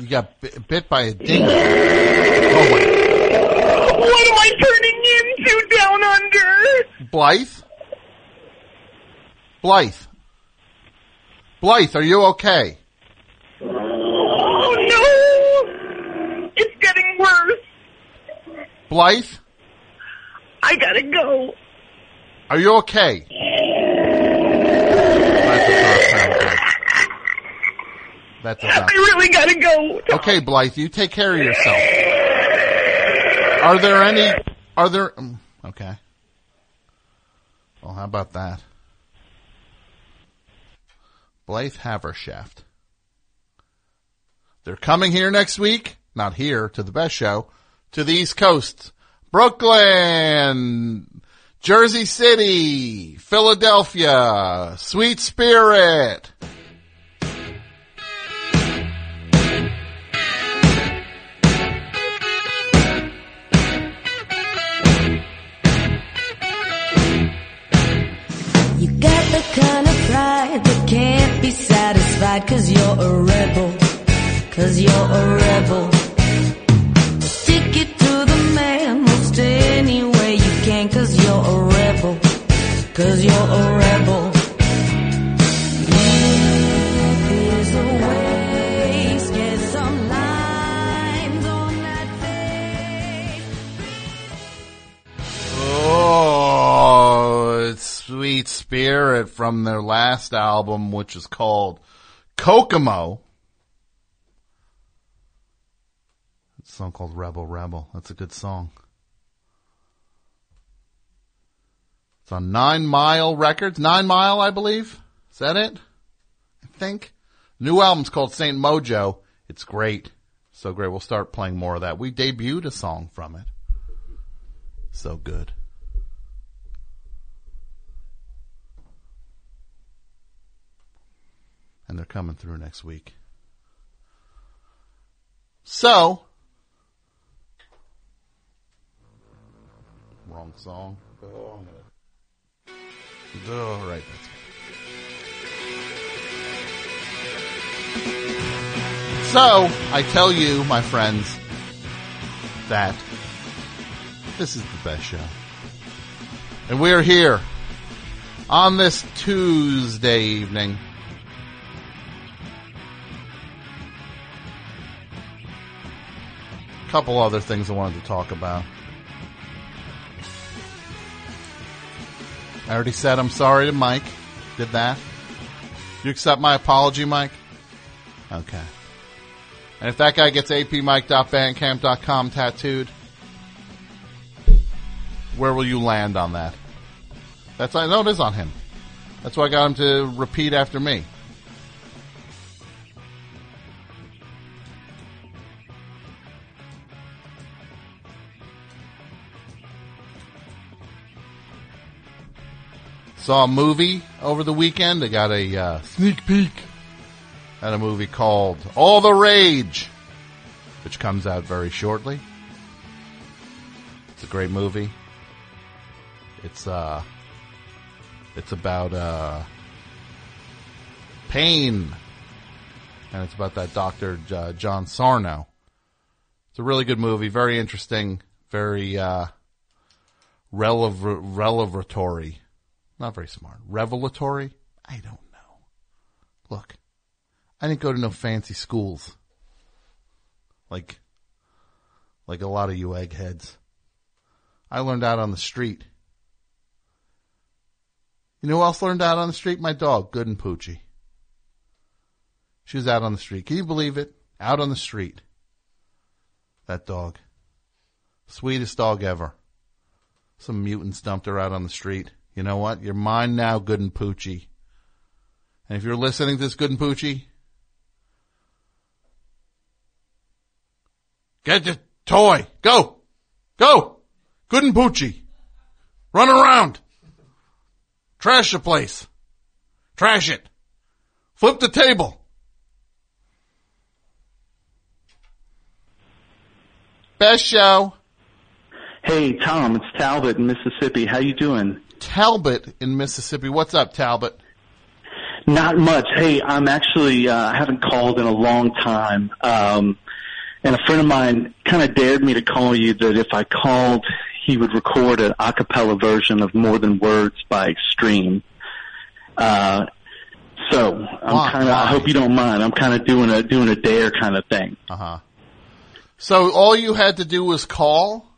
You got bi- bit by a dingo. Oh wait, What am I turning into down under? Blythe. Blythe. Blythe, are you okay? Oh no! It's getting worse. Blythe, I gotta go. are you okay? That does not sound good. That does not. I really gotta go. Okay, Blythe, you take care of yourself. Are there any? Are there? mm, Okay. Well, how about that? Blythe Habershaft. They're coming here next week. Not here to the best show. To the East Coast. Brooklyn. Jersey City. Philadelphia. Sweet Spirit. On that face. Oh, it's Sweet Spirit from their last album, which is called Kokomo. It's a song called Rebel Rebel. That's a good song. It's on Nine Mile Records. Nine Mile, I believe. Is that it? I think. New album's called Saint Mojo. It's great. So great. We'll start playing more of that. We debuted a song from it. So good. And they're coming through next week. So, wrong song. Oh. Oh, right. So I tell you, my friends, that this is the best show, and we're here on this Tuesday evening. A couple other things I wanted to talk about. I already said I'm sorry to Mike. Did that? You accept my apology, Mike? Okay. And if that guy gets apmike.bandcamp.com tattooed, where will you land on that? That's I know it is on him. That's why I got him to repeat after me. Saw a movie over the weekend. I got a uh, sneak peek at a movie called All the Rage, which comes out very shortly. It's a great movie. It's uh, it's about uh, pain, and it's about that Doctor uh, John Sarno. It's a really good movie, very interesting, very uh. Not very smart. Revelatory? I don't know. Look, I didn't go to no fancy schools. Like, like a lot of you eggheads. I learned out on the street. You know who else learned out on the street? My dog, Good and Poochie. She was out on the street. Can you believe it? Out on the street. That dog. Sweetest dog ever. Some mutants dumped her out on the street. You know what? You're mine now, Good and Poochie. And if you're listening to this, Good and Poochie, get the toy. Go. Go. Good and Poochie. Run around. Trash the place. Trash it. Flip the table. Best show. Hey, Tom, it's Talbot in Mississippi. How you doing? Talbot in Mississippi. What's up, Talbot? Not much. Hey, I'm actually uh, I haven't called in a long time, um, and a friend of mine kind of dared me to call you. That if I called, he would record an a cappella version of "More Than Words" by Extreme. Uh, so I'm kind of. I hope you don't mind. I'm kind of doing a doing a dare kind of thing. Uh huh. So all you had to do was call?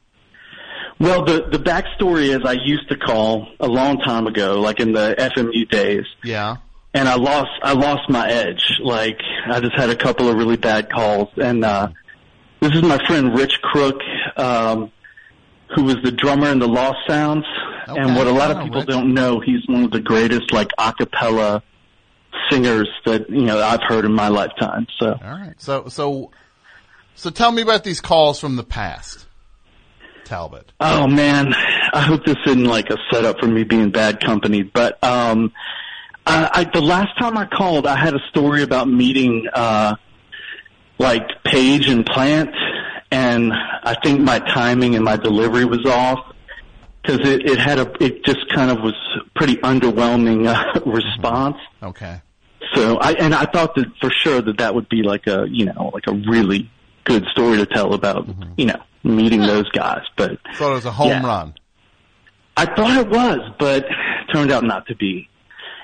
Well, the the backstory is I used to call a long time ago, like in the FMU days. Yeah. and I lost I lost my edge. Like I just had a couple of really bad calls, and uh, this is my friend Rich Crook, um, who was the drummer in the Lost Sounds. and what a lot of people Rich. don't know, he's one of the greatest like a cappella singers that you know I've heard in my lifetime. So All right. So so so tell me about these calls from the past, Talbot. Oh man, I hope this isn't like a setup for me being bad company. But um, I, I, the last time I called, I had a story about meeting uh, like Page and Plant, and I think my timing and my delivery was off because it, it had a it just kind of was pretty underwhelming uh, response. Okay. So I and I thought that for sure that that would be like a you know like a really good story to tell about you know meeting those guys, but Thought it was a home Yeah. run. I thought it was, but turned out not to be.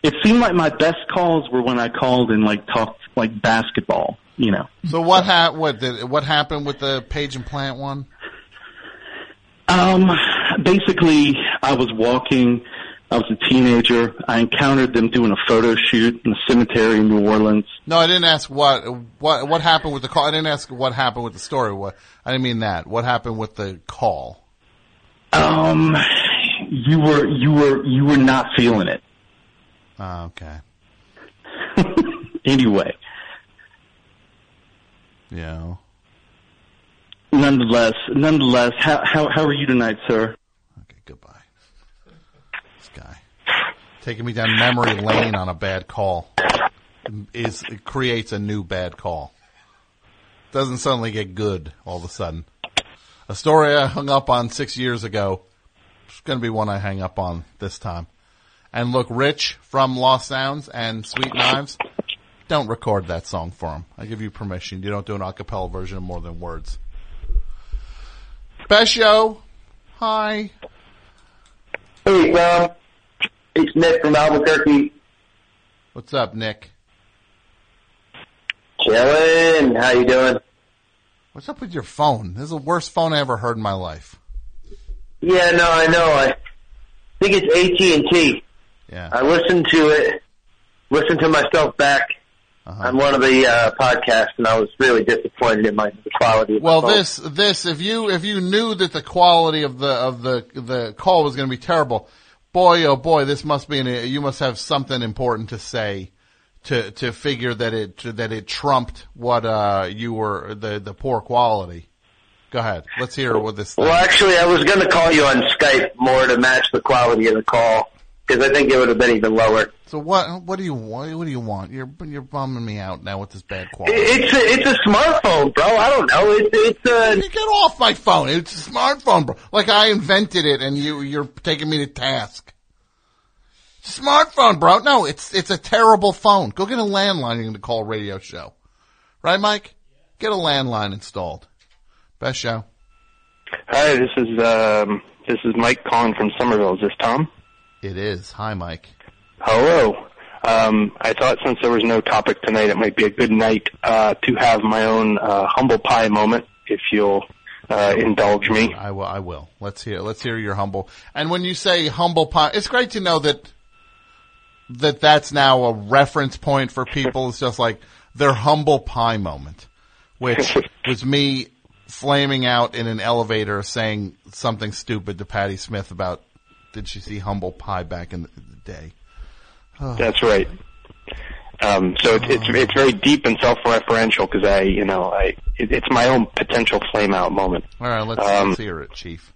It seemed like my best calls were when I called and like talked like basketball, you know. So what ha- what did what happened with the Page and Plant one? Um, basically, I was walking. I was a teenager. I encountered them doing a photo shoot in a cemetery in New Orleans. No, I didn't ask what what what happened with the call. I didn't ask what happened with the story. What I didn't mean that. What happened with the call? Um, you were you were you were not feeling it. Oh, okay. Anyway, Yeah. nonetheless, nonetheless, how how how are you tonight, sir? Taking me down memory lane on a bad call is it creates a new bad call. Doesn't suddenly get good all of a sudden. A story I hung up on six years ago It's going to be one I hang up on this time. And look, Rich from Lost Sounds and Sweet Knives, don't record that song for him. I give you permission. You don't do an a cappella version of more than words. Best show. Hi. Hey, Tom. It's Nick from Albuquerque. What's up, Nick? Chillin'. How you doing? What's up with your phone? This is the worst phone I ever heard in my life. Yeah, no, I know. I think it's AT and T. Yeah. I listened to it, listened to myself back Uh-huh. on one of the uh, podcasts, and I was really disappointed in my the quality. Of Well, this this if you if you knew that the quality of the of the the call was going to be terrible, boy oh boy, this must be an, you must have something important to say to to figure that it that it trumped what uh you were the the poor quality. Go ahead, let's hear what this. Well, actually, I was going to call you on Skype more to match the quality of the call because I think it would have been even lower. So what what do you want? What do you want? You're you're bumming me out now with this bad quality. It's a, it's a smartphone, bro. I don't know. It's it's a. Get off my phone. It's a smartphone, bro. Like I invented it, and you you're taking me to task. Smartphone, bro. No, it's it's a terrible phone. Go get a landline. You're going to call a radio show, right, Mike? Get a landline installed. Best show. Hi, this is um, this is Mike calling from Somerville. Is this Tom? It is. Hi, Mike. Hello. Um, I thought since there was no topic tonight, it might be a good night uh, to have my own uh, humble pie moment, if you'll uh, indulge me. I will. I will. Let's hear. Let's hear your humble. And when you say humble pie, it's great to know that that that's now a reference point for people. It's just like their humble pie moment, which was me flaming out in an elevator saying something stupid to Patti Smith about did she see humble pie back in the day? Oh. That's right. Um, so it's, it's it's very deep and self-referential because I, you know, I it, it's my own potential flame out moment. All right, let's, Um, let's hear it, Chief.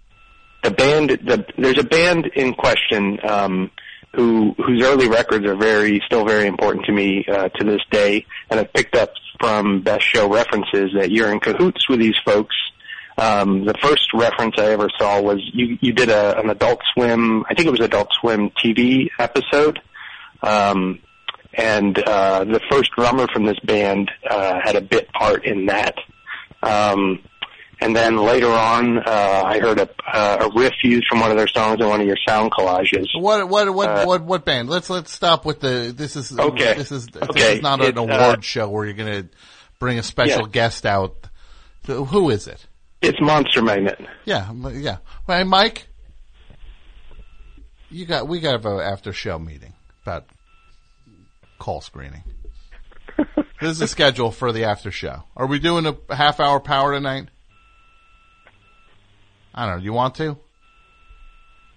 the band the there's a band in question um who whose early records are very still very important to me uh, to this day and I've picked up from best show references that you're in cahoots with these folks um the first reference I ever saw was you you did a an adult swim I think it was adult swim TV episode um and uh the first drummer from this band uh had a bit part in that um and then later on, uh, I heard a, uh, a riff used from one of their songs in one of your sound collages. What what what Uh, what what band? Let's let's stop with the. This is Okay. This is this Okay. is not an It, uh, award show where you're going to bring a special Yeah. guest out. Who is it? It's Monster Magnet. Yeah, yeah. Hey, Mike, you got we got an after show meeting about call screening. this is the schedule for the after show. Are we doing a half hour power tonight? I don't know. Do you want to?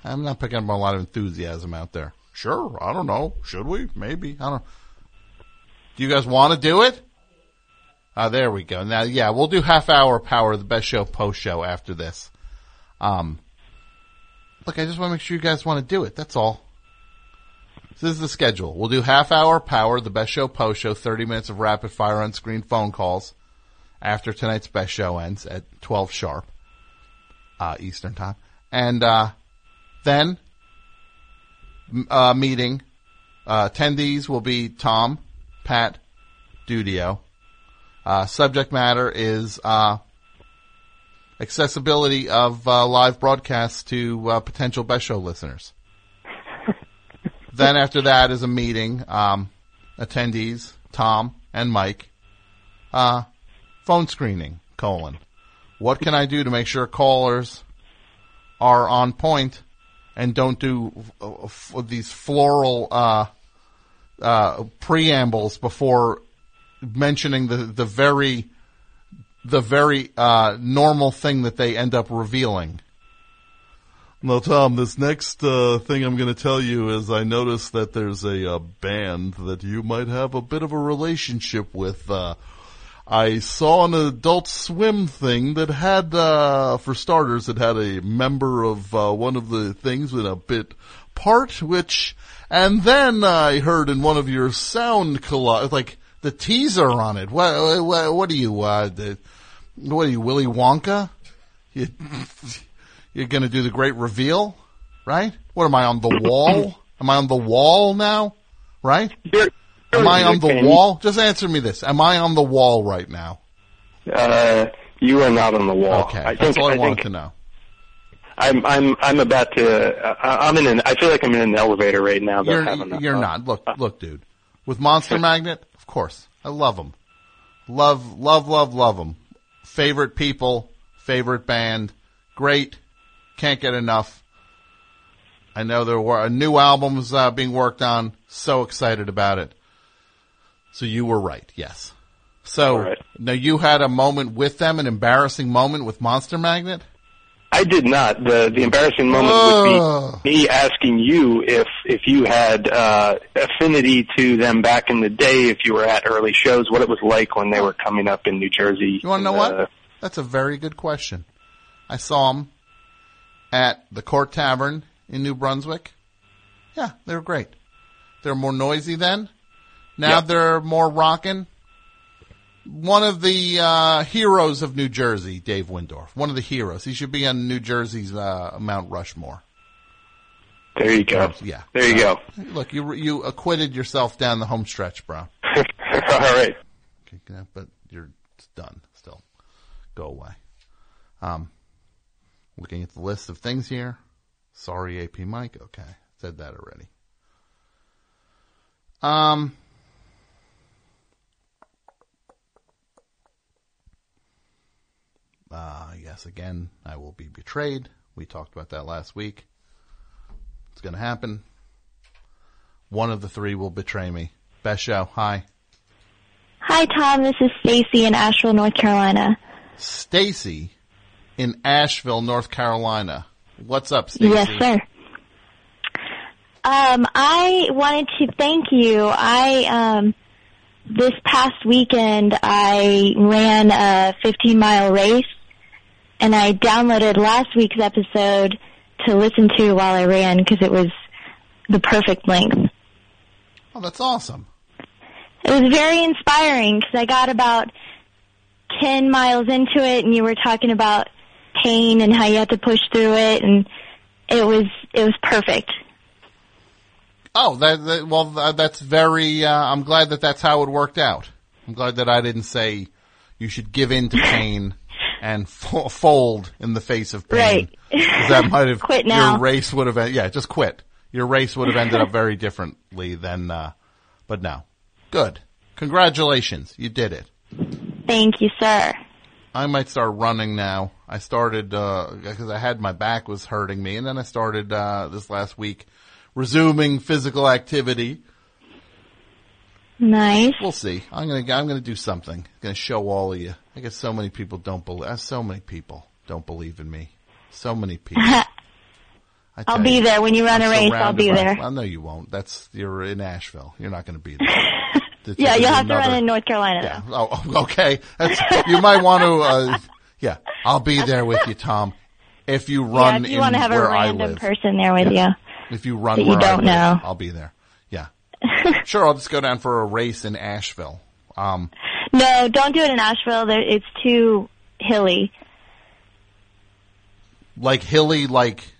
I'm not picking up a lot of enthusiasm out there. Sure. I don't know. Should we? Maybe. I don't. Do you guys want to do it? Ah, there we go. Now, yeah, we'll do half hour power, the best show post show after this. Um, look, I just want to make sure you guys want to do it. That's all. This is the schedule. We'll do half hour power, the best show post show, 30 minutes of rapid fire on screen phone calls after tonight's best show ends at 12 sharp, uh, Eastern time. And, uh, then, uh, meeting, uh, attendees will be Tom, Pat, Dudio. Uh, subject matter is, uh, accessibility of, uh, live broadcasts to, uh, potential best show listeners. then after that is a meeting, um, attendees, Tom and Mike, uh, phone screening, colon. What can I do to make sure callers are on point and don't do uh, f- these floral, uh, uh, preambles before mentioning the, the very, the very, uh, normal thing that they end up revealing. Now, Tom, this next uh, thing I'm going to tell you is I noticed that there's a uh, band that you might have a bit of a relationship with. Uh, I saw an Adult Swim thing that had, uh, for starters, it had a member of uh, one of the things with a bit part, which, and then I heard in one of your sound colli like the teaser on it. What, what, what are you, uh, the, what are you, Willy Wonka? You, you're going to do the great reveal? right? What am I on the wall? Am I on the wall now? Right? am I on the wall? Just answer me this. Am I on the wall right now? Uh, you are not on the wall. Okay, I that's think, all I, I wanted to know. I'm I'm I'm about to. Uh, I'm in an. I feel like I'm in an elevator right now. You're, you're not. Look, look, dude. With Monster Magnet, course, I love them. Love, love, love, love them. Favorite people, favorite band, great. Can't get enough. I know there were a new albums uh, being worked on. So excited about it. So you were right. Yes. So now you had a moment with them, an embarrassing moment with Monster Magnet. I did not. The the embarrassing moment would be me asking you if if you had uh, affinity to them back in the day, if you were at early shows, what it was like when they were coming up in New Jersey. You want to know the- what? That's a very good question. I saw them at the Court Tavern in New Brunswick. Yeah, they were great. They're more noisy then. Now Yep. they're more rocking. One of the uh, heroes of New Jersey, Dave Wyndorf. One of the heroes. He should be on New Jersey's uh, Mount Rushmore. There you go. Yeah. There you go. Look, you you acquitted yourself down the home stretch, bro. All right. Okay, but you're done. Still, go away. Um, looking at the list of things here. Sorry, AP Mike. Okay, said that already. Um. Uh, yes, again, I will be betrayed. We talked about that last week. It's going to happen. One of the three will betray me. Best show. Hi. Hi, Tom. This is Stacy in Asheville, North Carolina. Stacy in Asheville, North Carolina. What's up, Stacy? Yes, sir. Um, I wanted to thank you. I um, this past weekend I ran a 15 mile race, and I downloaded last week's episode to listen to while I ran because it was the perfect length. Oh, that's awesome. It was very inspiring because I got about 10 miles into it and you were talking about pain and how you had to push through it and it was, it was perfect. Oh, that, that well, that's very. Uh, I'm glad that that's how it worked out. I'm glad that I didn't say you should give in to pain and fo- fold in the face of pain. Right. That might have Quit now. your race would have. Yeah, just quit. Your race would have ended up very differently than. Uh, but no, good. Congratulations, you did it. Thank you, sir. I might start running now. I started because I had my back was hurting me, and then I started uh, this last week resuming physical activity. Nice. We'll see. I'm gonna I'm gonna do something. gonna show all of you. I guess so many people don't believe. So many people don't believe in me. So many people. I'll be you, there when you run I'm a race. I'll be by- there. Well, no, you won't. That's you're in Asheville. You're not going to be there. Yeah, you'll have to run in North Carolina. Yeah. Oh, okay. That's, you might want to. Uh, yeah, I'll be there with you, Tom. If you run yeah, if you in want to have a random person there with you. if you run that you where don't live, know. I'll be there. Sure, I'll just go down for a race in Asheville. Um, No, don't do it in Asheville. There, it's too hilly. like hilly, like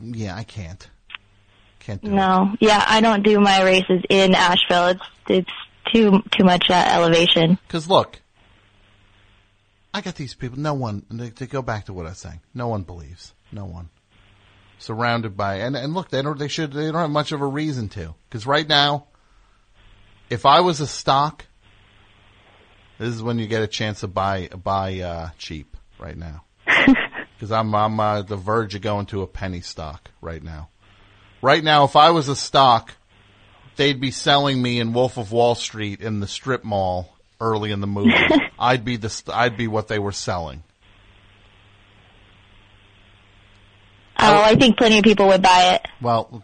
yeah, I can't. Can't do it. No, yeah, I don't do my races in Asheville. It's it's too too much uh, elevation. Because look, I got these people. No one. to go back to what I was saying, no one believes. No one. Surrounded by and and look, they don't. They should. They don't have much of a reason to. Because right now, if I was a stock, this is when you get a chance to buy buy uh, cheap. Right now, because I'm I'm uh, the verge of going to a penny stock right now. Right now, if I was a stock, they'd be selling me in Wolf of Wall Street in the strip mall early in the movie. I'd be the I'd be what they were selling. Oh, I think plenty of people would buy it. Well,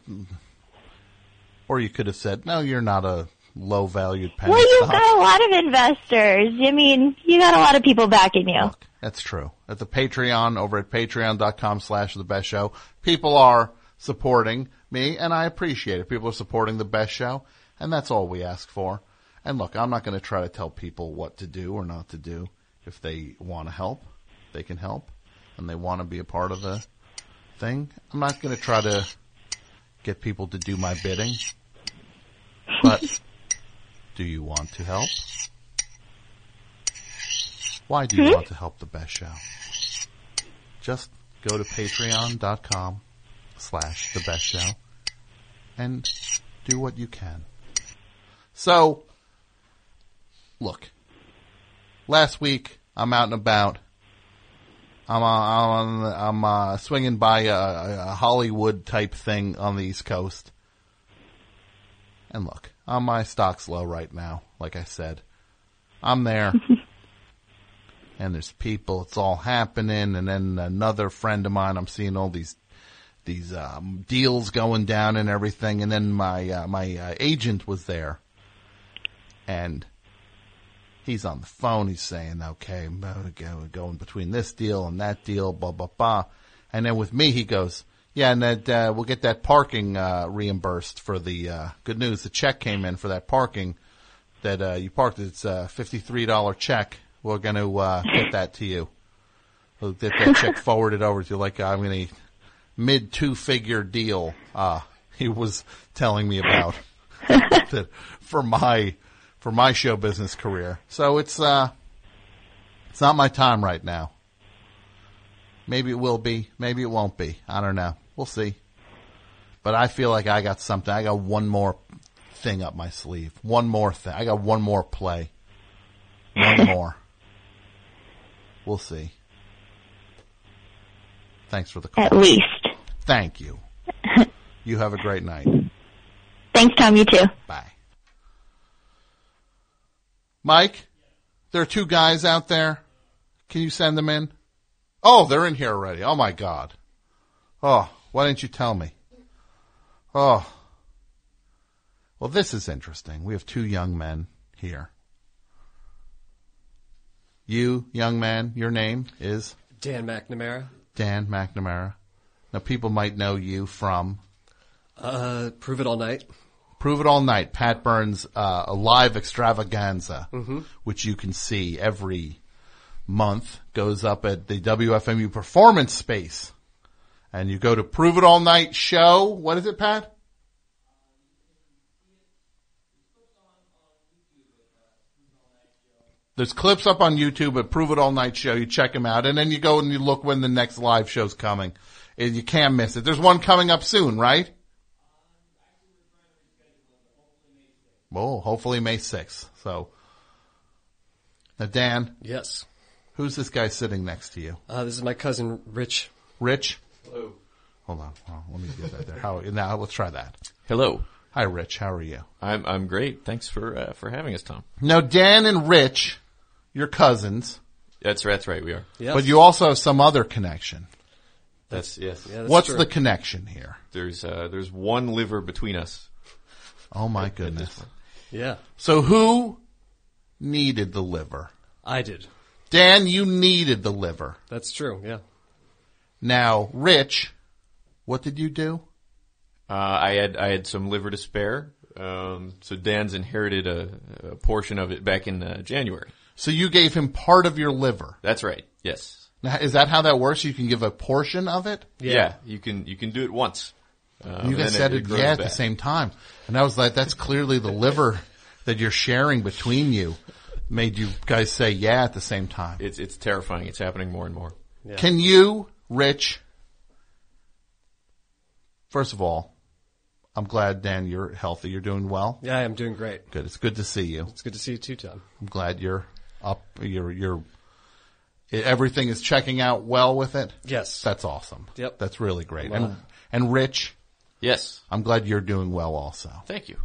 or you could have said, "No, you're not a low valued penny Well, you've stock." got a lot of investors. I mean, you got a lot of people backing you. That's true. At the Patreon over at patreon.com slash the best show, people are supporting me and I appreciate it. People are supporting the best show and that's all we ask for. And look, I'm not going to try to tell people what to do or not to do. If they want to help, they can help and they want to be a part of the thing. I'm not going to try to get people to do my bidding. But do you want to help? Why do you Hmm? want to help the best show? Just go to patreon.com slash the best show and do what you can. So, look, last week I'm out and about. I'm uh, I'm, on- I'm uh, swinging by a, a Hollywood type thing on the East Coast. And look, on my stock's low right now. Like I said, I'm there. and there's people. It's all happening. And then another friend of mine, I'm seeing all these these um, deals going down and everything. And then my uh, my uh, agent was there, and he's on the phone. He's saying, "Okay, I'm about to go going between this deal and that deal, blah blah blah." And then with me, he goes, "Yeah, and that uh, we'll get that parking uh, reimbursed for the uh, good news. The check came in for that parking that uh, you parked. It's a fifty-three dollar check. We're going to uh, get that to you. We'll get that check forwarded over to you. Like I'm going to mid two-figure deal. Uh, he was telling me about that for my for my show business career. So it's uh, it's not my time right now. Maybe it will be. Maybe it won't be. I don't know. We'll see. But I feel like I got something. I got one more thing up my sleeve. One more thing. I got one more play. One more. We'll see. Thanks for the call. At least. Thank you. You have a great night. Thanks, Tom. You too. Bye. Mike, there are two guys out there. Can you send them in? Oh, they're in here already. Oh my God. Oh, why didn't you tell me? Oh. Well, this is interesting. We have two young men here. You, young man, your name is Dan McNamara. Dan McNamara. Now, people might know you from Uh, prove it all night. Prove It All Night, Pat Burns' uh, a live extravaganza, Mhm. which you can see every month, goes up at the WFMU Performance Space. And you go to Prove It All Night show. What is it, Pat? There's clips up on YouTube at Prove It All Night Show. You check them out, and then you go and you look when the next live show's coming. And you can't miss it. There's one coming up soon, right? Oh, hopefully May 6th. So, now Dan. Yes. Who's this guy sitting next to you? Uh, this is my cousin Rich. Rich? Hello. Hold on. Well, let me get that there. How, now let's try that. Hello. Hi, Rich. How are you? I'm I'm great. Thanks for uh, for having us, Tom. Now, Dan and Rich, your cousins. That's that's right. We are. But you also have some other connection. That's yes. What's the connection here? There's uh, there's one liver between us. Oh my At- at goodness. This point. Yeah. So who needed the liver? I did. Dan, you needed the liver. That's true. Yeah. Now, Rich, what did you do? Uh, I had I had some liver to spare. Um, so Dan's inherited a, a portion of it back in uh, January. So you gave him part of your liver. That's right. Yes. Now, is that how that works? You can give a portion of it? Yeah. you can you can do it once. Um, you guys said then it, grows yeah, at the same time. And I was like, that's clearly the liver that you're sharing between you made you guys say yeah at the same time. It's it's terrifying. It's happening more and more. Can you, Rich, first of all, I'm glad, Dan, you're healthy. You're doing well. Yeah, I'm doing great. Good. It's good to see you. It's good to see you too, Tom. I'm glad you're up. You're, you're, everything is checking out well with it. Yes. That's awesome. Yep. That's really great. Well, And, and Rich. Yes. I'm glad you're doing well also. Thank you.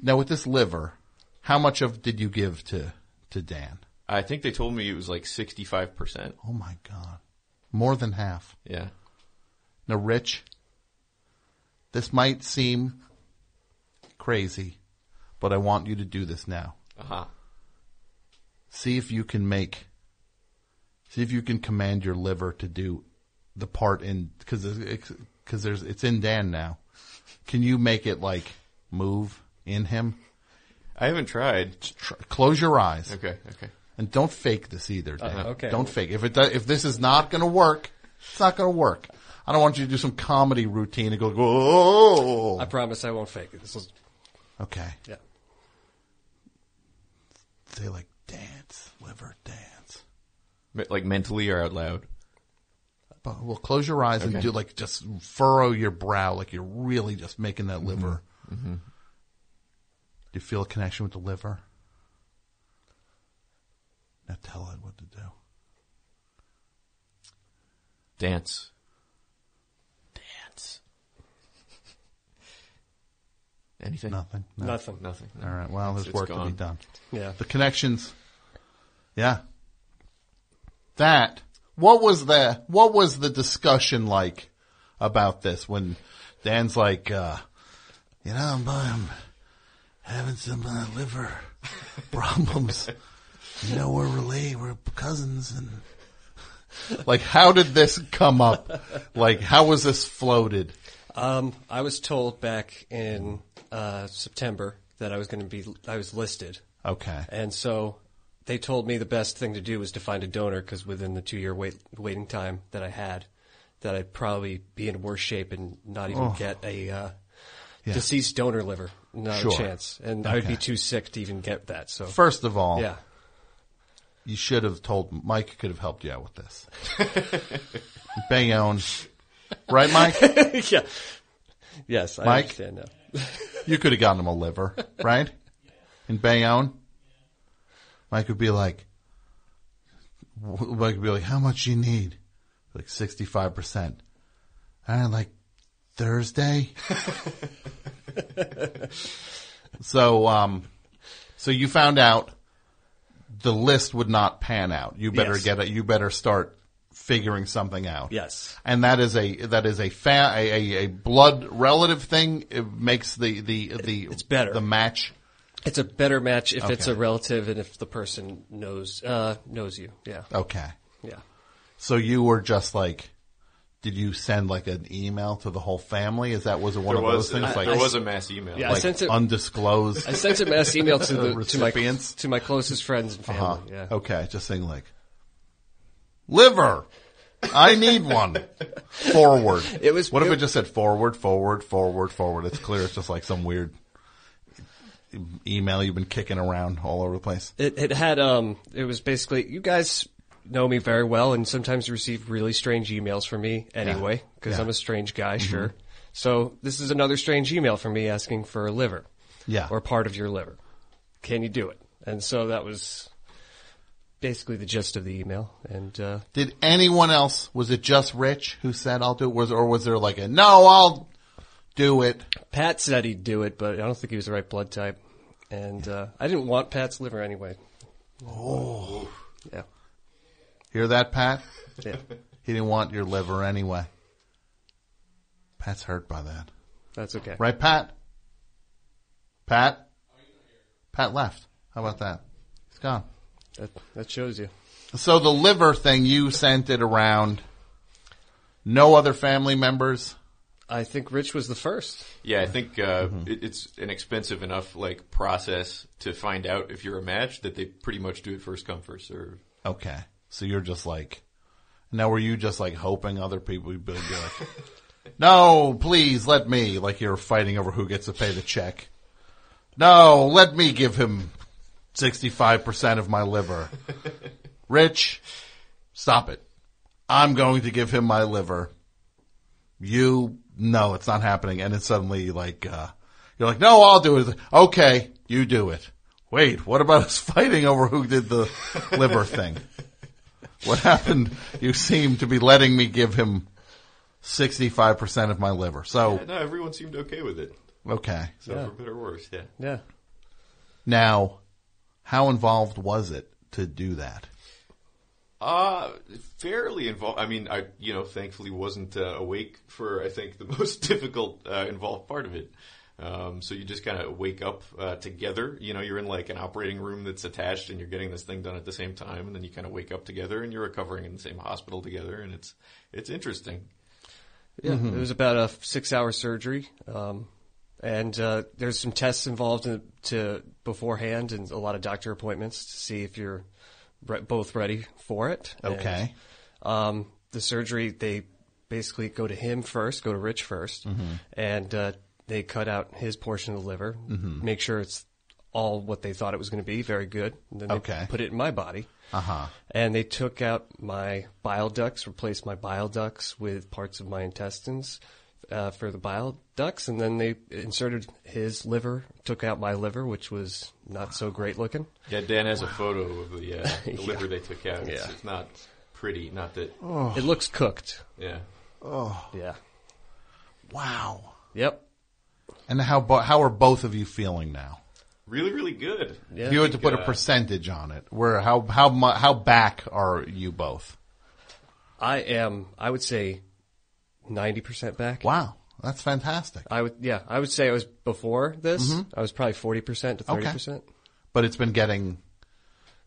Now with this liver, how much of did you give to, to Dan? I think they told me it was like sixty five percent. Oh my God. More than half. Yeah. Now, Rich, this might seem crazy, but I want you to do this now. Uh huh. See if you can make, see if you can command your liver to do the part in, cause, it's- cause there's, it's in Dan now. Can you make it like move in him? I haven't tried. Tr- close your eyes. Okay. Okay. And don't fake this either, Dan. Uh-huh. Okay. Don't fake. If it does, if this is not going to work, It's not going to work. I don't want you to do some comedy routine and go, oh. I promise I won't fake it. This is Okay. Yeah. Say like dance, liver dance. Me- Like mentally or out loud. But well, close your eyes and do like just furrow your brow, like you're really just making that liver. Mhm. Do you feel a connection with the liver? Now tell it what to do. Dance. Dance. Anything? Nothing. No. Nothing. Nothing. All right. Well, It's- there's it's work to be done. Yeah. The connections. Yeah. That. What was the What was the discussion like about this when Dan's like, uh, you know, I'm, I'm having some uh, liver problems. You know, we're related, we're cousins, and like, how did this come up? Like, how was this floated? Um, I was told back in uh, September that I was going to be I was listed. Okay. And so they told me the best thing to do was to find a donor because within the two year wait waiting time that I had, that I'd probably be in worse shape and not even Oh. get a uh, Yeah. deceased donor liver. Not Sure. a chance, and I would be too sick to even get that. So First of all, yeah, you should have told Mike could have helped you out with this. Bayonne. Right, Mike? yeah, yes, I Mike? understand now. You could have gotten him a liver, right? In Bayonne. Mike would be like, Mike would be like, how much you need? Like 65%. And like, Thursday? so, um, so you found out the list would not pan out. You better Yes. get it. You better start figuring something out. Yes. And that is a that is a fa- a, a, a blood relative thing. It makes the the the it's better the match. It's a better match if it's a relative and if the person knows uh, knows you. Yeah. Okay. Yeah. So you were just like, did you send like an email to the whole family? Is that was it one There of was- those things? I- like there was a mass email. Yeah, I sent it- undisclosed. I sent a mass email to the to my recipients. to my closest friends and family. Uh-huh. Yeah. Okay, just saying like, liver. I need one. Forward. It was- What if it- it just said forward, forward, forward, forward? It's clear. It's just like some weird email you've been kicking around all over the place. It it had um it was basically you guys know me very well and sometimes you receive really strange emails from me anyway because Yeah. I'm a strange guy, Mhm. sure. So this is another strange email from me asking for a liver. Yeah. Or part of your liver. Can you do it? And so that was basically the gist of the email and uh Did anyone else? Was it just Rich who said I'll do it? Was or was there like a no? I'll do it. Pat said he'd do it, but I don't think he was the right blood type. And uh I didn't want Pat's liver anyway. Oh, Yeah. hear that, Pat? Yeah. He didn't want your liver anyway. Pat's hurt by that. That's okay. Right, Pat? Pat? Pat left. How about that? He's gone. That that shows you. So the liver thing, you sent it around. No other family members. I think Rich was the first. Yeah, I think uh, Mm-hmm. it, it's an expensive enough like process to find out if you're a match that they pretty much do it first come first serve. Okay. So you're just like, now were you just like hoping other people would be like, no, please let me, like you're fighting over who gets to pay the check. No, let me give him 65% of my liver. Rich, stop it. I'm going to give him my liver. You, no, it's not happening. And then suddenly like, uh, you're like, no, I'll do it. Okay, you do it. Wait, what about us fighting over who did the liver thing? What happened? You seem to be letting me give him 65% of my liver. So, Yeah, no, everyone seemed okay with it. okay. So for better or worse, yeah. Yeah. Now, how involved was it to do that? Uh, fairly involved. I mean, I, you know, thankfully wasn't uh, awake for, I think, the most difficult, uh, involved part of it. Um, so you just kind of wake up, uh, together. You know, you're in like an operating room that's attached and you're getting this thing done at the same time. And then you kind of wake up together and you're recovering in the same hospital together. And it's, it's interesting. Yeah, Mm-hmm. it was about a six-hour surgery, um, and uh, there's some tests involved in, to beforehand, and a lot of doctor appointments to see if you're re- both ready for it. And, Okay. um, the surgery, they basically go to him first, go to Rich 1st Mhm. and uh, they cut out his portion of the liver, Mhm. make sure it's all what they thought it was going to be, very good. And then they Okay. put it in my body. Uh-huh. And they took out my bile ducts, replaced my bile ducts with parts of my intestines uh, for the bile ducts, and then they inserted his liver, took out my liver, which was not so great looking. Yeah, Dan has a photo of the, uh, the Yeah. liver they took out. It's, Yeah. it's not pretty. Not that. Oh. It looks cooked. Yeah. Oh. Yeah. Wow. Yep. And how bo- how are both of you feeling now? Really, really good. if you had to put a uh, percentage on it, where how how mu- how back are you both? I am, I would say, 90% back. Wow. That's fantastic. I would, yeah, I would say I was before this, Mhm. I was probably 40% to 30%. But it's been getting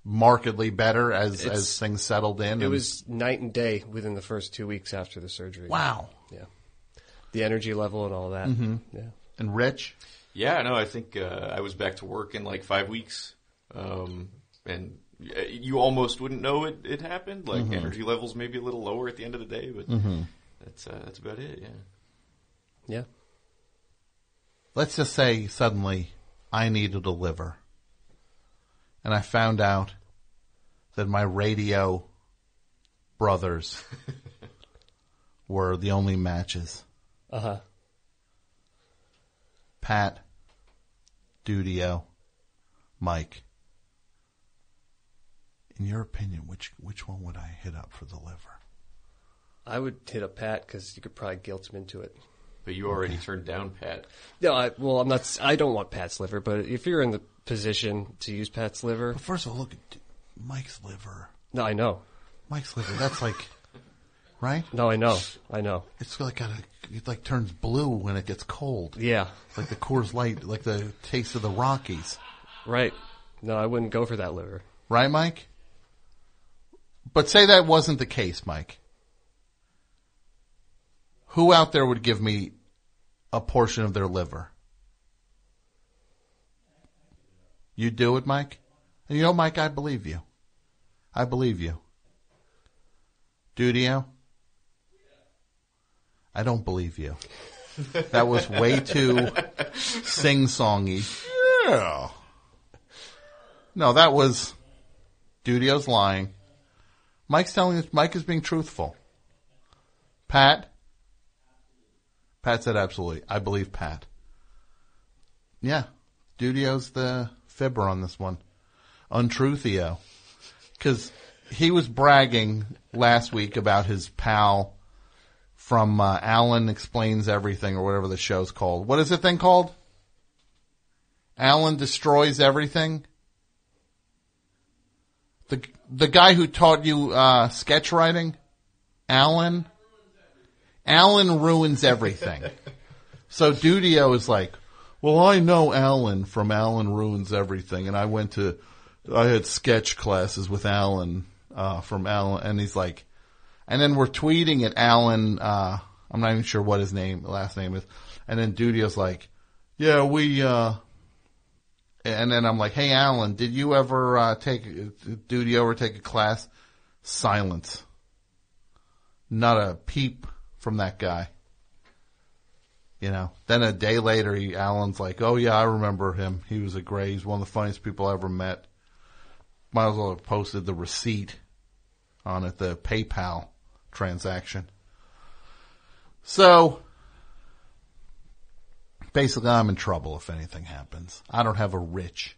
markedly better as as things settled in. It and- was night and day within the first two weeks after the surgery. Wow. Yeah. The energy level and all that. Mhm. Yeah. And Rich, Yeah, no, I think uh, I was back to work in like five weeks, um, and uh, you almost wouldn't know it, it happened. Like Mhm. energy levels maybe a little lower at the end of the day, but Mhm. that's uh, that's about it. Yeah. Yeah. let's just say suddenly I needed a liver, and I found out that my radio brothers were the only matches. Uh huh. Pat, Dudio, Mike. In your opinion, which which one would I hit up for the liver? I would hit up Pat because you could probably guilt him into it. But you already turned down Pat. No, I, well, I'm not. I don't want Pat's liver, but if you're in the position to use Pat's liver, But first of all, look at Mike's liver. no, I know. Mike's liver. That's like, right? No, I know. I know. It's like kind of it like turns blue when it gets cold. Yeah. Like the Coors Light, like the taste of the Rockies. Right. No, I wouldn't go for that liver. Right, Mike? But say that wasn't the case, Mike. Who out there would give me a portion of their liver? You do it, Mike? And you know, Mike, I believe you. I believe you. Dudio? I don't believe you. That was way too sing-songy. Yeah. No, that was Dudio's lying. Mike's telling us Mike is being truthful. Pat? Pat said absolutely. I believe Pat. Yeah. Dudio's the fibber on this one. Untruthio. Cause he was bragging last week about his pal from uh, Alan Explains Everything or whatever the show's called. What is the thing called? Alan Destroys Everything? The the guy who taught you uh, sketch writing, Alan. Alan ruins everything. so Dudio is like, well, I know Alan from Alan ruins everything, and I went to, I had sketch classes with Alan uh, from Alan, and he's like, and then we're tweeting at Alan. Uh, I'm not even sure what his name, last name is, and then Dudio's like, yeah, we. Uh, and then I'm like, hey, Alan, did you ever uh, take, you ever take a class? Silence. Not a peep from that guy. You know, then a day later, he, Alan's like, oh yeah, I remember him. He was a great, he's one of the funniest people I ever met. Might as well have posted the receipt on it, the PayPal transaction. So, basically I'm in trouble if anything happens. I don't have a rich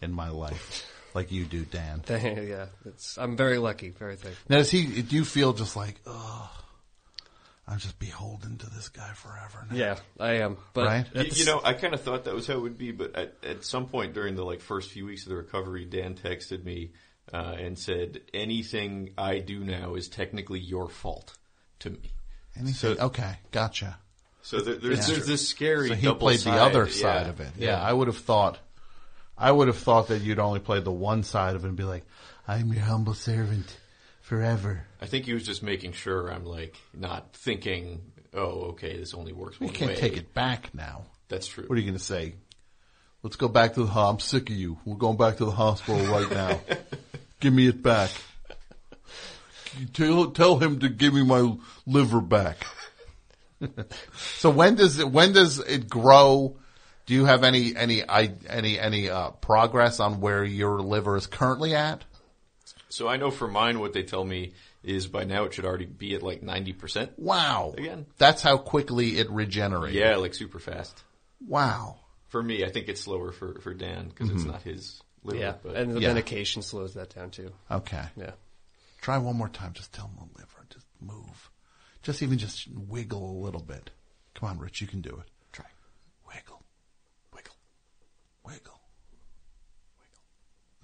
in my life like you do, Dan. yeah, it's, I'm very lucky, very thankful. Now, does he? Do you feel just like, oh, I'm just beholden to this guy forever? Now. Yeah, I am. But Right? You, you know, I kind of thought that was how it would be, but at, at some point during the like first few weeks of the recovery, Dan texted me uh, and said, "Anything I do now is technically your fault to me." Anything? okay, gotcha. So there, there's, Yeah. there's this scary. So he double played the other yeah. side of it. Yeah, I would have thought. I would have thought that you'd only play the one side of it and be like, "I'm your humble servant forever." I think he was just making sure I'm like not thinking, "Oh, okay, this only works You can't way." take it back now. That's true. What are you going to say? Let's go back to the. ho- I'm sick of you. We're going back to the hospital right now. Give me it back. tell, tell him to give me my liver back. so when does it, when does it grow? Do you have any, any, any, any, uh, progress on where your liver is currently at? So I know for mine, what they tell me is by now it should already be at like 90%. Wow. Again. That's how quickly it regenerates. Yeah, like super fast. Wow. For me, I think it's slower for, for Dan because it's Mhm. not his liver. Yeah, but and the Yeah. medication slows that down too. Okay. Yeah. Try one more time. Just tell him the liver. Just move. Just even just wiggle a little bit. Come on, Rich. You can do it. Try. Wiggle. Wiggle. Wiggle. Wiggle.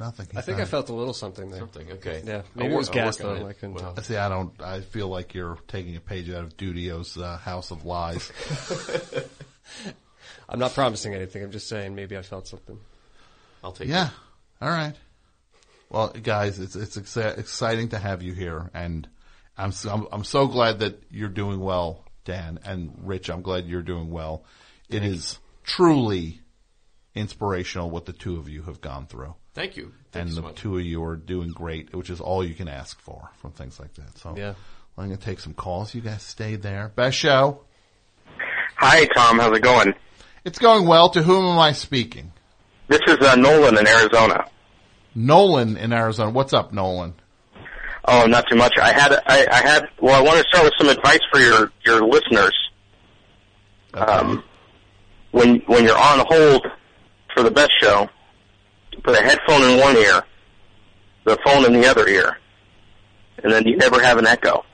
Nothing. I think not- I felt a little something there. Something, okay. Yeah, I'll maybe it was I'll gas though. I couldn't Well. tell. See, I don't. I feel like you're taking a page out of Dudio's uh, House of Lies. I'm not promising anything. I'm just saying maybe I felt something. I'll take it. yeah. All right. Well, guys, it's it's exci- exciting to have you here, and I'm so, I'm, I'm so glad that you're doing well, Dan and Rich. I'm glad you're doing well. It is truly inspirational what the two of you have gone through. Thank you. Thank and you so the much. two of you are doing great, which is all you can ask for from things like that. So Yeah. I'm going to take some calls. You guys stay there. Best show. Hi, Tom. How's it going? It's going well. To whom am I speaking? This is uh, Nolan in Arizona. Nolan in Arizona. What's up, Nolan? Oh, not too much. I had, I, I had. Well, I want to start with some advice for your your listeners. Um, when when you're on hold for the best show, put a headphone in one ear, the phone in the other ear, and then you never have an echo.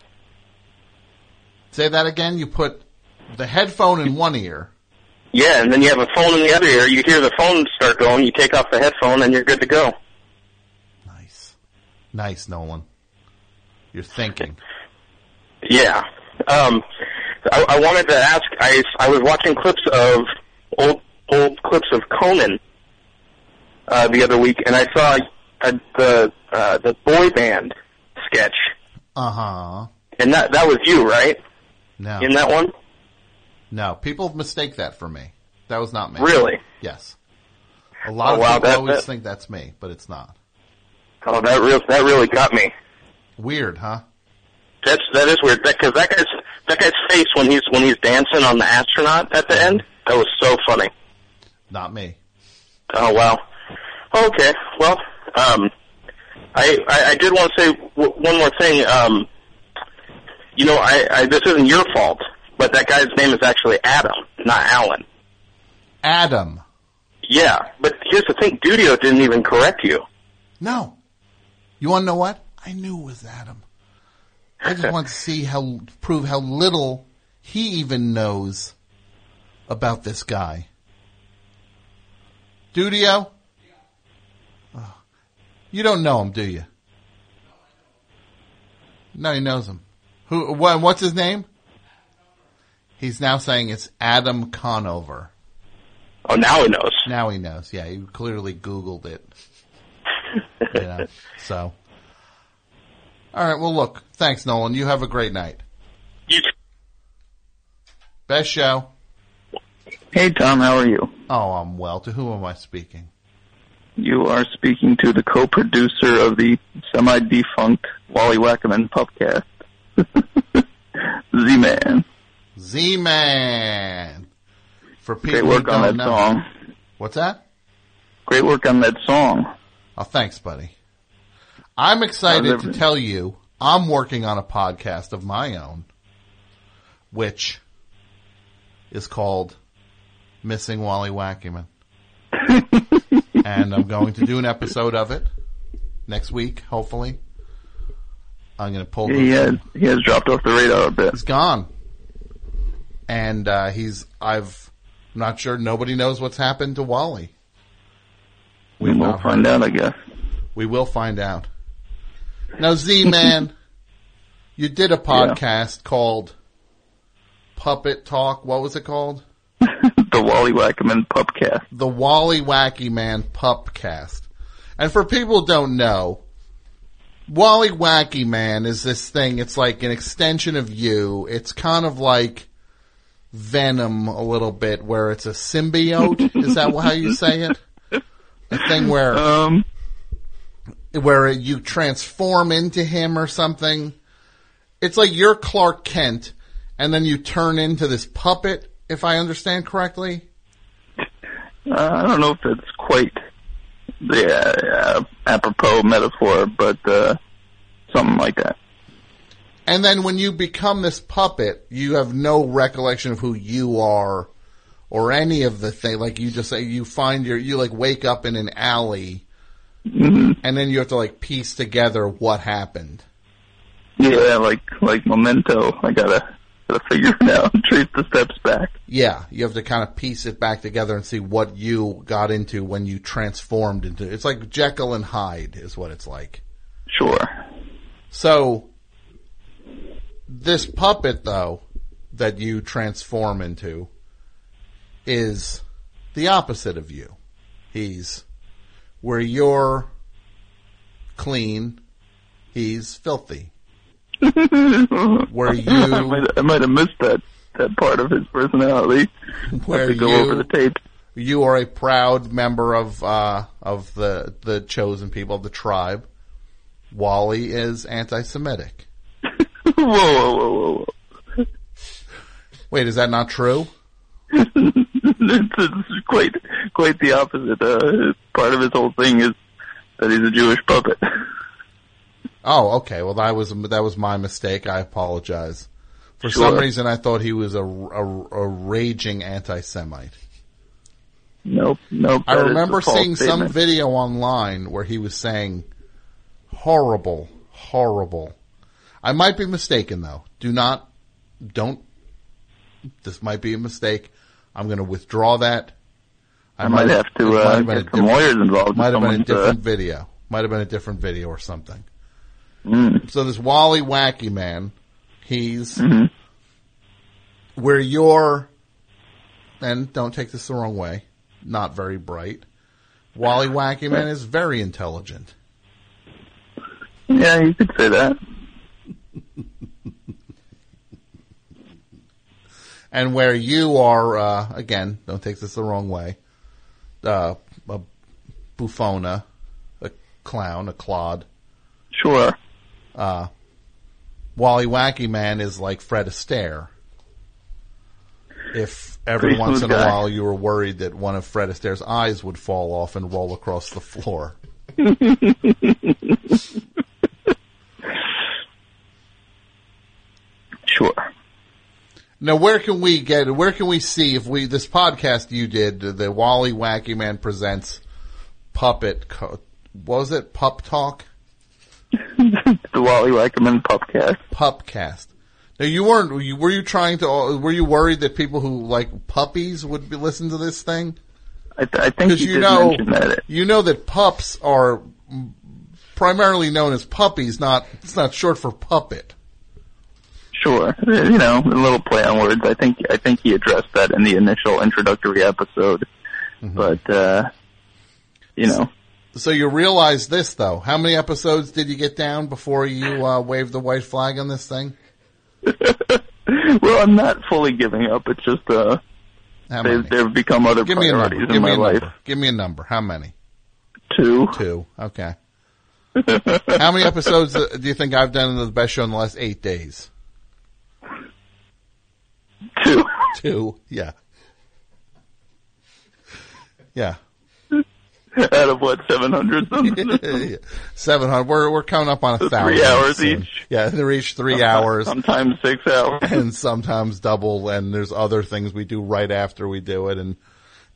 Say that again. You put the headphone in one ear. Yeah, and then you have a phone in the other ear. You hear the phone start going. You take off the headphone, and you're good to go. Nice, nice, Nolan. You're thinking. Yeah. Um, I, I wanted to ask. I I was watching clips of old old clips of Conan uh, the other week, and I saw uh, the uh, the boy band sketch, Uh huh. and that that was you, right? No. In that one, No, people mistake that for me. That was not me. Really? Yes. A lot Oh, of wow, people that- always that- think that's me, but it's not. oh, that real that really got me. Weird, huh? That's that is weird because that guy's that guy's face when he's when he's dancing on the astronaut at the end that was so funny. Not me. Oh wow. Okay. Well, um, I, I I did want to say w- one more thing. Um, you know, I, I this isn't your fault, but that guy's name is actually Adam, not Alan. Adam. Yeah, but here's the thing: Dudio didn't even correct you. No. You want to know what? I knew it was Adam. I just want to see how prove how little he even knows about this guy. Dudio? Oh. You don't know him, do you? No, he knows him. Who? What, what's his name? He's now saying it's Adam Conover. Oh, now he knows. Now he knows. Yeah, he clearly Googled it. you know, so. All right. Well, look. Thanks, Nolan. You have a great night. You Best show. Hey Tom, how are you? Oh, I'm well. To whom am I speaking? You are speaking to the co-producer of the semi-defunct Wally Wackerman Pupcast, Z-Man. Z-Man. For people Great work who on don't that know. song. What's that? Great work on that song. Oh, thanks, buddy. I'm excited to tell you I'm working on a podcast of my own, which is called Missing Wally Wackerman. and I'm going to do an episode of it next week, hopefully. I'm going to pull he has he has dropped off the radar a bit. He's gone. And uh, he's I've I'm not sure nobody knows what's happened to Wally. We will find out, I guess. We will find out. Now Z Man, you did a podcast called Puppet Talk. What was it called? The Wally Wackerman Pupcast. The Wally Wacky Man Pupcast. And for people who don't know, Wally Wacky Man is this thing. It's like an extension of you. It's kind of like Venom a little bit, where it's a symbiote. is that how you say it? A thing where um, where you transform into him or something. it's like you're Clark Kent, and then you turn into this puppet. If I understand correctly. Uh, I don't know if it's quite the uh, apropos metaphor, but uh, something like that. And then when you become this puppet, you have no recollection of who you are or any of the thing. Like you just say, you find your, you like wake up in an alley Mm-hmm. and then you have to like piece together what happened. Yeah, like like Memento. I gotta gotta figure it out, and trace the steps back. Yeah, you have to kind of piece it back together and see what you got into when you transformed into. It's like Jekyll and Hyde is what it's like. Sure. So this puppet though that you transform into is the opposite of you. He's where you're clean, he's filthy. Where you I might, I might have missed that that part of his personality. where go you over the tape. you are a proud member of uh, of the the chosen people of the tribe. Wally is anti-Semitic. whoa, whoa, whoa, whoa, whoa. Wait, is that not true? it's, it's quite quite the opposite. Uh, part of his whole thing is that he's a Jewish puppet. Oh, okay. Well, that was that was my mistake. I apologize. For Sure. some reason, I thought he was a, a, a raging anti-Semite. Nope, nope. I remember seeing some video online where he was saying horrible, horrible. I might be mistaken though. Do not, don't. This might be a mistake. I'm going to withdraw that. I might have to, it might uh, have get some lawyers involved Might have been a uh, different video. Might have been a different video or something. Mm. So this Wally Wacky Man, he's Mm-hmm. where you're, and don't take this the wrong way, not very bright. Wally Wacky Man is very intelligent. Yeah, you could say that. And where you are, uh, again, don't take this the wrong way, uh, a buffona, a clown, a clod. Sure. Uh, Wally Wacky Man is like Fred Astaire. If every Pretty once in smooth a while you were worried that one of Fred Astaire's eyes would fall off and roll across the floor. Sure. Now, where can we get? Where can we see if we this podcast you did the Wally Wacky Man presents puppet? Co- was it Pup Talk? the Wally Wackerman Pupcast. Pupcast. Now you weren't. Were you, were you trying to? Were you worried that people who like puppies would be listen to this thing? I, th- I think you, know, that. you know that pups are primarily known as puppies. Not it's not short for puppet. Sure. You know, a little play on words. I think I think he addressed that in the initial introductory episode. Mm-hmm. But uh you know, So you realize this though. How many episodes did you get down before you uh, waved the white flag on this thing? well, I'm not fully giving up. It's just uh they've, many? they've become other Give priorities in Give me my a life. number. Give me a number. How many? Two. Two. Okay. How many episodes uh, do you think I've done in the best show in the last eight days? Two. Two. Yeah. Yeah. Out of what, 700 something? Seven hundred. We're we're coming up on a So thousand. three hours soon. each? Yeah, they reach three hours. Sometimes six hours. and sometimes double. And there's other things we do right after we do it, and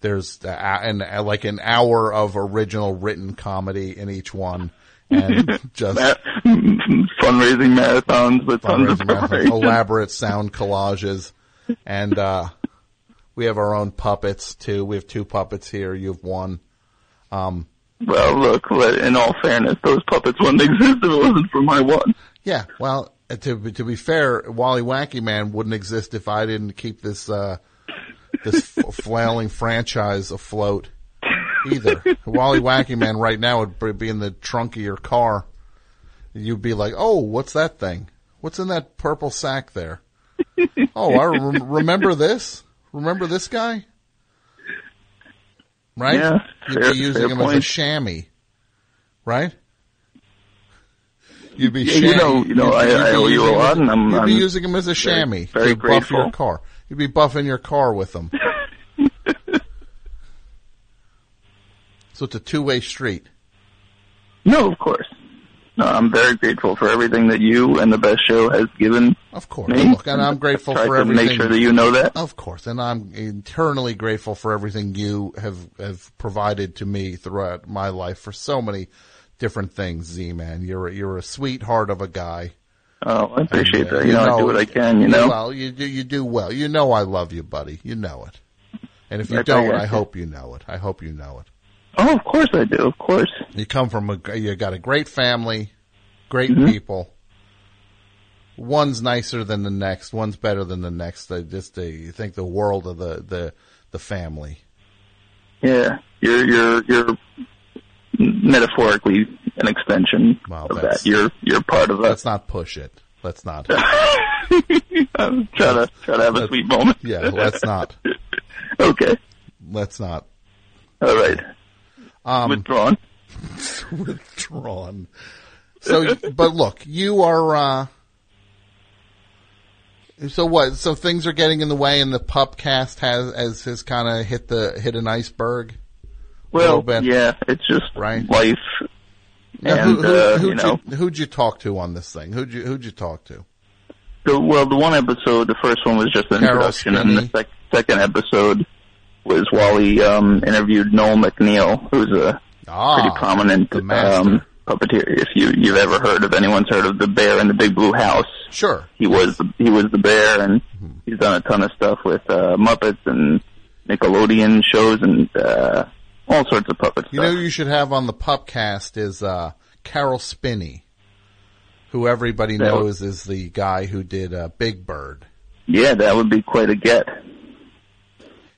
there's uh, and uh, like an hour of original written comedy in each one, and just fundraising marathons with fundraising marathons, elaborate sound collages, and uh, we have our own puppets too. We have two puppets here. You have one. Um, Well, look, in all fairness, those puppets wouldn't exist if it wasn't for my one. Yeah, well, to be- to be fair, Wally Wacky Man wouldn't exist if I didn't keep this uh, this flailing franchise afloat either. Wally Wacky Man right now would be- in the trunk of your car. You'd be like, "Oh, what's that thing? What's in that purple sack there? Oh, I rem- remember this. Remember this guy." Right? Yeah, You'd fair- be using fair him as a chamois, right? You'd be Yeah, you know- you know, you'd- I- you'd I be owe you a lot, as- and I'm- You'd be I'm using him as a chamois very to buff your car. You'd be buffing your car with them. so it's a two-way street. No, of course. No, I'm very grateful for everything that you and the best show has given. Of course. me. And look, and I'm grateful for to everything. Make sure that you know that. Of course, and I'm eternally grateful for everything you have have provided to me throughout my life for so many different things. Z man, you're a, you're a sweetheart of a guy. Oh, I appreciate And, uh, that. You, know, I do what I can. You know. Well, you do you do well. You know I love you, buddy. You know it. And if you Right, don't, I- I hope you know it. I hope you know it. Oh, of course I do. Of course. You come from a you got a great family, great Mm-hmm. people. One's nicer than the next. One's better than the next. They just they you think the world of the the the family. Yeah, you're you're you're metaphorically an extension of that. You're you're part of that. Let's not push it. Let's not. I'm trying to try to have a sweet moment. Yeah, let's not. okay. Let's not. All right. Um, Withdrawn. withdrawn. So, but look, you are. uh So what? So things are getting in the way, and the pup cast has has has kind of hit the hit an iceberg. a Well, bit. yeah, it's just Right. life. Now, and who, who, uh, who'd you know, who'd you talk to on this thing? Who'd you who'd you talk to? the, well, the one episode, the first one was just an Carol introduction, and the sec- second episode was Wally um, interviewed Noel MacNeal, who's a Ah, pretty prominent um, puppeteer. If you you've ever heard of anyone's heard of the Bear in the Big Blue House, Sure. he was the, he was the bear, and Mm-hmm. he's done a ton of stuff with uh, Muppets and Nickelodeon shows and uh, all sorts of puppet You stuff. know, who you should have on the pup cast is uh, Caroll Spinney, who everybody That knows is the guy who did uh, Big Bird. yeah, that would be quite a get.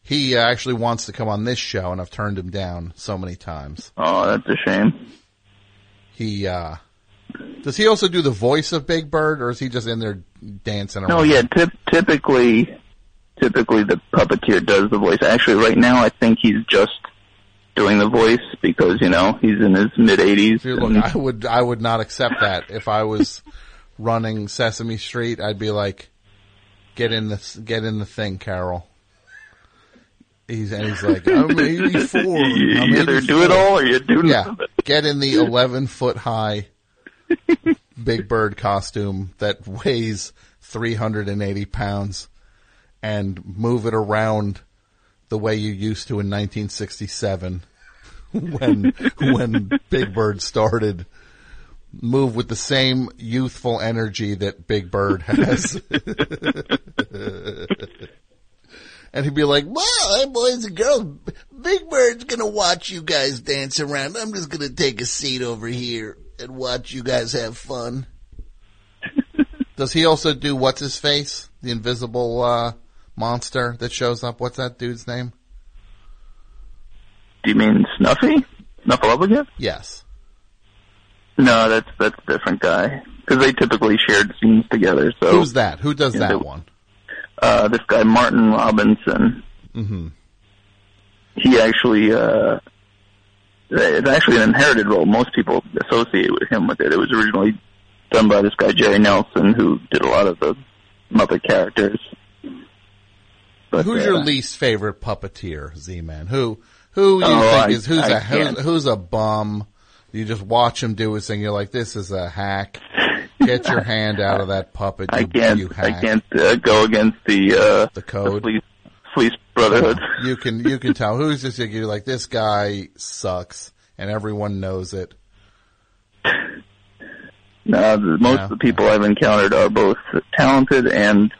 He uh, actually wants to come on this show, and I've turned him down so many times. Oh, that's a shame. He uh, does he also do the voice of Big Bird, or is he just in there dancing around? No, yeah, tip, typically, typically the puppeteer does the voice. Actually, right now, I think he's just doing the voice because you know he's in his mid eighties. Look, I would I would not accept that if I was running Sesame Street. I'd be like, get in the get in the thing, Caroll. He's and he's like, I'm 84. You I'm either do it all or you do yeah. Get in the 11 foot high Big Bird costume that weighs 380 pounds and move it around the way you used to in 1967 when when Big Bird started. Move with the same youthful energy that Big Bird has. And he'd be like, well, hey boys and girls, Big Bird's gonna watch you guys dance around. I'm just gonna take a seat over here and watch you guys have fun. Does he also do what's his face? The invisible, uh, monster that shows up? What's that dude's name? Do you mean Snuffy? Snuffleupagus? Yes. No, that's that's a different guy because they typically shared scenes together. So Who's that? Who does Yeah, that they- one? Uh, this guy Martin Robinson. Mm-hmm. He actually uh, it's actually an inherited role. Most people associate with him with it. It was originally done by this guy Jerry Nelson, who did a lot of the Muppet characters. But, Who's uh, your least favorite puppeteer, Z-Man? Who, who you Oh, think I- is, who's I a, who's, who's a bum? You just watch him do his thing. You're like, this is a hack. Get your hand out of that puppet. You, I can't. I can't uh, go against the uh, the code. Fleece, Fleece Brotherhood. You can, you can tell who's this. You're like, this guy sucks and everyone knows it. No, the, most Yeah. of the people I've encountered are both talented and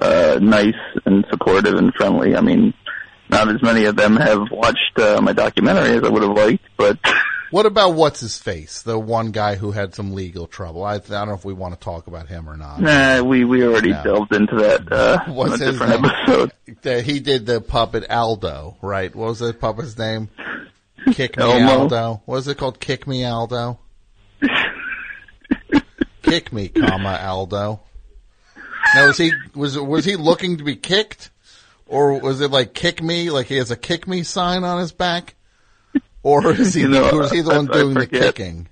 uh, nice and supportive and friendly. I mean, not as many of them have watched uh, my documentary as I would have liked, but What about what's his face? The one guy who had some legal trouble. I, I don't know if we want to talk about him or not. nah, we we already No. delved into that uh, in What's a his different name? episode. He did the puppet Aldo, right? What was the puppet's name? Kick me Elmo. Aldo. What is it called? Kick me Aldo. Kick me, comma Aldo. Now was he was was he looking to be kicked, or was it like kick me? Like he has a kick me sign on his back, or is he You know, was he the I- one I doing the kicking?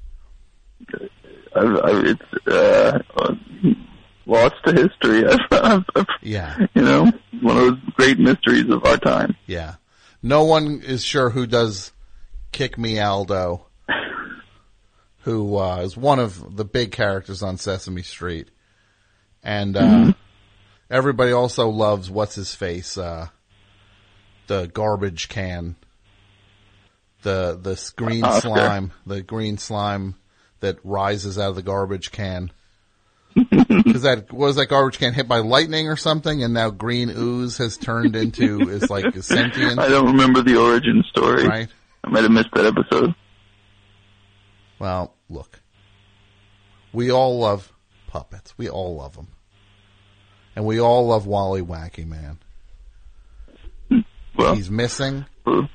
I've, I've, it's uh, uh, lost to history. Yeah. you know, one of those great mysteries of our time. Yeah. No one is sure who does Kick Me Aldo, who uh, is one of the big characters on Sesame Street. And uh, Mm-hmm. everybody also loves what's his face, uh, the garbage can, the the green oh, Oscar. slime, the green slime that rises out of the garbage can. Because that was that garbage can hit by lightning or something, and now green ooze has turned into is like a sentient. I don't remember the origin story. Right. I might have missed that episode. Well, look, we all love puppets. We all love them, and we all love Wally Wacky Man. Hmm. Well, He's missing.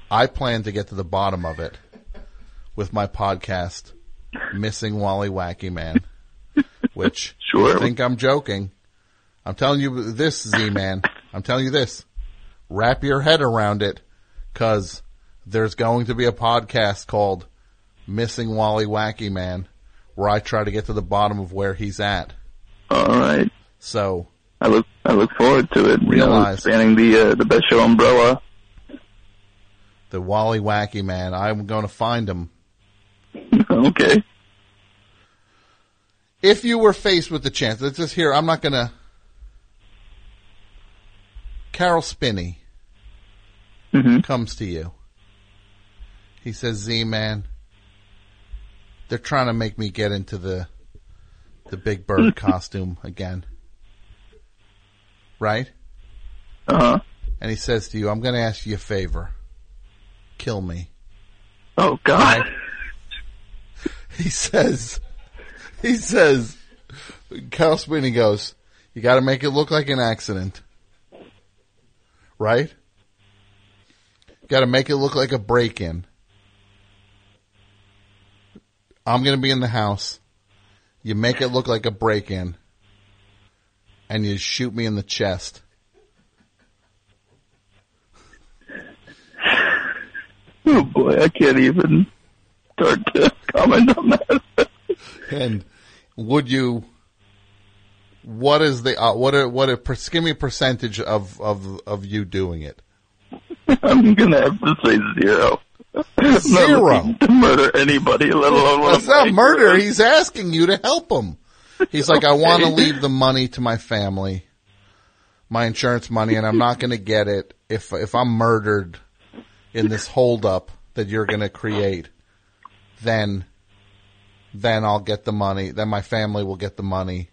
I plan to get to the bottom of it with my podcast, Missing Wally Wacky Man, which Sure. you think I'm joking. I'm telling you this, Z-Man. I'm telling you this. Wrap your head around it, cause there's going to be a podcast called Missing Wally Wacky Man, where I try to get to the bottom of where he's at. All right. So I look I look forward to it. You know, Realize- spanning the uh, the best show umbrella. The Wally Wacky Man, I'm going to find him. okay. If you were faced with the chance, let's just hear. I'm not going to. Caroll Spinney comes to you. He says, "Z man, they're trying to make me get into the the Big Bird costume again, right?" Uh huh. And he says to you, "I'm going to ask you a favor. Kill me." Oh God. He says, he says, Carl Spinney goes, you got to make it look like an accident, right? Got to make it look like a break-in. I'm to be in the house. You make it look like a break-in, and you shoot me in the chest. Oh boy, I can't even start to comment on that. And would you? What is the uh, what? A, what a give me a percentage of of of you doing it? I'm gonna have to say zero. Zero. to murder anybody, let alone one That's not murder. He's asking you to help him. He's like, I want to leave the money to my family, my insurance money, and I'm not going to get it if if I'm murdered in this holdup that you're going to create. Then, then I'll get the money. Then my family will get the money.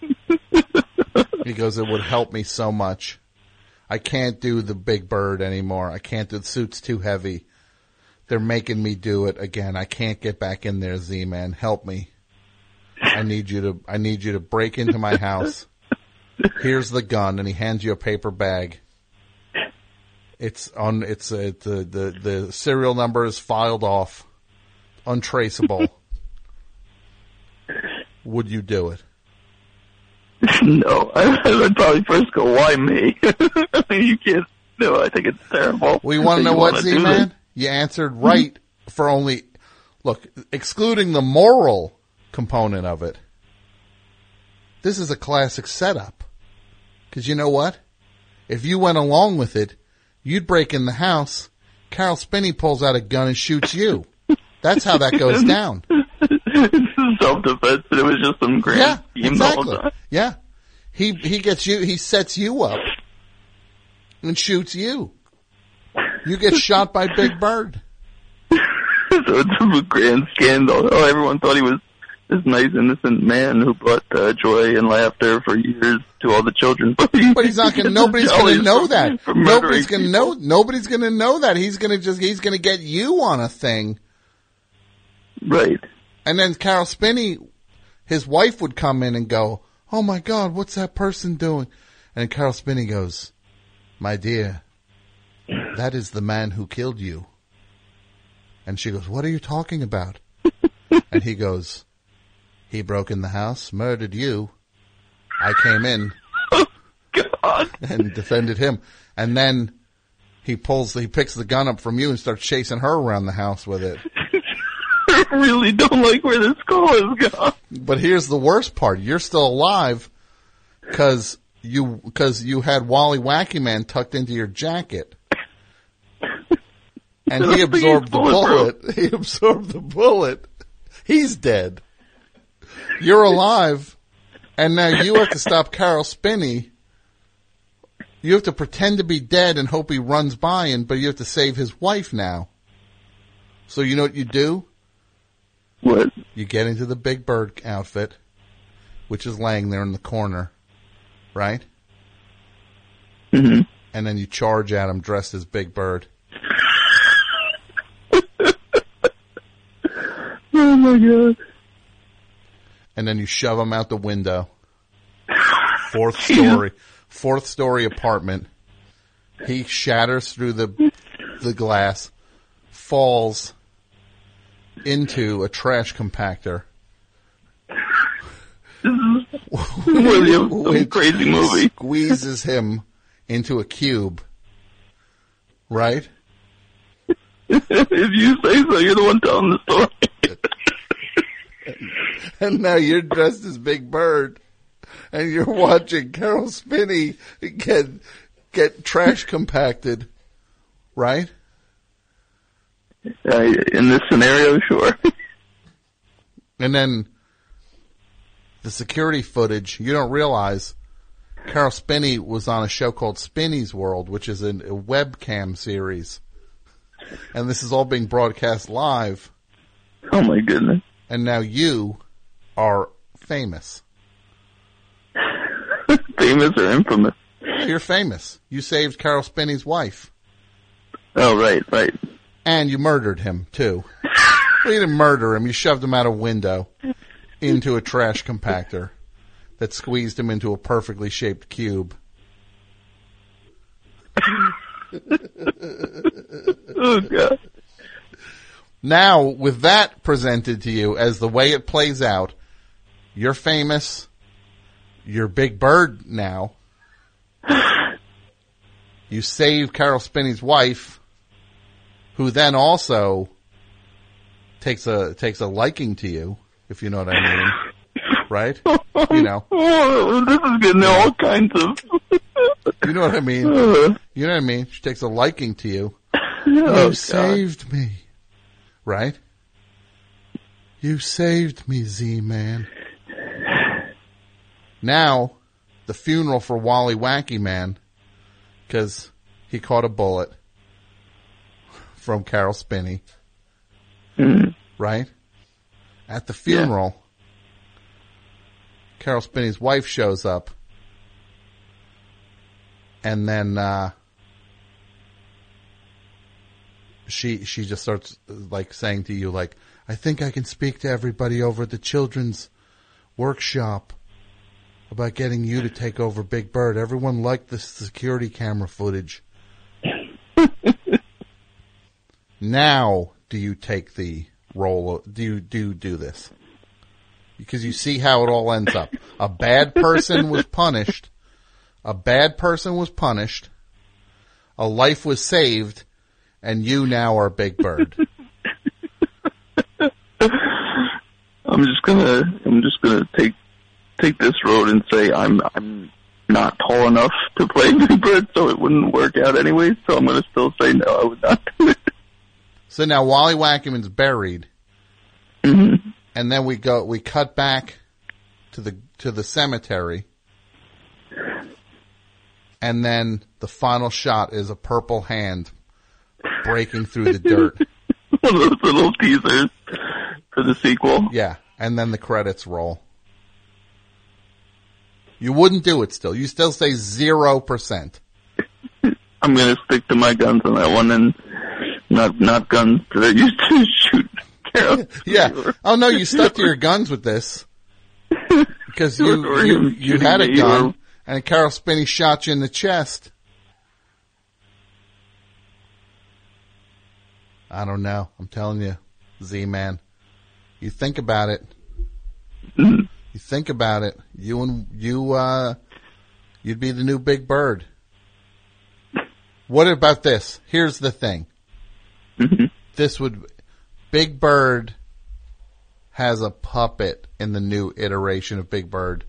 because it would help me so much. I can't do the big bird anymore. I can't do the suit's too heavy. They're making me do it again. I can't get back in there, Z man. Help me. I need you to I need you to break into my house. Here's the gun and he hands you a paper bag. It's on it's uh, the the the serial number is filed off. Untraceable. Would you do it? No, I, I would probably first go, why me? you can't. No, I think it's terrible. We want to know what, Z man? You answered right for only, look, excluding the moral component of it. This is a classic setup. Cause you know what? If you went along with it, you'd break in the house. Caroll Spinney pulls out a gun and shoots you. That's how that goes down. it's self-defense, but it was just some grand Yeah, scheme the whole exactly. Yeah. He, he gets you, he sets you up and shoots you. You get shot by Big Bird. so it's a grand scandal. Oh, everyone thought he was this nice, innocent man who brought uh, joy and laughter for years to all the children. But, he's not gonna, nobody's gonna know that. Nobody's gonna know, nobody's gonna know that. He's gonna just, he's gonna get you on a thing. Right. And then Caroll Spinney, his wife would come in and go, Oh my God, what's that person doing? And Caroll Spinney goes, My dear, that is the man who killed you. And she goes, What are you talking about? and he goes, He broke in the house, murdered you. I came in oh, God, and defended him. And then he pulls, he picks the gun up from you and starts chasing her around the house with it. I really don't like where this call has gone. But here's the worst part: you're still alive because you because you had Wally Wacky Man tucked into your jacket, and he absorbed the bullet. He absorbed the bullet. He's dead. You're alive, and now you have to stop Caroll Spinney. You have to pretend to be dead and hope he runs by, and but you have to save his wife now. So you know what you do? What? You get into the Big Bird outfit, which is laying there in the corner, right? Mm-hmm. And then you charge at him dressed as Big Bird. Oh my god. And then you shove him out the window. Fourth story, fourth story apartment. He shatters through the the glass, falls into a trash compactor. William, some crazy movie. Squeezes him into a cube. Right? if you say so, you're the one telling the story. and now you're dressed as Big Bird, and you're watching Caroll Spinney get get trash compacted, right? Uh, in this scenario, sure. And then the security footage, you don't realize Caroll Spinney was on a show called Spinney's World, which is a webcam series. And this is all being broadcast live. Oh my goodness. And now you are famous. Famous or infamous? You're famous. You saved Caroll Spinney's wife. Oh, right, right. And you murdered him, too. Well, you didn't murder him. You shoved him out a window into a trash compactor that squeezed him into a perfectly shaped cube. oh, God. Now, with that presented to you as the way it plays out, you're famous. You're Big Bird now. You save Caroll Spinney's wife, who then also takes a takes a liking to you, if you know what I mean. Right? You know. Oh, this is getting all kinds of. You know what I mean? You know what I mean? She takes a liking to you. Oh, you God. saved me. Right? You saved me, Z-Man. Now, the funeral for Wally Wacky Man, because he caught a bullet from Caroll Spinney. Mhm. Right? At the funeral, Caroll Spinney's wife shows up. And then, uh, she, she just starts like saying to you, like, I think I can speak to everybody over at the children's workshop about getting you to take over Big Bird. Everyone liked the security camera footage. now, do you take the role? Of, do you do do this? Because you see how it all ends up. A bad person was punished. A bad person was punished. A life was saved, and you now are Big Bird. I'm just gonna, I'm just gonna take, take this road and say I'm, I'm not tall enough to play Big Bird, so it wouldn't work out anyway. So I'm gonna still say no. I would not. Do it. So now Wally Wackerman's buried, mm-hmm. and then we go. We cut back to the to the cemetery, and then the final shot is a purple hand breaking through the dirt. One of those little teasers for the sequel. Yeah, and then the credits roll. You wouldn't do it still. You still say zero percent. I'm gonna stick to my guns on that one and not, not guns that I used to shoot. Yeah. Oh no, you stuck to your guns with this because you you, you had a gun, and Caroll Spinney shot you in the chest. I don't know. I'm telling you, Z man. You think about it. you think about it. You and you, uh, you'd be the new Big Bird. What about this? Here's the thing. This would, Big Bird has a puppet in the new iteration of Big Bird.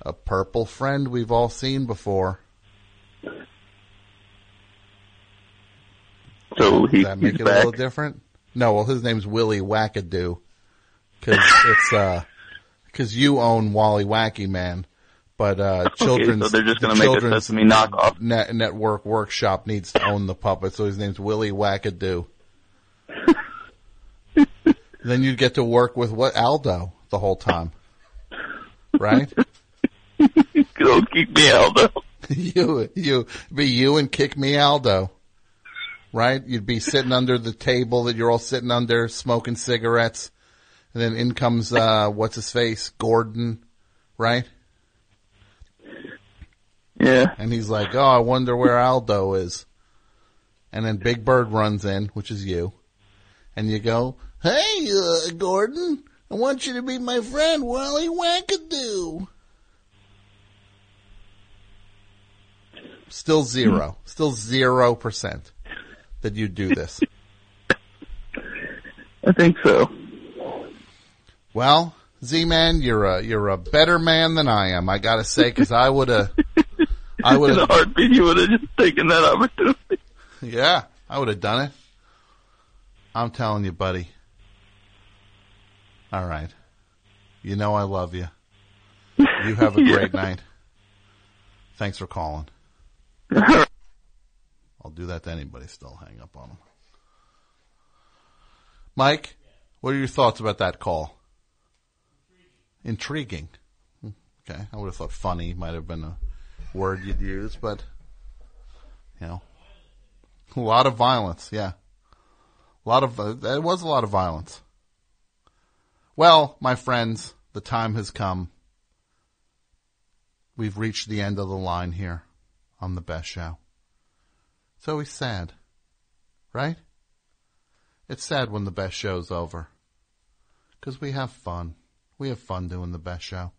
A purple friend we've all seen before. So he, Does that make he's it back. a little different? No, well, his name's Willie Wackadoo. Cause it's, uh, cause you own Wally Wacky Man. But, uh, Okay, so children's, they're just gonna the make a children's Sesame knockoff. Net, network workshop needs to own the puppet, so his name's Willie Wackadoo. then you'd get to work with what Aldo the whole time, right? Go kick me Aldo. you, you, be you and kick me Aldo, right? You'd be sitting under the table that you're all sitting under, smoking cigarettes, and then in comes uh, what's his face, Gordon, right? Yeah. And he's like, "Oh, I wonder where Aldo is." And then Big Bird runs in, which is you, and you go, "Hey, uh, Gordon, I want you to be my friend, Wally Wackadoo." Still zero, still zero percent that you do this. I think so. Well, Z-Man, you're a you're a better man than I am. I gotta say, because I would have, I would In a have, heartbeat, you would have just taken that opportunity. yeah, I would have done it. I'm telling you, buddy. All right, you know I love you. You have a Yeah. great night. Thanks for calling. I'll do that to anybody. Still hang up on them. Mike, what are your thoughts about that call? Intriguing. Okay, I would have thought funny might have been a word you'd use, but you know, a lot of violence. Yeah, a lot of uh, it was a lot of violence. Well, my friends, the time has come. We've reached the end of the line here on the best show. It's always sad, right? It's sad when the best show's over. Because we have fun. We have fun doing the best show.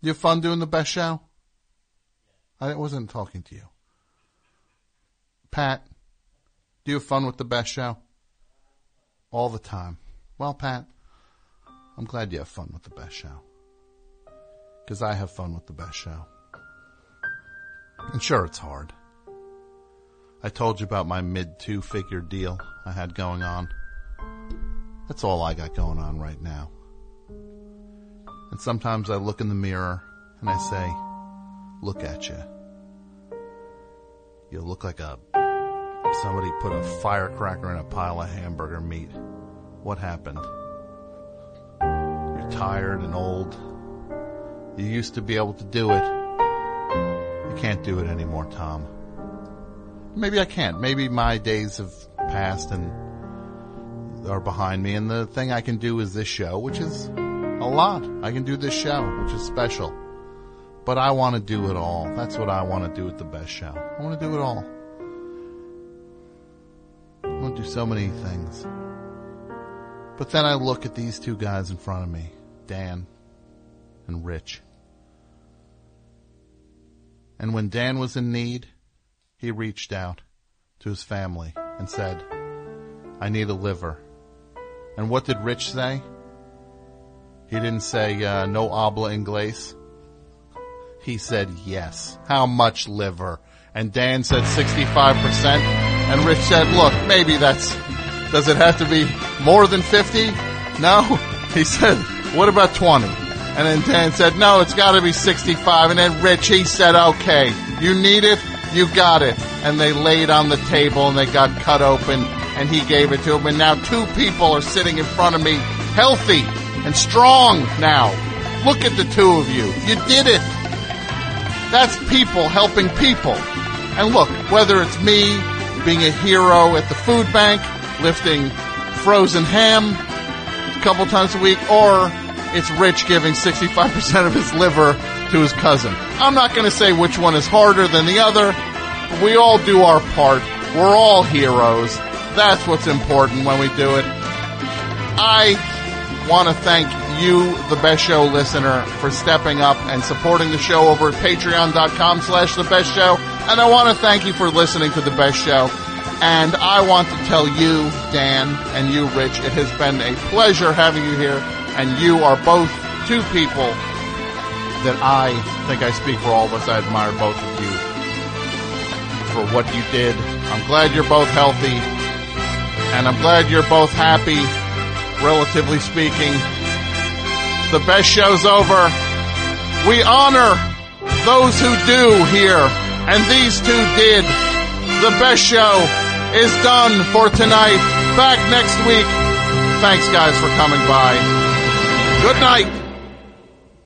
You have fun doing the best show? I wasn't talking to you. Pat, do you have fun with the best show? All the time. Well, Pat, I'm glad you have fun with the best show. Because I have fun with the best show. And sure, it's hard. I told you about my mid two figure deal I had going on. That's all I got going on right now. And sometimes I look in the mirror and I say, look at you. You look like a, somebody put a firecracker in a pile of hamburger meat. What happened? You're tired and old. You used to be able to do it. You can't do it anymore, Tom. Maybe I can't. Maybe my days have passed and are behind me, and the thing I can do is this show, which is a lot. I can do this show, which is special. But I want to do it all. That's what I want to do with the best show. I want to do it all. I want to do so many things. But then I look at these two guys in front of me, Dan and Rich. And when Dan was in need, he reached out to his family and said, I need a liver. And what did Rich say? He didn't say, uh, no habla inglés. He said yes. How much liver? And Dan said 65%. And Rich said, look, maybe that's, does it have to be more than 50? No. He said, what about 20? And then Dan said, no, it's gotta be 65. And then Rich, he said, okay, you need it, you got it. And they laid on the table and they got cut open and he gave it to him. And now two people are sitting in front of me, healthy and strong now. Look at the two of you. You did it. That's people helping people. And look, whether it's me being a hero at the food bank, lifting frozen ham a couple times a week, or it's Rich giving 65% of his liver to his cousin. I'm not going to say which one is harder than the other. We all do our part. We're all heroes. That's what's important when we do it. I want to thank you, the Best Show listener, for stepping up and supporting the show over at patreon.com slash the best show. And I want to thank you for listening to the best show. And I want to tell you, Dan, and you, Rich, it has been a pleasure having you here. And you are both two people that I think I speak for all of us. I admire both of you for what you did. I'm glad you're both healthy. And I'm glad you're both happy, relatively speaking. The best show's over. We honor those who do here, and these two did. The best show is done for tonight. Back next week. Thanks, guys, for coming by. Good night.